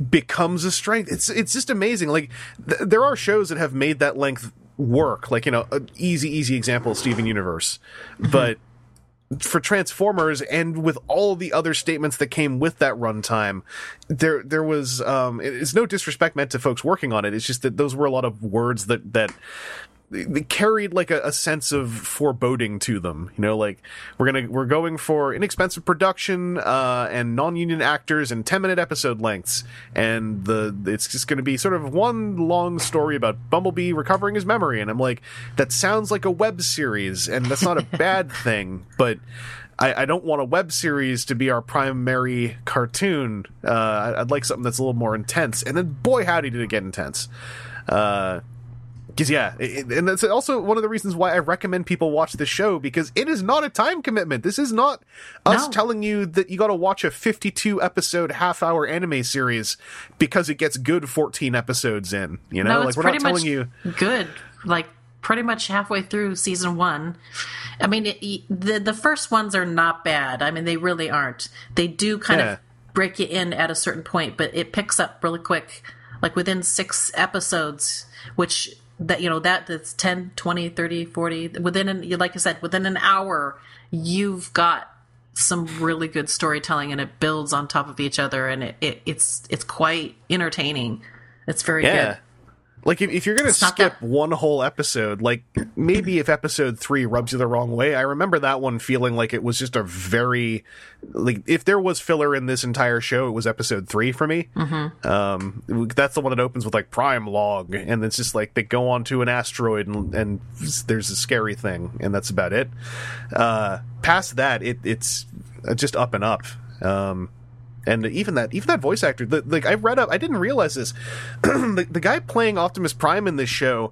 becomes a strength. It's it's just amazing. Like th- there are shows that have made that length work. Like you know an easy easy example steven universe. But for transformers and with all the other statements that came with that runtime there there was um it's no disrespect meant to folks working on it. It's just that those were a lot of words that that they carried like a, a sense of foreboding to them you know like we're gonna we're going for inexpensive production uh and non-union actors and 10 minute episode lengths and the it's just gonna be sort of one long story about bumblebee recovering his memory and i'm like that sounds like a web series and that's not a bad thing but I, I don't want a web series to be our primary cartoon. Uh, I- I'd like something that's a little more intense. And then, boy, howdy, did it get intense. Uh, because yeah, it, and that's also one of the reasons why I recommend people watch the show because it is not a time commitment. This is not us No. telling you that you got to watch a 52 episode half hour anime series because it gets good 14 episodes in. You know, no, like we're not telling you. good. Like pretty much halfway through season one. I mean, it, the the first ones are not bad. I mean, they really aren't. They do kind Yeah. of break you in at a certain point, but it picks up really quick. Like within six episodes, which that you know that that's 10 20 30 40 within an like i said within an hour you've got some really good storytelling and it builds on top of each other and it, it it's it's quite entertaining it's very Yeah. good Like if, if you're gonna It's skip one whole episode, like maybe if episode three rubs you the wrong way, I remember that one feeling like it was just a very like if there was filler in this entire show, it was episode three for me. Mm-hmm. Um, that's the one that opens with like prime log, and it's just like they go onto an asteroid and, and there's a scary thing, and that's about it. Uh, past that, it it's just up and up. Um, and even that even that voice actor the, like i read up i didn't realize this. The, the guy playing optimus prime in this show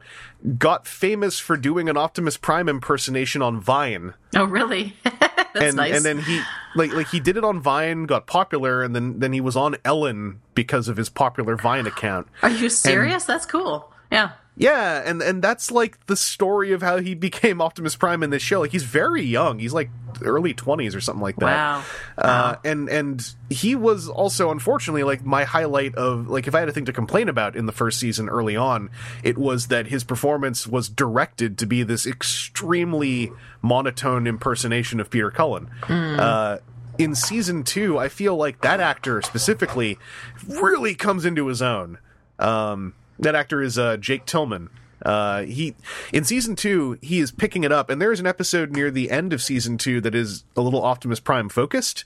got famous for doing an optimus prime impersonation on vine. Oh really? That's and nice. and then he like like he did it on vine got popular and then then he was on ellen because of his popular vine account. Are you serious? That's cool. Yeah yeah, and and that's like the story of how he became Optimus Prime in this show. Like he's very young. He's like early 20s or something like that. Wow. Uh, and and he was also unfortunately like my highlight of like if I had a thing to complain about in the first season early on, it was that his performance was directed to be this extremely monotone impersonation of Peter Cullen. Uh in season 2, I feel like that actor specifically really comes into his own. Um that actor is uh, Jake Tillman. Uh, he in season two he is picking it up, and there is an episode near the end of season two that is a little Optimus Prime focused,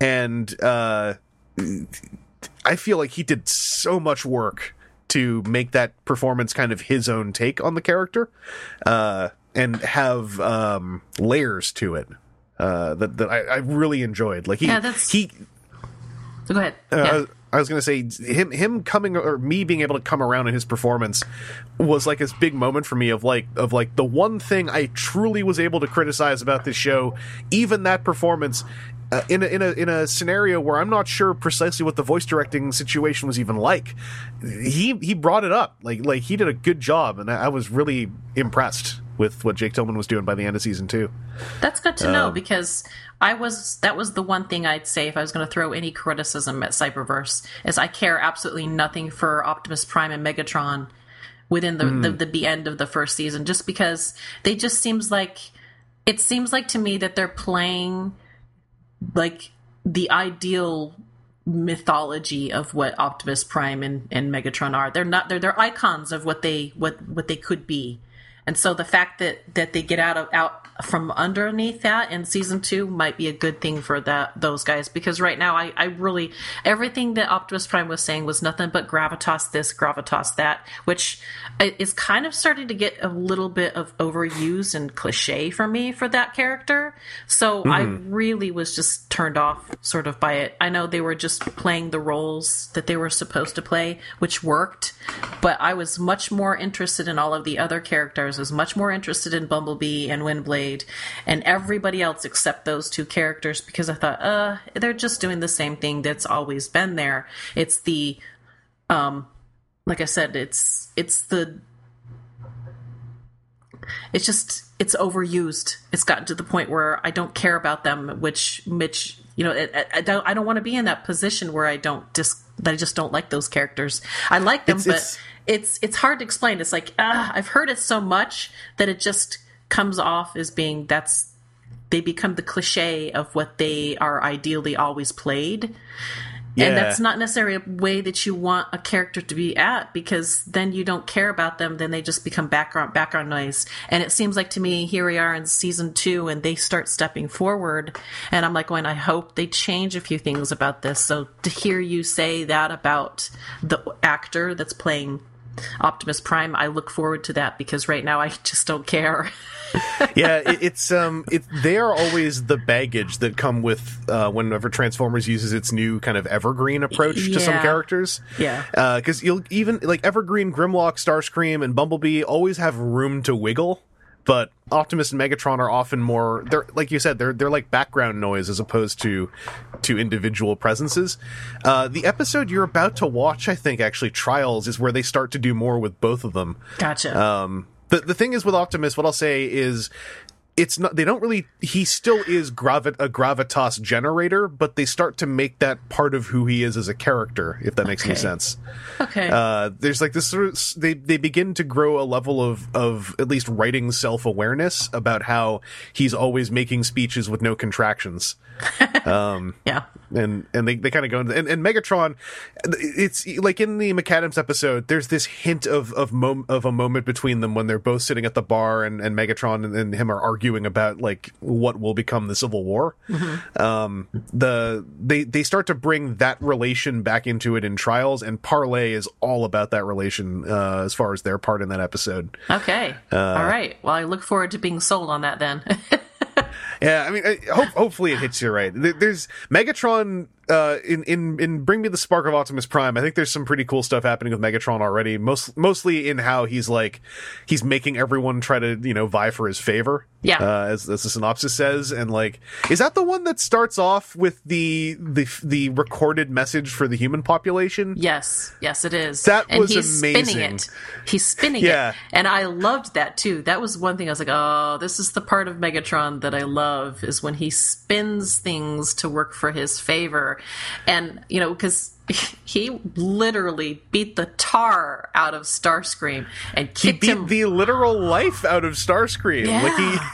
and uh, I feel like he did so much work to make that performance kind of his own take on the character, uh, and have um, layers to it uh, that that I, I really enjoyed. Like he Yeah, that's- he go ahead uh, yeah. I was going to say him him coming or me being able to come around in his performance was like this big moment for me of like of like the one thing I truly was able to criticize about this show, even that performance. Uh, in a, in a in a scenario where I'm not sure precisely what the voice directing situation was even like, he he brought it up like like he did a good job, and I, I was really impressed with what Jake Tillman was doing by the end of season two. That's good to know Um, because I was that was the one thing I'd say if I was going to throw any criticism at Cyberverse is I care absolutely nothing for Optimus Prime and Megatron within the, the, hmm. the the end of the first season just because they just seems like it seems like to me that they're playing like the ideal mythology of what Optimus Prime and, and Megatron are. They're not they're they're icons of what they what what they could be. And so the fact that that they get out of out from underneath that in season two might be a good thing for that those guys because right now I, I really everything that Optimus Prime was saying was nothing but gravitas this, gravitas that, which is kind of starting to get a little bit of overused and cliche for me for that character. So I hmm. really was just turned off sort of by it. I know they were just playing the roles that they were supposed to play, which worked, but I was much more interested in all of the other characters. I was much more interested in Bumblebee and Windblade and everybody else except those two characters because I thought, uh, they're just doing the same thing that's always been there. It's the um like I said, it's it's the it's just it's overused. It's gotten to the point where I don't care about them, which which you know I, I don't I don't want to be in that position where I don't just that I just don't like those characters. I like them, It's- but it's- it's it's hard to explain. It's like ah, I've heard it so much that it just comes off as being that's they become the cliche of what they are ideally always played. Yeah. And that's not necessarily a way that you want a character to be at because then you don't care about them. Then they just become background background noise. And it seems like to me, here we are in season two, and they start stepping forward. And I'm like, going, I hope they change a few things about this. So to hear you say that about the actor that's playing Optimus Prime, I look forward to that because right now I just don't care. yeah, it, it's um, it they are always the baggage that come with uh, whenever Transformers uses its new kind of evergreen approach to some characters. Yeah. because you'll even like Evergreen, Grimlock, Starscream, and Bumblebee always have room to wiggle. But Optimus and Megatron are often more they're like you said they're they're like background noise as opposed to to individual presences. Uh, the episode you're about to watch, I think, actually Trials is where they start to do more with both of them Gotcha. um, the the thing is with Optimus, what I'll say is it's not they don't really he still is gravi- a gravitas generator but they start to make that part of who he is as a character if that makes any sense Okay. uh there's like this sort of they they begin to grow a level of of at least writing self-awareness about how he's always making speeches with no contractions yeah. And and they, they kind of go into and, and Megatron it's like in the Maccadam's episode there's this hint of of mom, of a moment between them when they're both sitting at the bar and, and Megatron and, and him are arguing about like what will become the Civil War um the they they start to bring that relation back into it in Trials and Parlay is all about that relation uh as far as their part in that episode Okay. Uh, All right. Well, I look forward to being sold on that then. Yeah, I mean, I, hope, hopefully it hits you right. There's Megatron uh, in in in Bring Me the Spark of Optimus Prime. I think there's some pretty cool stuff happening with Megatron already. Most mostly in how he's like he's making everyone try to you know vie for his favor. Yeah. uh, as, as the synopsis says, and like, is that the one that starts off with the the the recorded message for the human population? yes. Yes, it is. That and was he's amazing. spinning it. He's spinning Yeah. it. And I loved that too. That was one thing I was like, oh, this is the part of Megatron that I love is when he spins things to work for his favor. And, you know, because he literally beat the tar out of Starscream and He beat him. the literal life out of Starscream. Like he.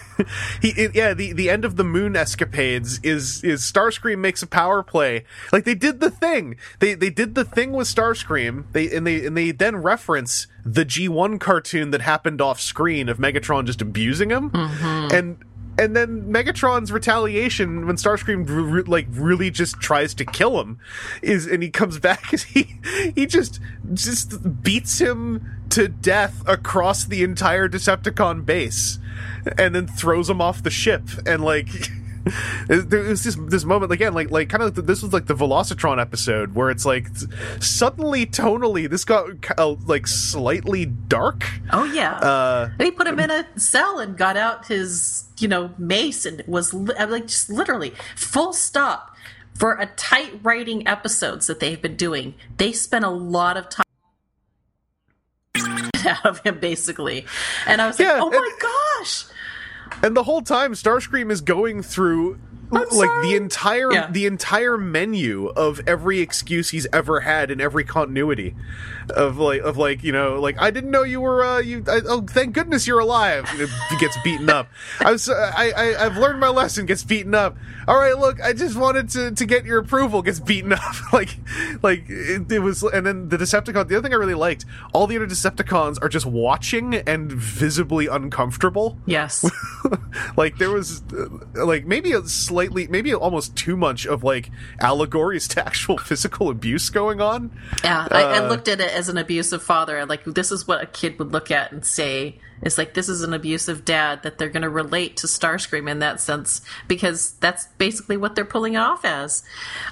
He, yeah, the, the end of the moon escapades is is Starscream makes a power play. Like they did the thing. They they did the thing with Starscream. They and they and they then reference the G1 cartoon that happened off screen of Megatron just abusing him. Mm-hmm. And and then Megatron's retaliation when Starscream re- like really just tries to kill him is and he comes back is he he just just beats him to death across the entire Decepticon base and then throws him off the ship and like there was just this moment again like like kind of this was like the Velocitron episode where it's like suddenly tonally this got uh, like slightly dark Oh yeah. uh And he put him in a cell and got out his, you know, mace and was li- like just literally full stop for a tight writing episodes that they've been doing. They spent a lot of time out of him basically, and I was like, Yeah, oh my and- gosh. And the whole time Starscream is going through like sorry. the entire Yeah. the entire menu of every excuse he's ever had in every continuity of like of like you know like I didn't know you were uh you I, oh thank goodness you're alive. Gets beaten up. I was I, I I've learned my lesson gets beaten up. All right look I just wanted to to get your approval gets beaten up. Like like it, it was and then the Decepticon the other thing I really liked all the other Decepticons are just watching and visibly uncomfortable. Yes. like there was uh, like maybe a slightly maybe almost too much of like allegories to actual physical abuse going on. Yeah, I, I Uh, looked at it as an abusive father. Like this is what a kid would look at and say. It's like this is an abusive dad that they're going to relate to Starscream in that sense because that's basically what they're pulling it off as.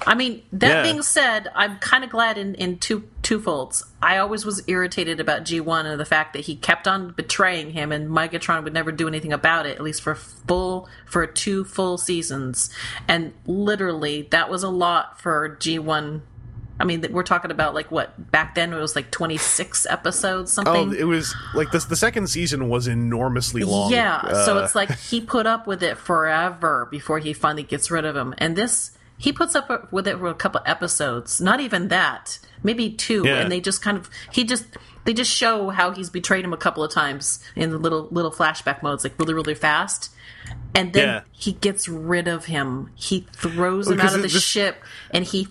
I mean, that Yeah. being said, I'm kind of glad in in two twofolds. I always was irritated about G1 and the fact that he kept on betraying him, and Megatron would never do anything about it, at least for full for two full seasons. And literally, that was a lot for G1 I mean, we're talking about like what back then it was like 26 episodes, something. oh something. it was like this the second season was enormously long yeah, so Uh, it's like he put up with it forever before he finally gets rid of him. And this, he puts up with it for a couple episodes, not even that, maybe two. Yeah. And they just kind of, he just, they just show how he's betrayed him a couple of times in the little little flashback modes, like really really fast. And then Yeah. he gets rid of him. He throws him Because out of the this- ship, and he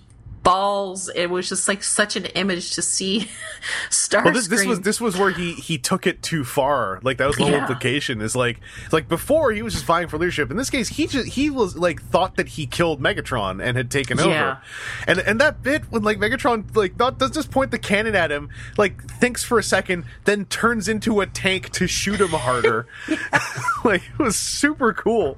falls. It was just like such an image to see. Starscream. well, this, this was this was where he he took it too far. Like that was the whole Yeah. implication. Is like like before he was just vying for leadership. In this case, he just he was like thought that he killed Megatron and had taken Yeah. over. And and that bit when like Megatron like not does just point the cannon at him, like thinks for a second, then turns into a tank to shoot him harder. like it was super cool.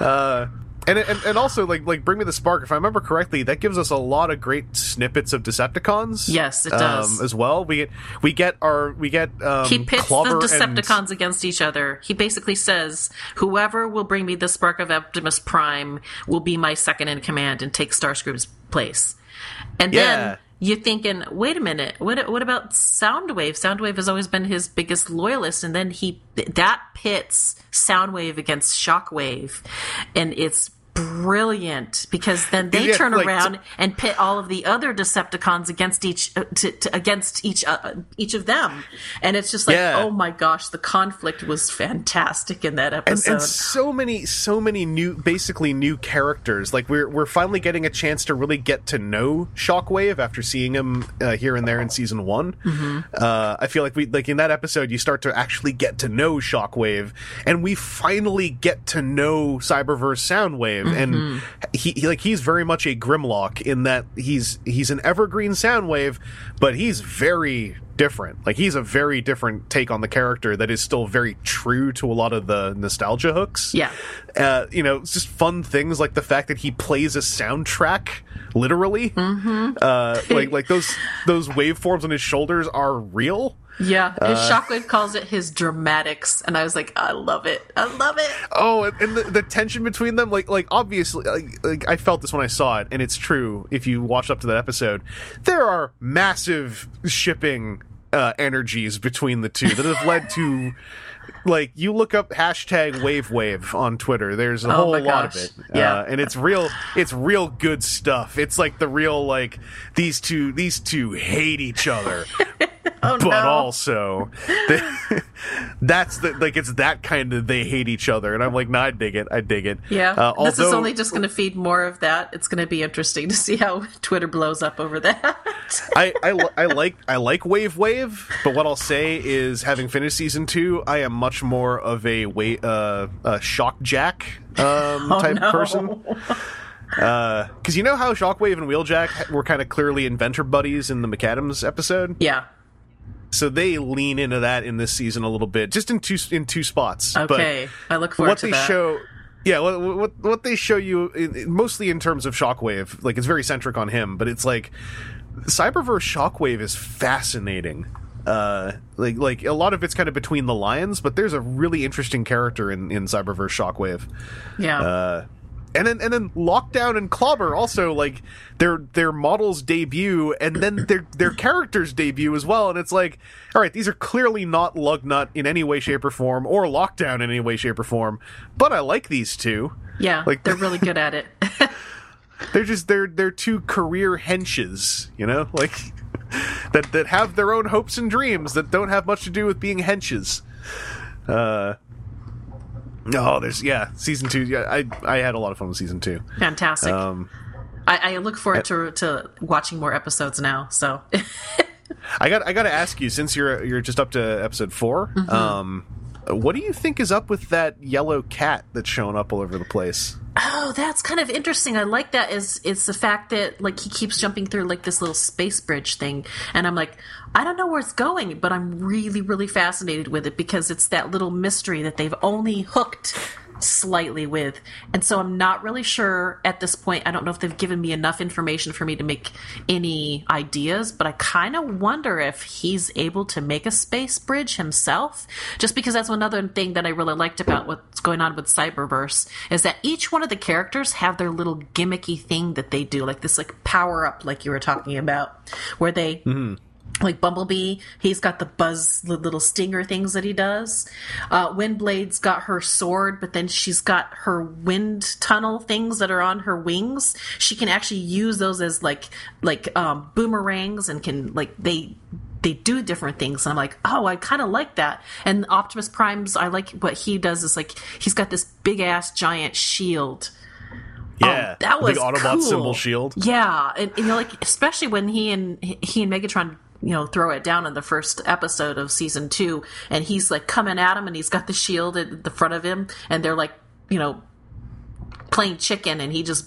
Uh, and, and and also like like bring me the spark. If I remember correctly, that gives us a lot of great snippets of Decepticons. Yes, it does. um, as well. We get we get our we get um, he pits Clover the and- Decepticons against each other. He basically says, "Whoever will bring me the spark of Optimus Prime will be my second in command and take Starscream's place." And Yeah. then you're thinking, wait a minute, what what about Soundwave? Soundwave has always been his biggest loyalist, and then he that pits Soundwave against Shockwave, and it's brilliant because then they Yeah, turn like, around and pit all of the other Decepticons against each uh, to, to, against each uh, each of them, and it's just like, Yeah. oh my gosh, the conflict was fantastic in that and, episode. and so many so many new basically new characters like we're we're finally getting a chance to really get to know shockwave after seeing him uh, here and there in season one Mm-hmm. uh, i feel like we like in that episode you start to actually get to know shockwave and we finally get to know cyberverse soundwave and Mm-hmm. he, he like he's very much a grimlock in that he's he's an evergreen soundwave but he's very different. Like he's a very different take on the character that is still very true to a lot of the nostalgia hooks. Yeah. Uh, you know, it's just fun things like the fact that he plays a soundtrack literally. Mm-hmm. Uh, like like those those waveforms on his shoulders are real. Yeah, his uh, Shockwave calls it his dramatics, and I was like, I love it, I love it. Oh, and, and the, the tension between them, like, like obviously, like, like I felt this when I saw it, and it's true. If you watch up to that episode, there are massive shipping uh, energies between the two that have led to, like, you look up hashtag Wave Wave on Twitter. There's a Oh whole lot of it, Yeah. uh, and it's real. It's real good stuff. It's like the real like these two these two hate each other. Oh but no. also they, that's the like it's that kind of they hate each other and i'm like nah i dig it i dig it Yeah, uh, this is only just going to feed more of that. It's going to be interesting to see how Twitter blows up over that. I, I, I like I like Wave Wave, but what I'll say is, having finished season two, I am much more of a wa- uh, a shock jack um, type Oh, no. person. Because you know how Shockwave and Wheeljack were kind of clearly inventor buddies in the Maccadam's episode, Yeah. So they lean into that in this season a little bit, just in two in two spots. But- Okay. I look forward to that. what to they that. show yeah what, what what they show you in- mostly in terms of shockwave like it's very centric on him but it's like cyberverse shockwave is fascinating uh like like a lot of it's kind of between the lines but there's a really interesting character in in cyberverse shockwave yeah. uh and then and then lockdown and clobber also like their their models debut and then their their characters debut as well and it's like all right these are clearly not lugnut in any way shape or form or lockdown in any way shape or form but i like these two yeah. like- they're really good at it. they're just they're they're two career henches you know like that that have their own hopes and dreams that don't have much to do with being henches uh no there's yeah season two yeah i i had a lot of fun with season two Fantastic. um I, I look forward to to watching more episodes now. So I got I got to ask you since you're you're just up to episode 4 Mm-hmm. Um, what do you think is up with that yellow cat that's showing up all over the place? Oh, that's kind of interesting. I like that is it's the fact that like he keeps jumping through like this little space bridge thing and I'm like I don't know where it's going, but I'm really really fascinated with it because it's that little mystery that they've only hooked slightly with. And so I'm not really sure at this point. I don't know if they've given me enough information for me to make any ideas, but I kind of wonder if he's able to make a space bridge himself. Just because that's another thing that I really liked about what's going on with Cyberverse is that each one of the characters have their little gimmicky thing that they do, like this like power up, like you were talking about, where they mm-hmm. Like Bumblebee, he's got the buzz, the little stinger things that he does. Uh, Windblade's got her sword, but then she's got her wind tunnel things that are on her wings. She can actually use those as like like um, boomerangs and can like they they do different things. And I'm like, oh, I kind of like that. And Optimus Prime's, I like what he does is like he's got this big ass giant shield. Yeah, Oh, that the was Autobot cool. symbol shield. Yeah, and, and, you know, like especially when he and he and Megatron, you know, throw it down in the first episode of season two, and he's like coming at him, and he's got the shield at the front of him, and they're like, you know, playing chicken, and he just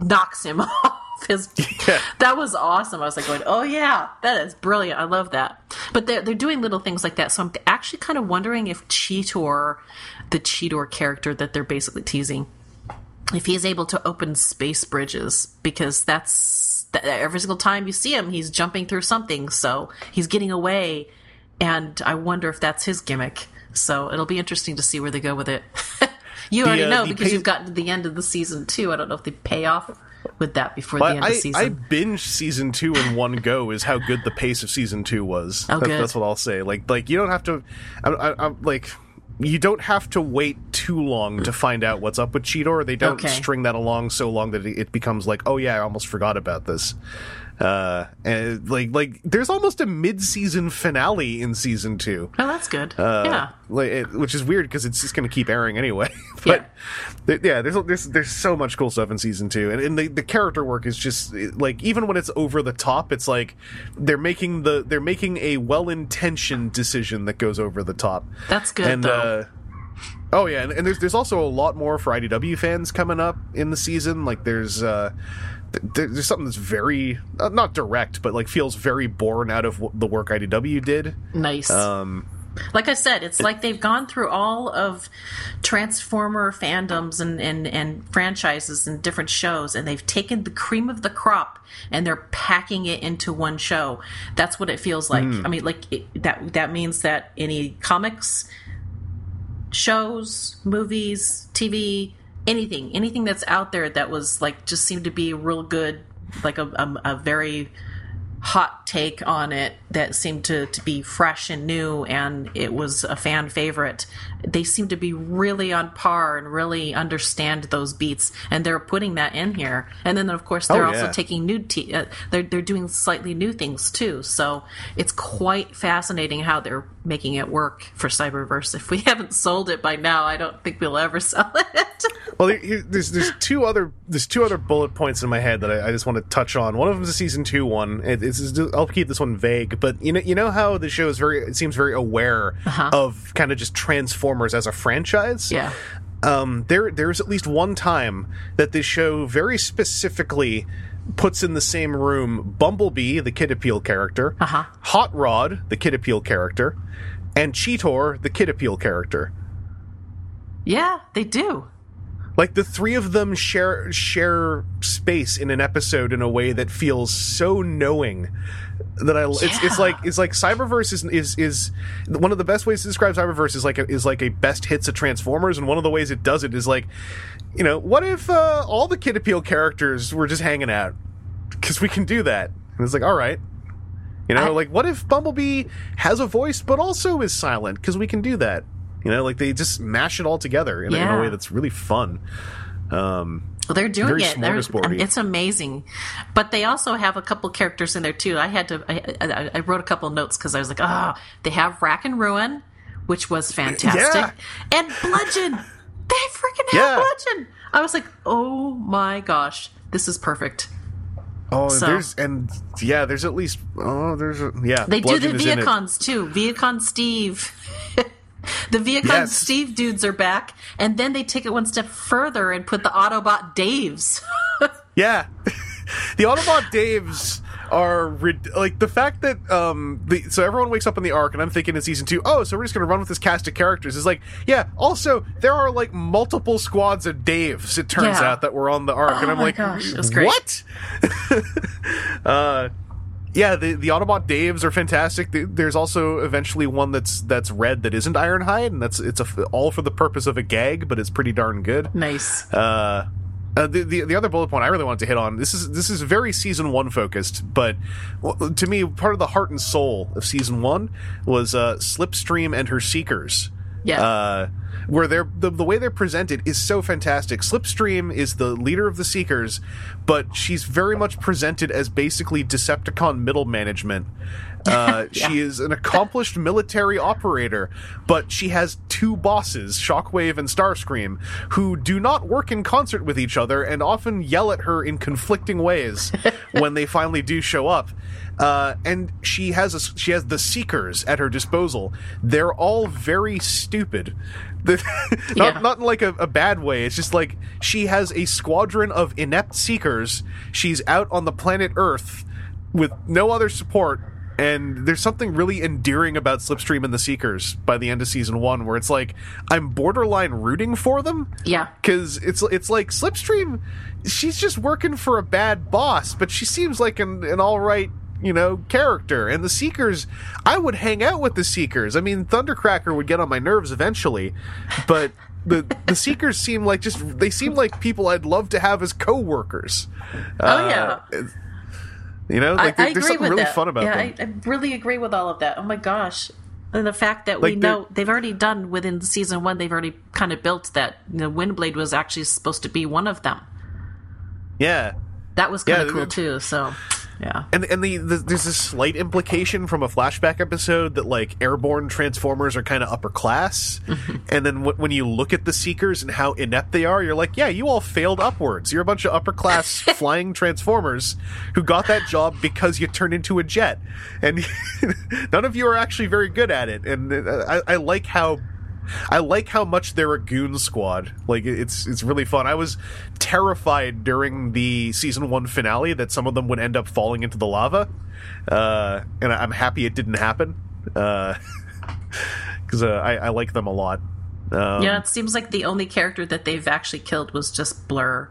knocks him off. His, Yeah. that was awesome. I was like going, oh yeah, that is brilliant. I love that. But they're they're doing little things like that. So I'm actually kind of wondering if Cheetor, the Cheetor character that they're basically teasing, if he is able to open space bridges because that's that every single time you see him he's jumping through something so he's getting away and i wonder if that's his gimmick so it'll be interesting to see where they go with it you already uh, know the because pay- you've gotten to the end of the season too i don't know if they pay off with that before the end I, of season. I binged season two in one go. Is how good the pace of season two was. Oh, That-. That's what I'll say. Like, like you don't have to. I, I, I'm like. You don't have to wait too long to find out what's up with Cheetor. They don't Okay. string that along so long that it becomes like, oh yeah, I almost forgot about this. Uh, and like, like there's almost a mid-season finale in season two. oh, that's good. Uh, yeah. like, it, which is weird because it's just going to keep airing anyway. but th- yeah, there's there's there's so much cool stuff in season two, and, and the the character work is just like even when it's over the top, it's like they're making the they're making a well intentioned decision that goes over the top. That's good, And though. uh, oh yeah, and, and there's there's also a lot more for IDW fans coming up in the season. Like there's. uh th- there's something that's very uh, not direct, but like feels very born out of w- the work IDW did. Nice. Um, like I said, it's like they've gone through all of Transformer fandoms and, and, and franchises and different shows, and they've taken the cream of the crop and they're packing it into one show. That's what it feels like. I mean, like it, that. That means that any comics, shows, movies, TV, anything, anything that's out there that was like just seemed to be real good, like a, a, a very hot take on it that seemed to, to be fresh and new and it was a fan favorite. They seem to be really on par and really understand those beats and they're putting that in here. And then of course they're Oh, also taking new t- uh, they're, they're doing slightly new things too. So it's quite fascinating how they're making it work for cyberverse. If we haven't sold it by now i don't think we'll ever sell it. Well, here- here- there's there's two other there's two other bullet points in my head that I, I just want to touch on. One of them is a season two one. It, it's I'll keep this one vague, but you know you know how the show is very it seems very aware of kind of just Transformers as a franchise. yeah Um, there there's at least one time that this show very specifically puts in the same room Bumblebee, the Kid Appeal character, Uh-huh. Hot Rod, the Kid Appeal character, and Cheetor, the Kid Appeal character. yeah they do like the three of them share share space in an episode in a way that feels so knowing that I it's, it's like it's like Cyberverse is is is one of the best ways to describe Cyberverse is like a, is like a best hits of Transformers and one of the ways it does it is like you know what if uh, all the Kid Appeal characters were just hanging out? Because we can do that. And it's like all right. You know I- like what if Bumblebee has a voice but also is silent? Because we can do that you know like they just mash it all together in, a- in a way that's really fun um Well, they're doing Very it. They're, it's amazing, but they also have a couple characters in there too. I had to. I, I, I wrote a couple notes because I was like, ah, they have Rack and Ruin, which was fantastic, Yeah. and Bludgeon. They freaking have Yeah. Bludgeon. I was like, oh my gosh, this is perfect. Oh, and So- there's and yeah, there's at least oh, there's a, yeah. They do the Bludgeon is in it. Vehicons too. Vehicon Steve. The Vehicon Yes. Steve dudes are back, and then they take it one step further and put the Autobot Daves. Yeah, the Autobot Daves are like the fact that um the so everyone wakes up in the arc and I'm thinking in season two, oh, so we're just gonna run with this cast of characters. Is like, yeah. Also, there are like multiple squads of Daves. It turns Yeah. out that were on the arc, and Oh I'm my like, gosh, what? uh, yeah, the the Autobot Daves are fantastic. There's also eventually one that's that's red that isn't Ironhide, and that's it's a all for the purpose of a gag, but it's pretty darn good. nice. Uh, uh, the, the the other bullet point I really wanted to hit on this is this is very season one focused, but to me part of the heart and soul of season one was uh, Slipstream and her Seekers. Yeah. Uh, where they're the, the way they're presented is so fantastic. Slipstream is the leader of the Seekers, but she's very much presented as basically Decepticon middle management. Uh, She is an accomplished military operator, but she has two bosses, Shockwave and Starscream, who do not work in concert with each other and often yell at her in conflicting ways when they finally do show up. Uh, and she has a, she has the Seekers at her disposal. They're all very stupid. The- not Yeah. not in like a, a bad way. It's just like she has a squadron of inept Seekers. She's out on the planet Earth with no other support. And there's something really endearing about Slipstream and the Seekers by the end of season one, where it's like I'm borderline rooting for them Yeah. because it's it's like Slipstream. She's just working for a bad boss, but she seems like an, an all right you know, character. And the Seekers, I would hang out with the Seekers. I mean, Thundercracker would get on my nerves eventually, but the the Seekers seem like just they seem like people I'd love to have as co-workers. Oh, uh, yeah. You know, like I, I there's something really that. fun about yeah, them. I, I really agree with all of that. Oh my gosh. And the fact that we Like, they're- know they've already done within season one, they've already kind of built that you know, Windblade was actually supposed to be one of them. yeah. That was kind Yeah, of cool too. So, yeah. And and the, the there's this slight implication from a flashback episode that like airborne transformers are kind of upper class, and then w- when you look at the seekers and how inept they are, you're like, yeah, you all failed upwards. You're a bunch of upper class flying transformers who got that job because you turned into a jet, and none of you are actually very good at it. And uh, I, I like how I like how much they're a goon squad. Like it's it's really fun. I was terrified during the season one finale that some of them would end up falling into the lava, uh, and I'm happy it didn't happen because uh, I, I like them a lot. Um, Yeah, it seems like the only character that they've actually killed was just Blur.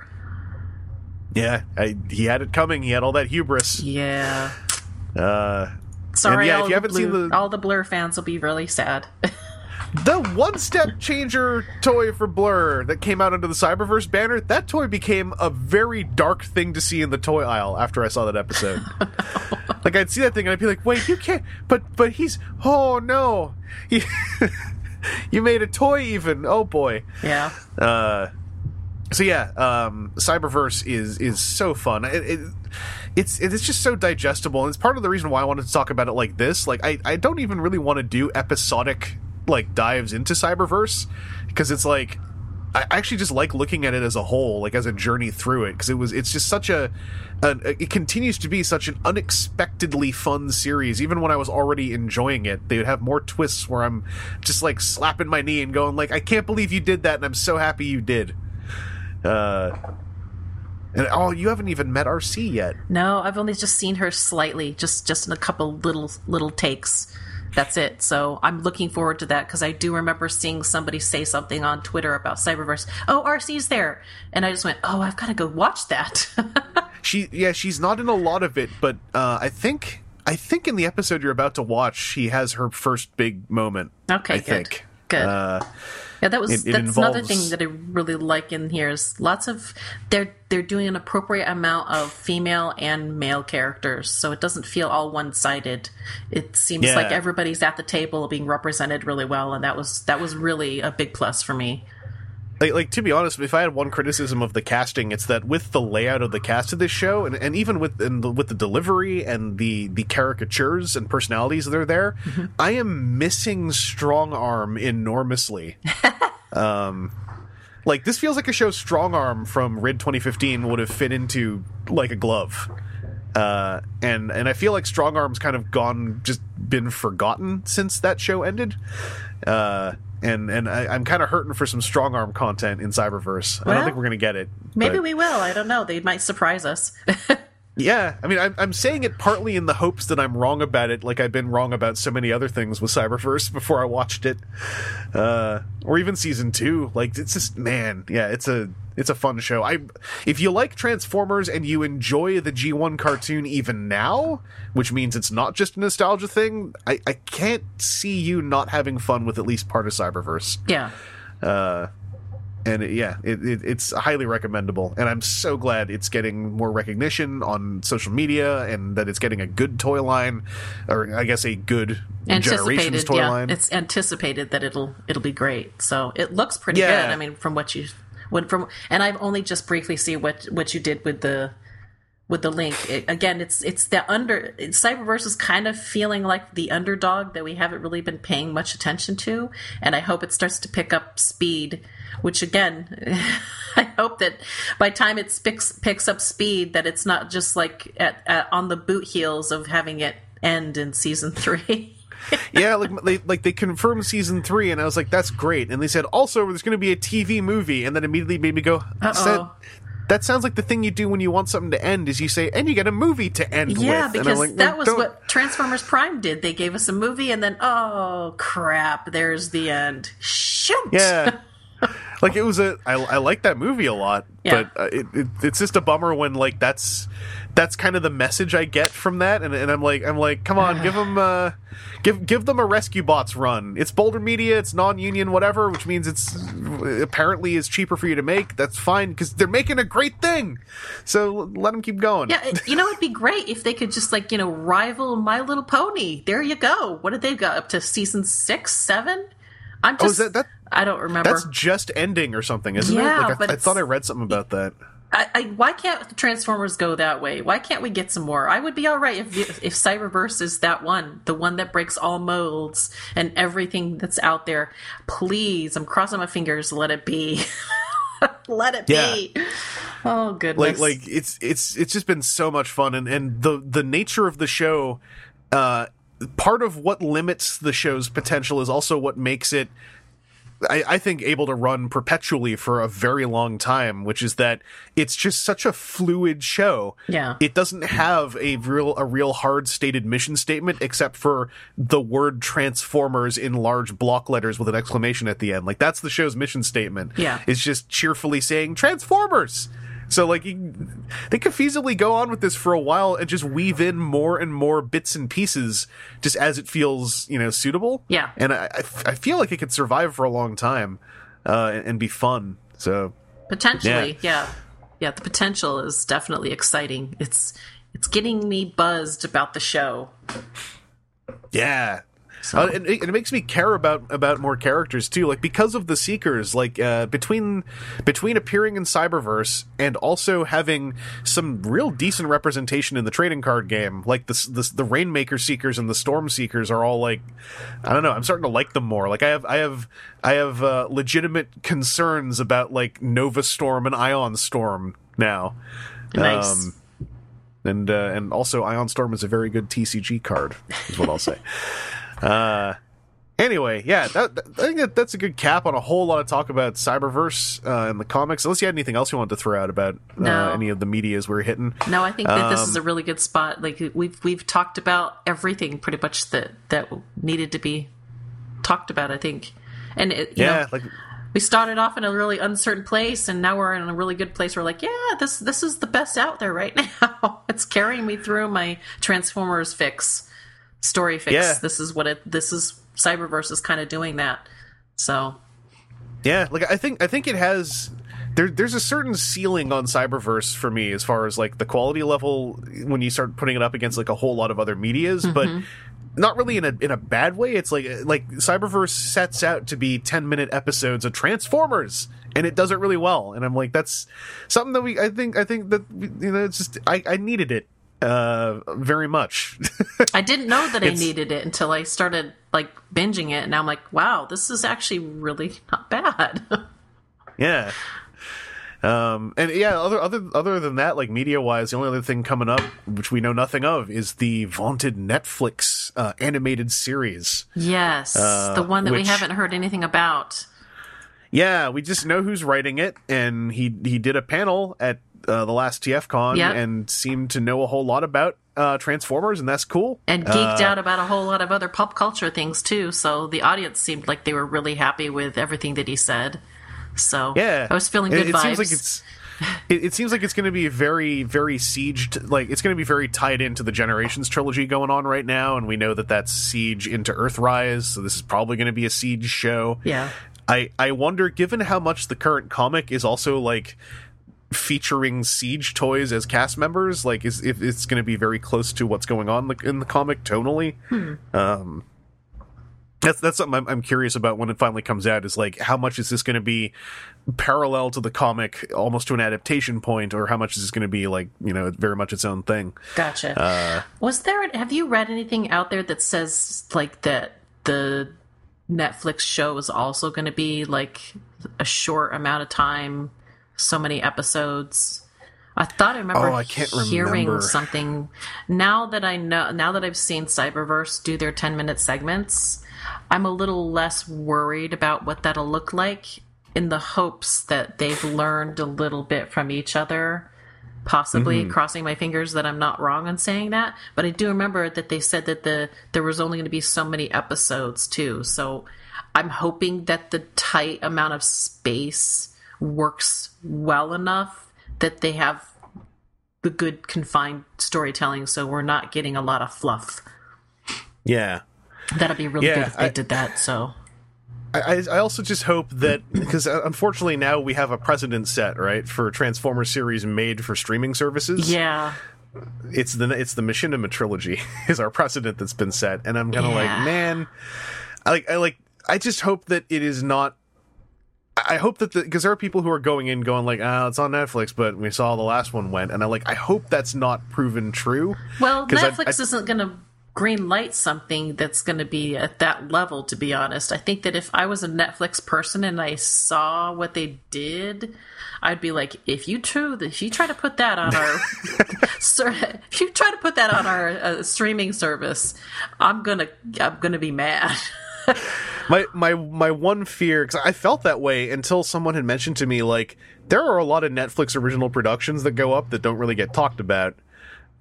yeah. I, he had it coming. He had all that hubris. Yeah. Uh, Sorry, yeah, if you haven't seen the- all the Blur fans will be really sad. the one step changer toy for Blur that came out under the Cyberverse banner, that toy became a very dark thing to see in the toy aisle after I saw that episode. like I'd see that thing and I'd be like, "Wait, you can't." But but he's oh no, you, you made a toy even. Oh boy. yeah. Uh, so yeah, um, Cyberverse is is so fun. It, it, it's it's just so digestible, and it's part of the reason why I wanted to talk about it like this. Like I I don't even really want to do episodic like dives into Cyberverse because it's like I actually just like looking at it as a whole, like as a journey through it, because it was it's just such a, an it continues to be such an unexpectedly fun series. Even when I was already enjoying it, they would have more twists where I'm just like slapping my knee and going like, I can't believe you did that, and I'm so happy you did. Uh, and oh, you haven't even met Arcee yet. No, I've only just seen her slightly, just just in a couple little little takes. That's it. So I'm looking forward to that because I do remember seeing somebody say something on Twitter about Cyberverse. Oh, Arcee's there, and I just went, "Oh, I've got to go watch that." She yeah, she's not in a lot of it, but uh, I think I think in the episode you're about to watch, she has her first big moment. Okay, I good. think. Good. Uh, Yeah, that was It- it that's another thing that I really like in here is lots of they're they're doing an appropriate amount of female and male characters, so it doesn't feel all one sided. It seems Yeah. like everybody's at the table being represented really well, and that was that was really a big plus for me. Like, like to be honest, if I had one criticism of the casting, it's that with the layout of the cast of this show, and, and even with and the, with the delivery and the the caricatures and personalities that are there, Mm-hmm. I am missing Strong Arm enormously. um, like this feels like a show Strong Arm from Rid 2015 would have fit into like a glove. Uh, and and I feel like Strong Arm's kind of gone, just been forgotten since that show ended. Uh, and and I, I'm kind of hurting for some Strong Arm content in Cyberverse. I don't think we're gonna get it. Maybe but- we will. I don't know. They might surprise us. Yeah, I mean, I'm, I'm saying it partly in the hopes that I'm wrong about it, like I've been wrong about so many other things with Cyberverse before I watched it, uh, or even season two. Like, it's just man, yeah, it's a it's a fun show. I if you like Transformers and you enjoy the G1 cartoon even now, which means it's not just a nostalgia thing, I, I can't see you not having fun with at least part of Cyberverse yeah. Uh, and it, yeah, it, it, it's highly recommendable. And I'm so glad it's getting more recognition on social media, and that it's getting a good toy line, or I guess a good generations toy yeah. line. It's anticipated that it'll it'll be great. So it looks pretty Yeah. good. I mean, from what you when from and I've only just briefly see what what you did with the with the link. It, again, it's it's the under Cyberverse is kind of feeling like the underdog that we haven't really been paying much attention to, and I hope it starts to pick up speed. Which again, I hope that by time it picks picks up speed, that it's not just like at, at on the boot heels of having it end in season three. Yeah, like they like they confirmed season three, and I was like, that's great. And they said also there's going to be a TV movie, and then immediately made me go, Uh-oh. "Said- that sounds like the thing you do when you want something to end is you say, and you get a movie to end. Yeah, I'm because like, that "Well, was don't- what Transformers Prime did. They gave us a movie, and then oh crap, there's the end. Shoot. Yeah. like it was a I, I like that movie a lot, Yeah. but uh, it, it it's just a bummer when like that's that's kind of the message I get from that, and, and I'm like I'm like come on, give them uh, give give them a Rescue Bots run. It's Boulder Media, it's non-union, whatever, which means it's apparently is cheaper for you to make. That's fine because they're making a great thing, so let them keep going. Yeah, you know, it'd be great if they could just like you know rival My Little Pony. There you go. What did they got up to season six, seven? I'm just. Oh, is that- that- I don't remember. That's just ending or something, isn't it? Yeah, Like I, but I thought I read something about that. I, I, why can't Transformers go that way? Why can't we get some more? I would be all right if if Cyberverse is that one, the one that breaks all molds and everything that's out there. Please, I'm crossing my fingers. Let it be. let it be. Oh goodness. like like it's it's it's just been so much fun and and the the nature of the show uh part of what limits the show's potential is also what makes it I, I think able to run perpetually for a very long time, which is that it's just such a fluid show. Yeah. It doesn't have a real a real hard stated mission statement except for the word transformers in large block letters with an exclamation at the end. Like that's the show's mission statement. Yeah. It's just cheerfully saying transformers. So like you, they could feasibly go on with this for a while and just weave in more and more bits and pieces just as it feels, you know, suitable. Yeah. And I I feel like it could survive for a long time uh, and, and be fun. So Potentially, yeah. yeah. the potential is definitely exciting. It's it's getting me buzzed about the show. yeah. Uh, and, it, it makes me care about about more characters too, like because of the Seekers. Like uh, between between appearing in Cyberverse and also having some real decent representation in the trading card game, like the the, the Rainmaker Seekers and the Storm Seekers are all like, I don't know. I'm starting to like them more. Like I have I have I have uh, legitimate concerns about like Nova Storm and Ion Storm now. Nice. Um, and uh, and also Ion Storm is a very good TCG card, is what I'll say. uh, anyway, yeah, that, that- I think that that's a good cap on a whole lot of talk about Cyberverse uh, and the comics. Unless you had anything else you wanted to throw out about uh, No. any of the medias we're hitting. no, I think that this is Um, a really good spot. Like we've we've talked about everything pretty much that that needed to be talked about. I think, and it, you Yeah, know, like we started off in a really uncertain place, and now we're in a really good place. We're like, yeah, this this is the best out there right now. it's carrying me through my Transformers fix story fix. Yeah. This is what it. This is Cyberverse is kind of doing that. So Yeah, like I think I think it has there there's a certain ceiling on Cyberverse for me as far as like the quality level when you start putting it up against like a whole lot of other medias, but mm-hmm. not really in a in a bad way. It's like like Cyberverse sets out to be 10 minute episodes of Transformers and it does it really well. And I'm like that's something that we I think I think that you know it's just I I needed it uh very much. I didn't know that I needed it until I started like binging it, and now I'm like, wow, this is actually really not bad. Yeah. Um, and yeah, other other other than that, like media wise, the only other thing coming up, which we know nothing of, is the vaunted Netflix uh, animated series. yes, the one that we haven't heard anything about. Yeah, we just know who's writing it, and he he did a panel at uh, the last TFCon Yep. and seemed to know a whole lot about uh, Transformers, and that's cool. and geeked out about a whole lot of other pop culture things too. So the audience seemed like they were really happy with everything that he said. So Yeah, I was feeling It- good it, vibes. seems like it's. It, it seems like it's going to be very, very sieged. Like it's going to be very tied into the Generations trilogy going on right now, and we know that that's Siege into Earthrise. So this is probably going to be a Siege show. yeah, I I wonder, given how much the current comic is also like featuring Siege toys as cast members, like is if it's going to be very close to what's going on in the comic tonally. Um, that's that's something I'm, I'm curious about when it finally comes out. Is like how much is this going to be parallel to the comic, almost to an adaptation point, or how much is this going to be like you know very much its own thing? gotcha. Uh, Was there? Have you read anything out there that says like that the Netflix show is also going to be like a short amount of time, so many episodes? I thought I remember Oh, I can't hearing remember. something. Now that I know, now that I've seen Cyberverse do their ten minute segments, I'm a little less worried about what that'll look like. In the hopes that they've learned a little bit from each other possibly Mm-hmm. crossing my fingers that I'm not wrong on saying that. But I do remember that they said that the there was only going to be so many episodes too. So I'm hoping that the tight amount of space works well enough that they have the good confined storytelling so we're not getting a lot of fluff. Yeah. That'd be really Yeah, good if they I- did that. So I, I also just hope that because uh, unfortunately now we have a precedent set right for a Transformer series made for streaming services. yeah, it's the it's the Machinima trilogy is our precedent that's been set, and I'm kind of Yeah. like, man, I like I like I just hope that it is not. I hope that the because there are people who are going in going like, ah, it's on Netflix, but we saw the last one went, and I like I hope that's not proven true. Well, 'Cause I- Netflix I- isn't going to green light something that's going to be at that level, to be honest. I think that if I was a Netflix person and I saw what they did, I'd be like, if you true, if you try to put that on our, sir, if you try to put that on our uh, streaming service, I'm gonna, I'm gonna be mad. My my my one fear because I felt that way until someone had mentioned to me like there are a lot of Netflix original productions that go up that don't really get talked about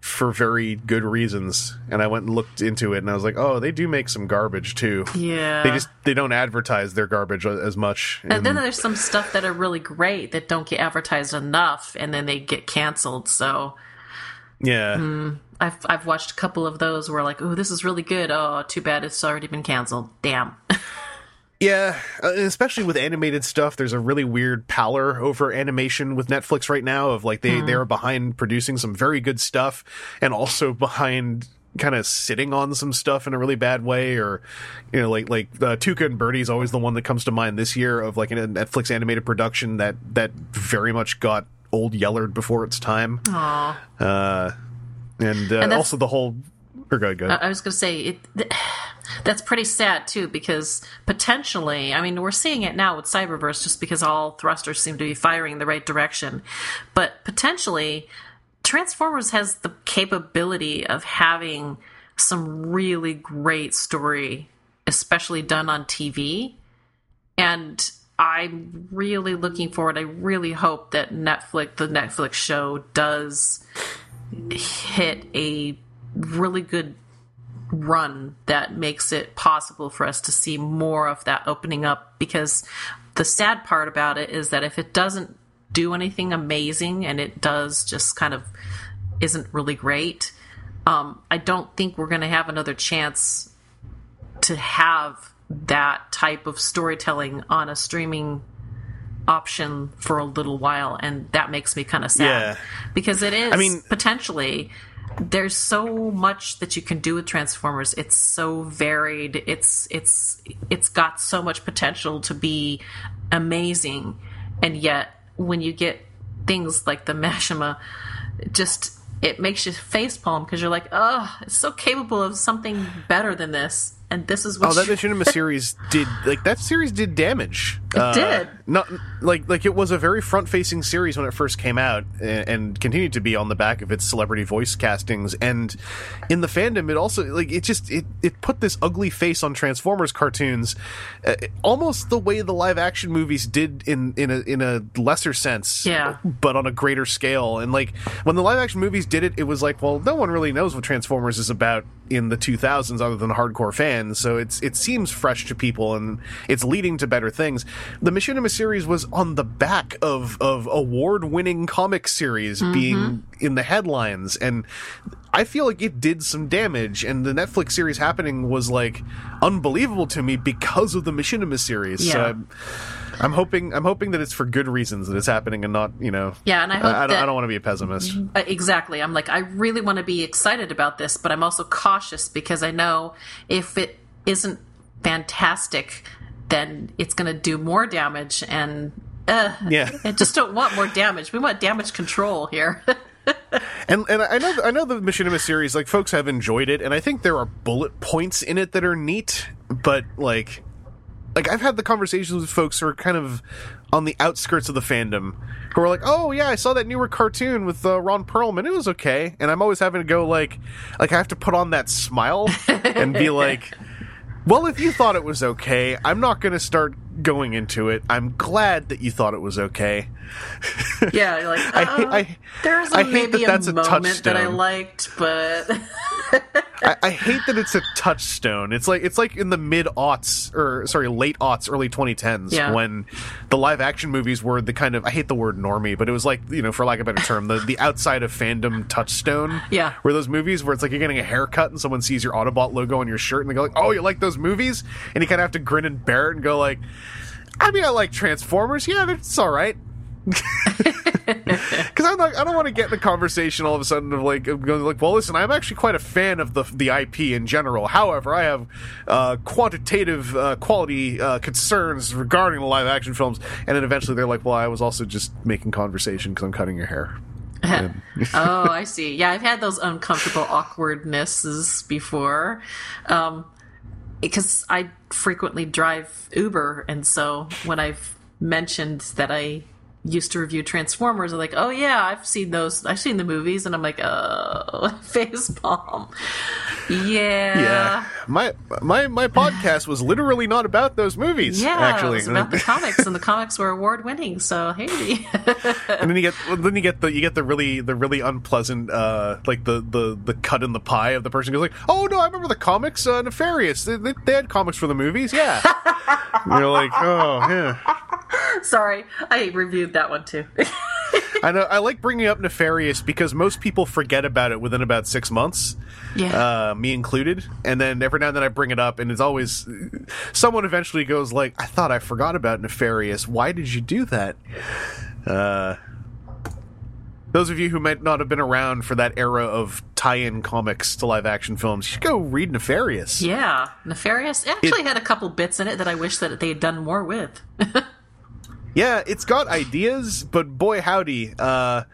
for very good reasons, and I went and looked into it, and I was like, oh, they do make some garbage too. yeah. They just they don't advertise their garbage as much. and then there's some stuff that are really great that don't get advertised enough, and then they get canceled. So yeah, hmm. I've I've watched a couple of those where like, oh, this is really good. Oh, too bad it's already been canceled. Damn. yeah, uh, especially with animated stuff, there's a really weird pallor over animation with Netflix right now. Of like they they are behind producing some very good stuff, and also behind kind of sitting on some stuff in a really bad way or you know like like uh, Tuca and Bertie is always the one that comes to mind this year of like a Netflix animated production that that very much got old yellered before its time Aw. uh and, uh, that's- also the whole or go go. I was going to say it. Th- that's pretty sad too, because potentially, I mean, we're seeing it now with Cyberverse, just because all thrusters seem to be firing in the right direction. But potentially, Transformers has the capability of having some really great story, especially done on TV. And I'm really looking forward. I really hope that Netflix, the Netflix show, does hit a really good run that makes it possible for us to see more of that opening up because the sad part about it is that if it doesn't do anything amazing and it does just kind of isn't really great um, i don't think we're going to have another chance to have that type of storytelling on a streaming option for a little while and that makes me kind of sad. Yeah. because it is I mean- potentially there's so much that you can do with transformers. It's so varied. It's it's it's got so much potential to be amazing. And yet when you get things like the Machinima just it makes you facepalm because you're like oh it's so capable of something better than this and this is what Oh, that Machinima series did like that series did damage. It did. Not like like it was a very front facing series when it first came out, and, and continued to be on the back of its celebrity voice castings. And in the fandom, it also like it just it it put this ugly face on Transformers cartoons, uh, almost the way the live action movies did in in a in a lesser sense, Yeah. but on a greater scale. And like when the live action movies did it, it was like, well, no one really knows what Transformers is about in the 2000s other than hardcore fans. So it's it seems fresh to people and it's leading to better things. The Machinima series was on the back of of award winning comic series mm-hmm. being in the headlines and I feel like it did some damage, and the Netflix series happening was like unbelievable to me because of the Machinima series. So Yeah. I'm, I'm hoping I'm hoping that it's for good reasons that it's happening and not you know. Yeah, and I hope I, don't, that- I don't want to be a pessimist. Uh, exactly. I'm like, I really want to be excited about this, but I'm also cautious because I know if it isn't fantastic, then it's going to do more damage. And uh, Yeah. I just don't want more damage. We want damage control here. And and I know I know the Machinima series like folks have enjoyed it, and I think there are bullet points in it that are neat, but like like I've had the conversations with folks who are kind of on the outskirts of the fandom who are like, "Oh yeah, I saw that newer cartoon with uh, Ron Perlman. It was okay." And I'm always having to go like like I have to put on that smile and be like, "Well, if you thought it was okay, I'm not going to start going into it. I'm glad that you thought it was okay." yeah, you're like, I- uh, I- there's I a, hate maybe that that's a moment that I liked, but I, I hate that it's a touchstone. It's like it's like in the mid aughts or sorry late aughts, early 2010s Yeah. when the live action movies were the kind of I hate the word normie, but it was like you know for lack of a better term the the outside of fandom touchstone. Yeah. were those movies where it's like you're getting a haircut and someone sees your Autobot logo on your shirt and they go like, oh you like those movies, and you kind of have to grin and bear it and go like, I mean I like Transformers, yeah it's all right. Because I'm not, I don't want to get in the conversation all of a sudden of like going like, well, listen, I'm actually quite a fan of the the IP in general. However, I have uh, quantitative uh, quality uh, concerns regarding the live action films. And then eventually they're like, well, I was also just making conversation because I'm cutting your hair. oh, I see. Yeah, I've had those uncomfortable awkwardnesses before. Um, because I frequently drive Uber, and so when I've mentioned that I used to review Transformers, they're like, "Oh yeah, I've seen those. I've seen the movies," and I'm like, "Oh, face palm." Yeah. Yeah, my my my podcast was literally not about those movies. Yeah, actually, it was about the comics, and the comics were award winning. So hey, and then you get well, then you get the you get the really the really unpleasant uh like the the the cut in the pie of the person who goes like oh no I remember the comics uh, nefarious they, they, they had comics for the movies yeah And you're like oh yeah sorry, I reviewed that one too. I know I like bringing up nefarious because most people forget about it within about six months yeah, uh, me included. And then every now and then I bring it up, and it's always someone eventually goes like, "I thought I forgot about Nefarious. Why did you do that?" Uh, those of you who might not have been around for that era of tie-in comics to live-action films, you should go read Nefarious. yeah, Nefarious it actually had a couple bits in it that I wish that they had done more with. Yeah, it's got ideas, but boy howdy, uh,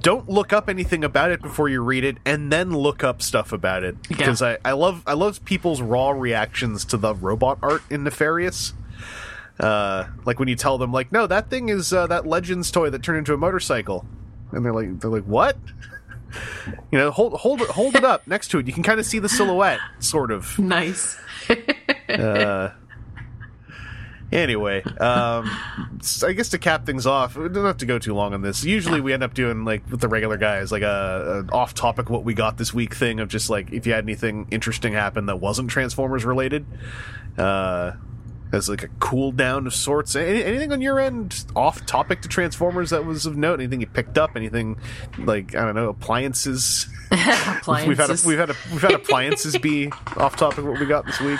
don't look up anything about it before you read it, and then look up stuff about it because I, I love I love people's raw reactions to the robot art in Nefarious. Uh, like when you tell them like, no, that thing is uh, that Legends toy that turned into a motorcycle, and they're like, they're like, what? You know, hold hold it hold it up next to it. You can kind of see the silhouette, sort of. nice. Anyway, um, I guess to cap things off, we don't have to go too long on this. Usually, we end up doing like with the regular guys, like a, a off-topic what we got this week thing of just like if you had anything interesting happen that wasn't Transformers related, uh, as like a cool down of sorts. Any, anything on your end off-topic to Transformers that was of note? Anything you picked up? Anything like I don't know appliances? We've had a, Appliances. we've had a, we've had appliances be off-topic what we got this week.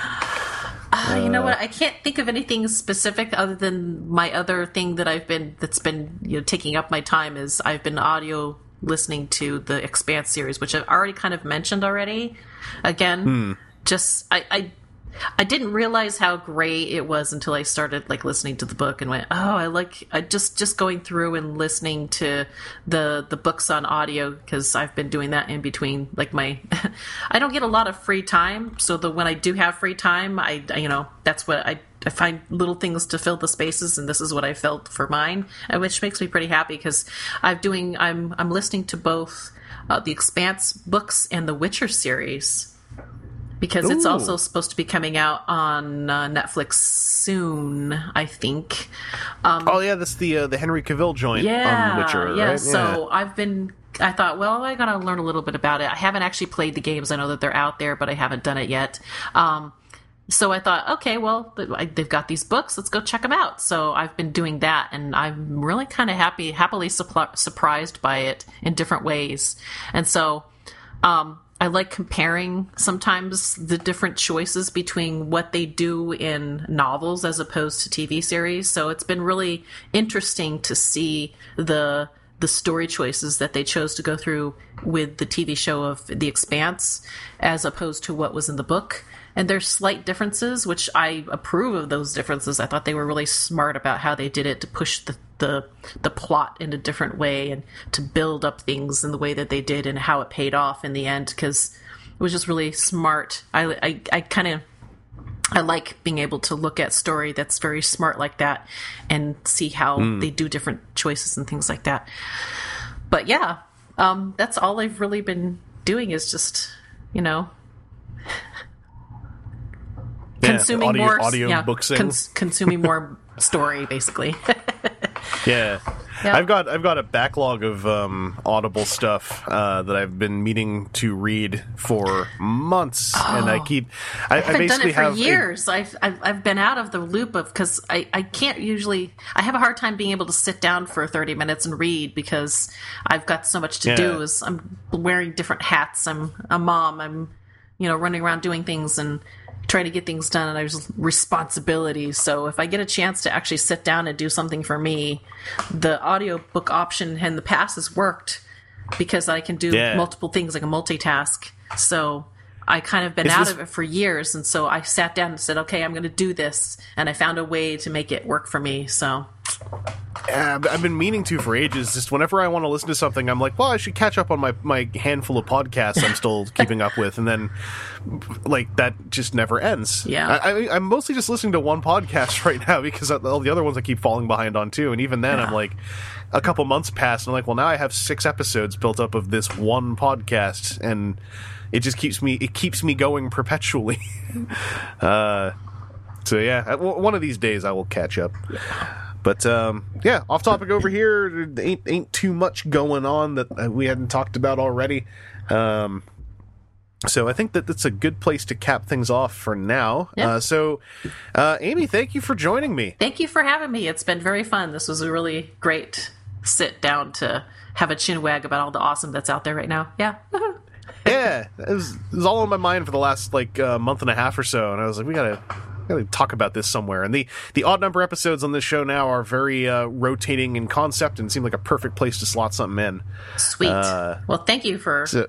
Uh, you know what? I can't think of anything specific other than my other thing that I've been that's been you know taking up my time is I've been audio listening to the Expanse series, which I've already kind of mentioned already. Again, just I, I I didn't realize how great it was until I started like listening to the book and went, oh, I like I just just going through and listening to the the books on audio because I've been doing that in between like my I don't get a lot of free time, so the when I do have free time, I I- you know that's what I. I find little things to fill the spaces, and this is what I felt for mine, which makes me pretty happy because I'm doing. I'm I'm listening to both uh, the Expanse books and the Witcher series because it's also supposed to be coming out on uh, Netflix soon, I think. Um, Oh yeah, that's the uh, the Henry Cavill joint yeah, on Witcher, yeah. right? So I've been. I thought, well, I gotta learn a little bit about it. I haven't actually played the games. I know that they're out there, but I haven't done it yet. Um, so I thought, okay, well, they've got these books. Let's go check them out. So I've been doing that, and I'm really kind of happy, happily suppl- surprised by it in different ways. And so, um, I like comparing sometimes the different choices between what they do in novels as opposed to TV series. So it's been really interesting to see the the story choices that they chose to go through with the TV show of The Expanse as opposed to what was in the book. And there's slight differences, which I approve of those differences. I thought they were really smart about how they did it to push the, the the plot in a different way and to build up things in the way that they did and how it paid off in the end because it was just really smart. I I, I kind of I like being able to look at story that's very smart like that and see how they do different choices and things like that. But yeah, um, that's all I've really been doing is just you know Yeah, consuming audio, more audio yeah, cons- consuming more story basically. yeah, Yeah. I've got I've got a backlog of um, Audible stuff uh, that I've been meaning to read for months, and I keep I, I I've done it for years. I've, I've I've been out of the loop of because I, I can't usually I have a hard time being able to sit down for thirty minutes and read because I've got so much to Yeah. do. Is I'm wearing different hats. I'm a mom. I'm you know running around doing things and trying to get things done and there's responsibility. so if i get a chance to actually sit down and do something for me the audiobook option in the past has worked because i can do Yeah. multiple things like a multitask so i kind of been Is out this- of it for years and so i sat down and said okay i'm going to do this and i found a way to make it work for me so I've been meaning to for ages. Just whenever I want to listen to something, I'm like, well, I should catch up on my, my handful of podcasts I'm still keeping up with, and then like that just never ends. Yeah. I, I'm mostly just listening to one podcast right now because all the other ones I keep falling behind on too, and even then, I'm like, a couple months passed, and I'm like, well, now I have six episodes built up of this one podcast, and it just keeps me it keeps me going perpetually. uh, so yeah, one of these days I will catch up. But um, yeah, off topic over here. There ain't ain't too much going on that uh, we hadn't talked about already. Um, so I think that that's a good place to cap things off for now. Yeah. Uh, so, uh, Amy, thank you for joining me. thank you for having me it's been very fun this was a really great sit down to have a chin wag about all the awesome that's out there right now yeah yeah, it was, it was all on my mind for the last like uh, month and a half or so, and I was like, we gotta. Gotta talk about this somewhere, and the the odd number episodes on this show now are very uh, rotating in concept, and seem like a perfect place to slot something in. Sweet. Uh, well, thank you for So,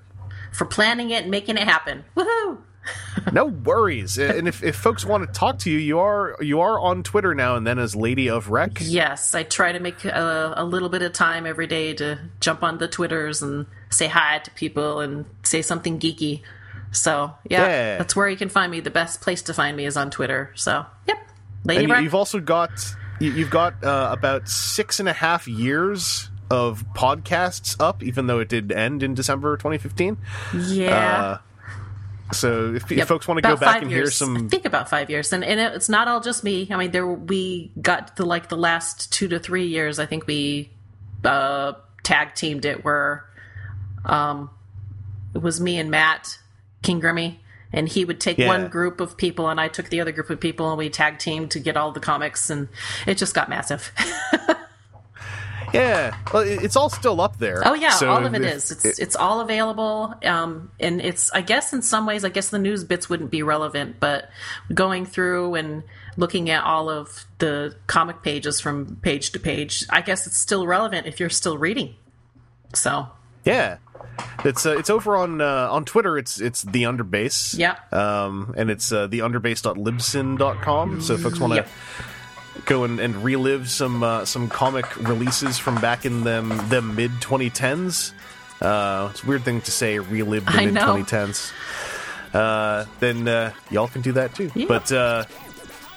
for planning it and making it happen. Woohoo! no worries. and if, if folks want to talk to you, you are you are on Twitter now and then as Lady of Rec. Yes, I try to make a, a little bit of time every day to jump on the Twitters and say hi to people and say something geeky. So yeah, Yeah. that's where you can find me. The best place to find me is on Twitter. So yep, Lady And you've also got you- you've got uh, about six and a half years of podcasts up, even though it did end in December 2015. yeah. So if, if folks want to go back and years. hear I some, think about five years, and, and it's not all just me. I mean, there we got the like the last two to three years. I think we uh, tag teamed it where um, it was me and Matt King Grimmy, and he would take Yeah. one group of people, and I took the other group of people, and we tag teamed to get all the comics, and it just got massive. yeah, well, it's all still up there. Oh yeah, So all of it if- is. It's it's all available. Um, and it's I guess in some ways I guess the news bits wouldn't be relevant, but going through and looking at all of the comic pages from page to page, I guess it's still relevant if you're still reading. So Yeah, it's uh, it's over on uh, on Twitter. It's it's the Underbase. Yeah. Um, and it's uh, the underbase.libsyn.com. So if folks want to Yep. go and, and relive some uh, some comic releases from back in them the mid 2010s. Uh, it's a weird thing to say, relive the mid know. 2010s. Uh, then uh, y'all can do that too. Yeah. But uh,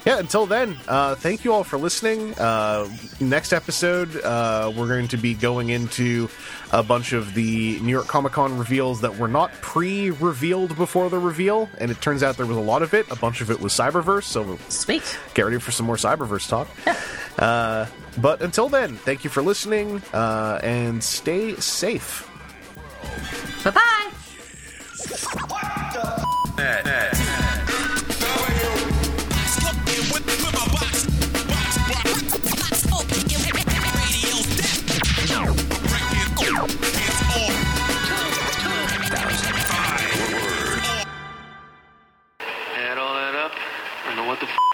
yeah, until then, uh, thank you all for listening. Uh, next episode, uh, we're going to be going into a bunch of the New York Comic Con reveals that were not pre revealed before the reveal, and it turns out there was a lot of it. A bunch of it was Cyberverse, so sweet. Get ready for some more Cyberverse talk. uh, but until then, thank you for listening uh, and stay safe. Bye bye.